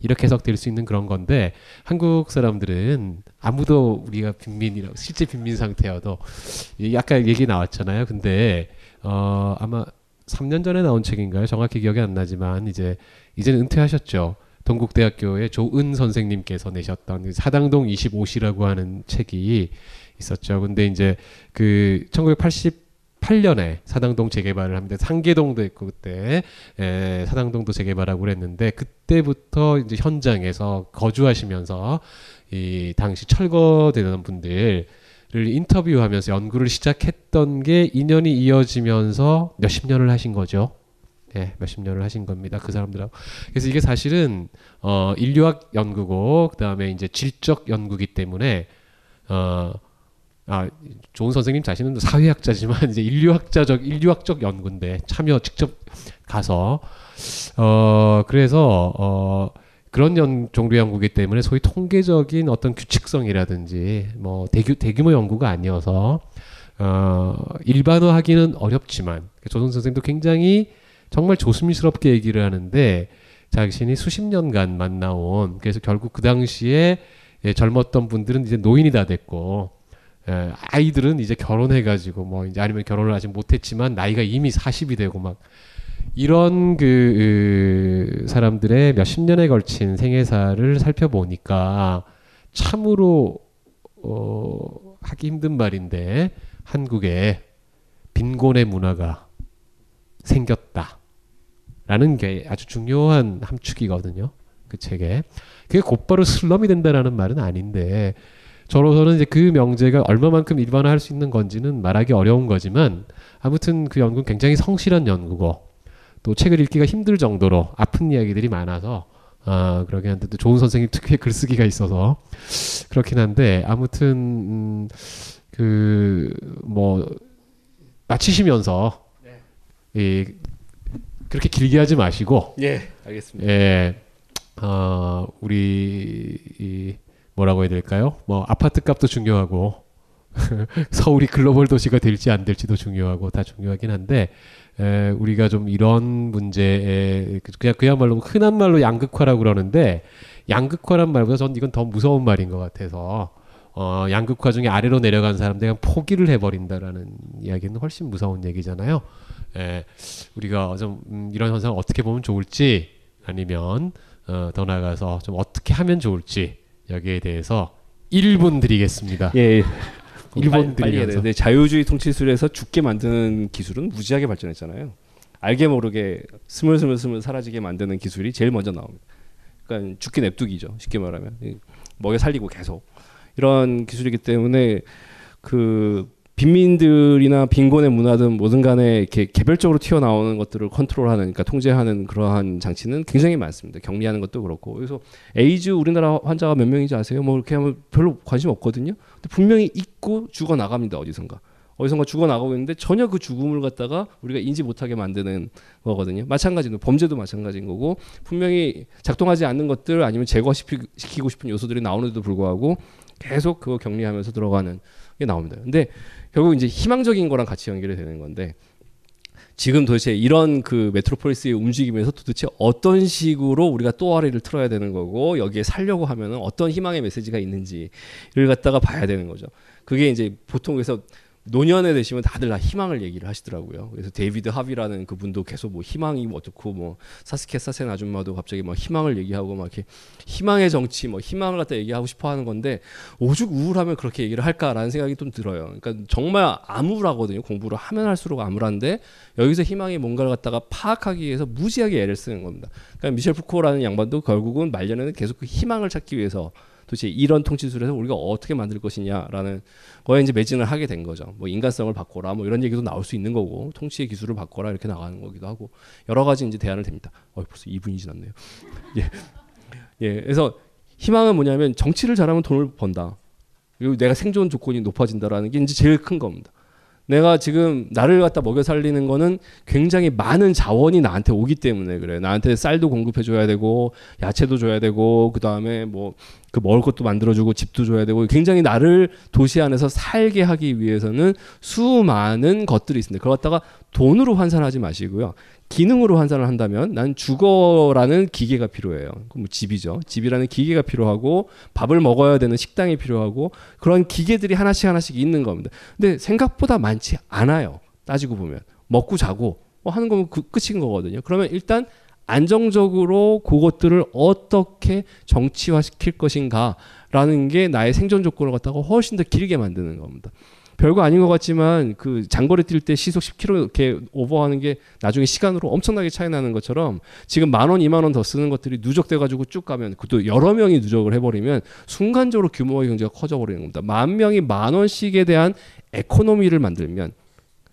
이렇게 해석될 수 있는 그런 건데 한국 사람들은 아무도 우리가 빈민이라고 실제 빈민 상태여도 약간 얘기 나왔잖아요. 근데 어 아마 3년 전에 나온 책인가요? 정확히 기억이 안 나지만 이제 이제는 은퇴하셨죠. 동국대학교의 조은 선생님께서 내셨던 그 사당동 25시라고 하는 책이 있었죠. 근데 이제 그 1988년에 사당동 재개발을 합니다. 상계동도 있고 그때 에, 사당동도 재개발하고 그랬는데 그때부터 이제 현장에서 거주하시면서 이 당시 철거되는 분들 를 인터뷰하면서 연구를 시작했던 게 인연이 이어지면서 몇십 년을 하신 거죠. 예, 몇십 년을 하신 겁니다. 그 사람들하고. 그래서 이게 사실은 어 인류학 연구고 그다음에 이제 질적 연구기 때문에 어 아, 좋은 선생님 자신은 사회학자지만 이제 인류학자적 인류학적 연구인데 참여 직접 가서 어 그래서 어 그런 연, 종류 연구기 때문에 소위 통계적인 어떤 규칙성이라든지 뭐 대규, 대규모 연구가 아니어서 어, 일반화하기는 어렵지만 조선 선생도 굉장히 정말 조심스럽게 얘기를 하는데 자신이 수십 년간 만나온 그래서 결국 그 당시에 예, 젊었던 분들은 이제 노인이 다 됐고 예, 아이들은 이제 결혼해가지고 뭐 이제 아니면 결혼을 아직 못했지만 나이가 이미 40이 되고 막 이런 그, 그 사람들의 몇 십 년에 걸친 생애사를 살펴보니까 참으로 어, 하기 힘든 말인데 한국에 빈곤의 문화가 생겼다라는 게 아주 중요한 함축이거든요. 그 책에 그게 곧바로 슬럼이 된다라는 말은 아닌데 저로서는 이제 그 명제가 얼마만큼 일반화할 수 있는 건지는 말하기 어려운 거지만 아무튼 그 연구는 굉장히 성실한 연구고 또 책을 읽기가 힘들 정도로 아픈 이야기들이 많아서 아 그러긴 한데 또 좋은 선생님 특유의 글쓰기가 있어서 그렇긴 한데 아무튼 음, 그뭐 마치시면서 이 그렇게 길게 하지 마시고 예, 알겠습니다. 예, 어, 우리 이 뭐라고 해야 될까요? 뭐 아파트 값도 중요하고 (laughs) 서울이 글로벌 도시가 될지 안 될지도 중요하고 다 중요하긴 한데 에, 우리가 좀 이런 문제에 그- 그냥 그야말로 흔한 말로 양극화라고 그러는데 양극화란 말보다 전 이건 더 무서운 말인 것 같아서 어, 양극화 중에 아래로 내려간 사람들 그냥 포기를 해버린다라는 이야기는 훨씬 무서운 얘기잖아요. 에, 우리가 좀 음, 이런 현상을 어떻게 보면 좋을지 아니면 어, 더 나아가서 좀 어떻게 하면 좋을지 여기에 대해서 1분 드리겠습니다. 예. 일본 빨리 해야 드리면서. 되는데 자유주의 통치술에서 죽게 만드는 기술은 무지하게 발전했잖아요. 알게 모르게 스물스물스물 사라지게 만드는 기술이 제일 먼저 나옵니다. 그러니까 죽게 냅두기죠. 쉽게 말하면 이, 먹여 살리고 계속 이런 기술이기 때문에 그 빈민들이나 빈곤의 문화든 뭐든 간에 이렇게 개별적으로 튀어나오는 것들을 컨트롤하는 그러니까 통제하는 그러한 장치는 굉장히 많습니다. 격리하는 것도 그렇고 그래서 에이즈 우리나라 환자가 몇 명인지 아세요? 뭐 이렇게 하면 별로 관심 없거든요. 근데 분명히 있고 죽어 나갑니다. 어디선가. 어디선가 죽어 나가고 있는데 전혀 그 죽음을 갖다가 우리가 인지 못하게 만드는 거거든요. 마찬가지로 범죄도 마찬가지인 거고 분명히 작동하지 않는 것들 아니면 제거시키고 싶은 요소들이 나오는데도 불구하고 계속 그거 격리하면서 들어가는 게 나옵니다. 근데 결국 이제 희망적인 거랑 같이 연결이 되는 건데 지금 도대체 이런 그 메트로폴리스의 움직임에서 도대체 어떤 식으로 우리가 또아리를 틀어야 되는 거고 여기에 살려고 하면은 어떤 희망의 메시지가 있는지를 갖다가 봐야 되는 거죠. 그게 이제 보통 그래서 노년에 되시면 다들 다 희망을 얘기를 하시더라고요. 그래서 데이비드 하비라는 그분도 계속 뭐 희망이 뭐 어떻고 뭐 사스키아 사센 아줌마도 갑자기 막 희망을 얘기하고 막 이렇게 희망의 정치 뭐 희망을 갖다 얘기하고 싶어 하는 건데 오죽 우울하면 그렇게 얘기를 할까라는 생각이 좀 들어요. 그러니까 정말 암울하거든요. 공부를 하면 할수록 암울한데 여기서 희망이 뭔가를 갖다가 파악하기 위해서 무지하게 애를 쓰는 겁니다. 그러니까 미셸 푸코라는 양반도 결국은 말년에는 계속 그 희망을 찾기 위해서 도대체 이런 통치술에서 우리가 어떻게 만들 것이냐라는 거에 이제 매진을 하게 된 거죠. 뭐 인간성을 바꿔라, 뭐 이런 얘기도 나올 수 있는 거고, 통치의 기술을 바꿔라 이렇게 나가는 거기도 하고 여러 가지 이제 대안을 됩니다. 어, 벌써 2분이 지났네요. (laughs) 예, 예, 그래서 희망은 뭐냐면 정치를 잘하면 돈을 번다. 그리고 내가 생존 조건이 높아진다라는 게 이제 제일 큰 겁니다. 내가 지금 나를 갖다 먹여 살리는 거는 굉장히 많은 자원이 나한테 오기 때문에 그래. 나한테 쌀도 공급해 줘야 되고 야채도 줘야 되고 그다음에 뭐 그 먹을 것도 만들어 주고 집도 줘야 되고 굉장히 나를 도시 안에서 살게 하기 위해서는 수많은 것들이 있습니다. 그걸 갖다가 돈으로 환산하지 마시고요. 기능으로 환산을 한다면 난 주거라는 기계가 필요해요. 그럼 뭐 집이죠. 집이라는 기계가 필요하고 밥을 먹어야 되는 식당이 필요하고 그런 기계들이 하나씩 하나씩 있는 겁니다. 근데 생각보다 많지 않아요. 따지고 보면 먹고 자고 뭐 하는 거면 그 끝인 거거든요. 그러면 일단 안정적으로 그것들을 어떻게 정치화시킬 것인가라는 게 나의 생존 조건을 갖다가 훨씬 더 길게 만드는 겁니다. 별거 아닌 것 같지만 그 장거리 뛸 때 시속 10km 이렇게 오버하는 게 나중에 시간으로 엄청나게 차이 나는 것처럼 지금 만 원, 이만 원 더 쓰는 것들이 누적돼 가지고 쭉 가면 그것도 여러 명이 누적을 해버리면 순간적으로 규모의 경제가 커져 버리는 겁니다. 만 명이 만 원씩에 대한 에코노미를 만들면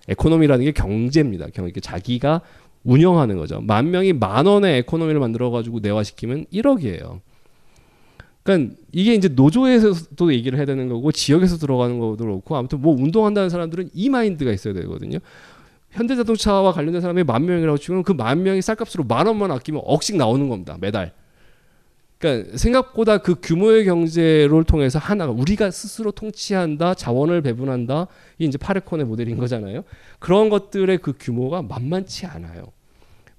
economy라는 게 경제입니다. 경 이게 자기가 운영하는 거죠. 만 명이 만 원의 economy를 만들어 가지고 내화시키면 1억이에요. 그러니까 이게 이제 노조에서도 얘기를 해야 되는 거고 지역에서 들어가는 것도 그렇고 아무튼 뭐 운동한다는 사람들은 이 마인드가 있어야 되거든요. 현대자동차와 관련된 사람이 만 명이라고 치면 그 만 명이 쌀값으로 만 원만 아끼면 억씩 나오는 겁니다 매달. 그러니까 생각보다 그 규모의 경제를 통해서 하나가 우리가 스스로 통치한다, 자원을 배분한다, 이게 이제 파레콘의 모델인 거잖아요. 그런 것들의 그 규모가 만만치 않아요.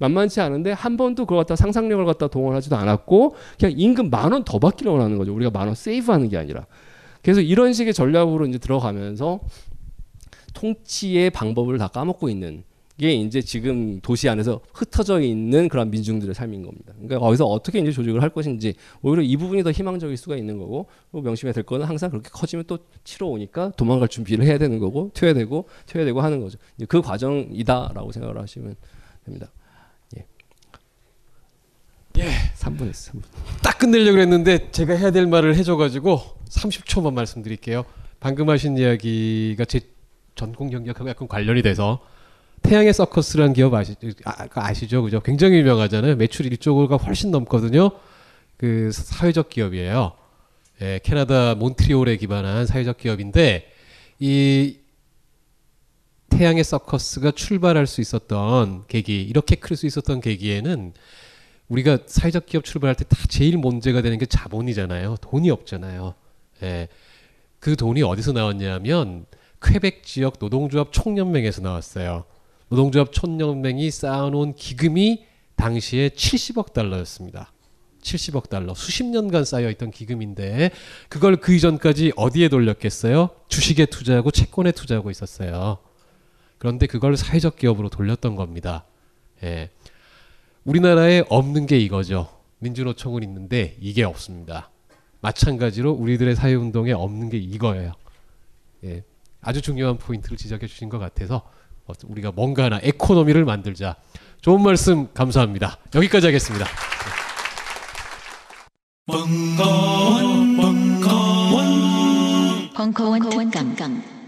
만만치 않은데 한 번도 그걸 갖다 상상력을 갖다 동원하지도 않았고 그냥 임금 만 원 더 받기로 하는 거죠. 우리가 만 원 세이브하는 게 아니라. 그래서 이런 식의 전략으로 이제 들어가면서 통치의 방법을 다 까먹고 있는 게 이제 지금 도시 안에서 흩어져 있는 그런 민중들의 삶인 겁니다. 그러니까 거기서 어떻게 이제 조직을 할 것인지 오히려 이 부분이 더 희망적일 수가 있는 거고 또 명심해야 될 거는 항상 그렇게 커지면 또 치러 오니까 도망갈 준비를 해야 되는 거고 튀어야 되고 튀어야 되고 하는 거죠. 그 과정이다라고 생각을 하시면 됩니다. 예. 예. 3분 했어. 3분. 딱 끝내려고 했는데 제가 해야 될 말을 해줘가지고 30초만 말씀드릴게요. 방금 하신 이야기가 제 전공 영역하고 약간 관련이 돼서 태양의 서커스라는 기업 아시, 아, 아시죠? 그죠? 굉장히 유명하잖아요. 매출 1조가 훨씬 넘거든요. 그 사회적 기업이에요. 예, 캐나다 몬트리올에 기반한 사회적 기업인데 이 태양의 서커스가 출발할 수 있었던 계기, 이렇게 클 수 있었던 계기에는 우리가 사회적 기업 출발할 때 다 제일 문제가 되는 게 자본이잖아요. 돈이 없잖아요. 예. 그 돈이 어디서 나왔냐면 퀘벡 지역 노동조합 총연맹에서 나왔어요. 노동조합 총연맹이 쌓아놓은 기금이 당시에 70억 달러였습니다. 70억 달러 수십 년간 쌓여있던 기금인데 그걸 그 이전까지 어디에 돌렸겠어요? 주식에 투자하고 채권에 투자하고 있었어요. 그런데 그걸 사회적 기업으로 돌렸던 겁니다. 예. 우리나라에 없는 게 이거죠. 민주노총은 있는데 이게 없습니다. 마찬가지로 우리들의 사회운동에 없는 게 이거예요. 예. 아주 중요한 포인트를 지적해 주신 것 같아서 우리가 뭔가 하나 에코노미를 만들자. 좋은 말씀 감사합니다. 여기까지 하겠습니다. 벙커원, 벙커원, 벙커원 특강.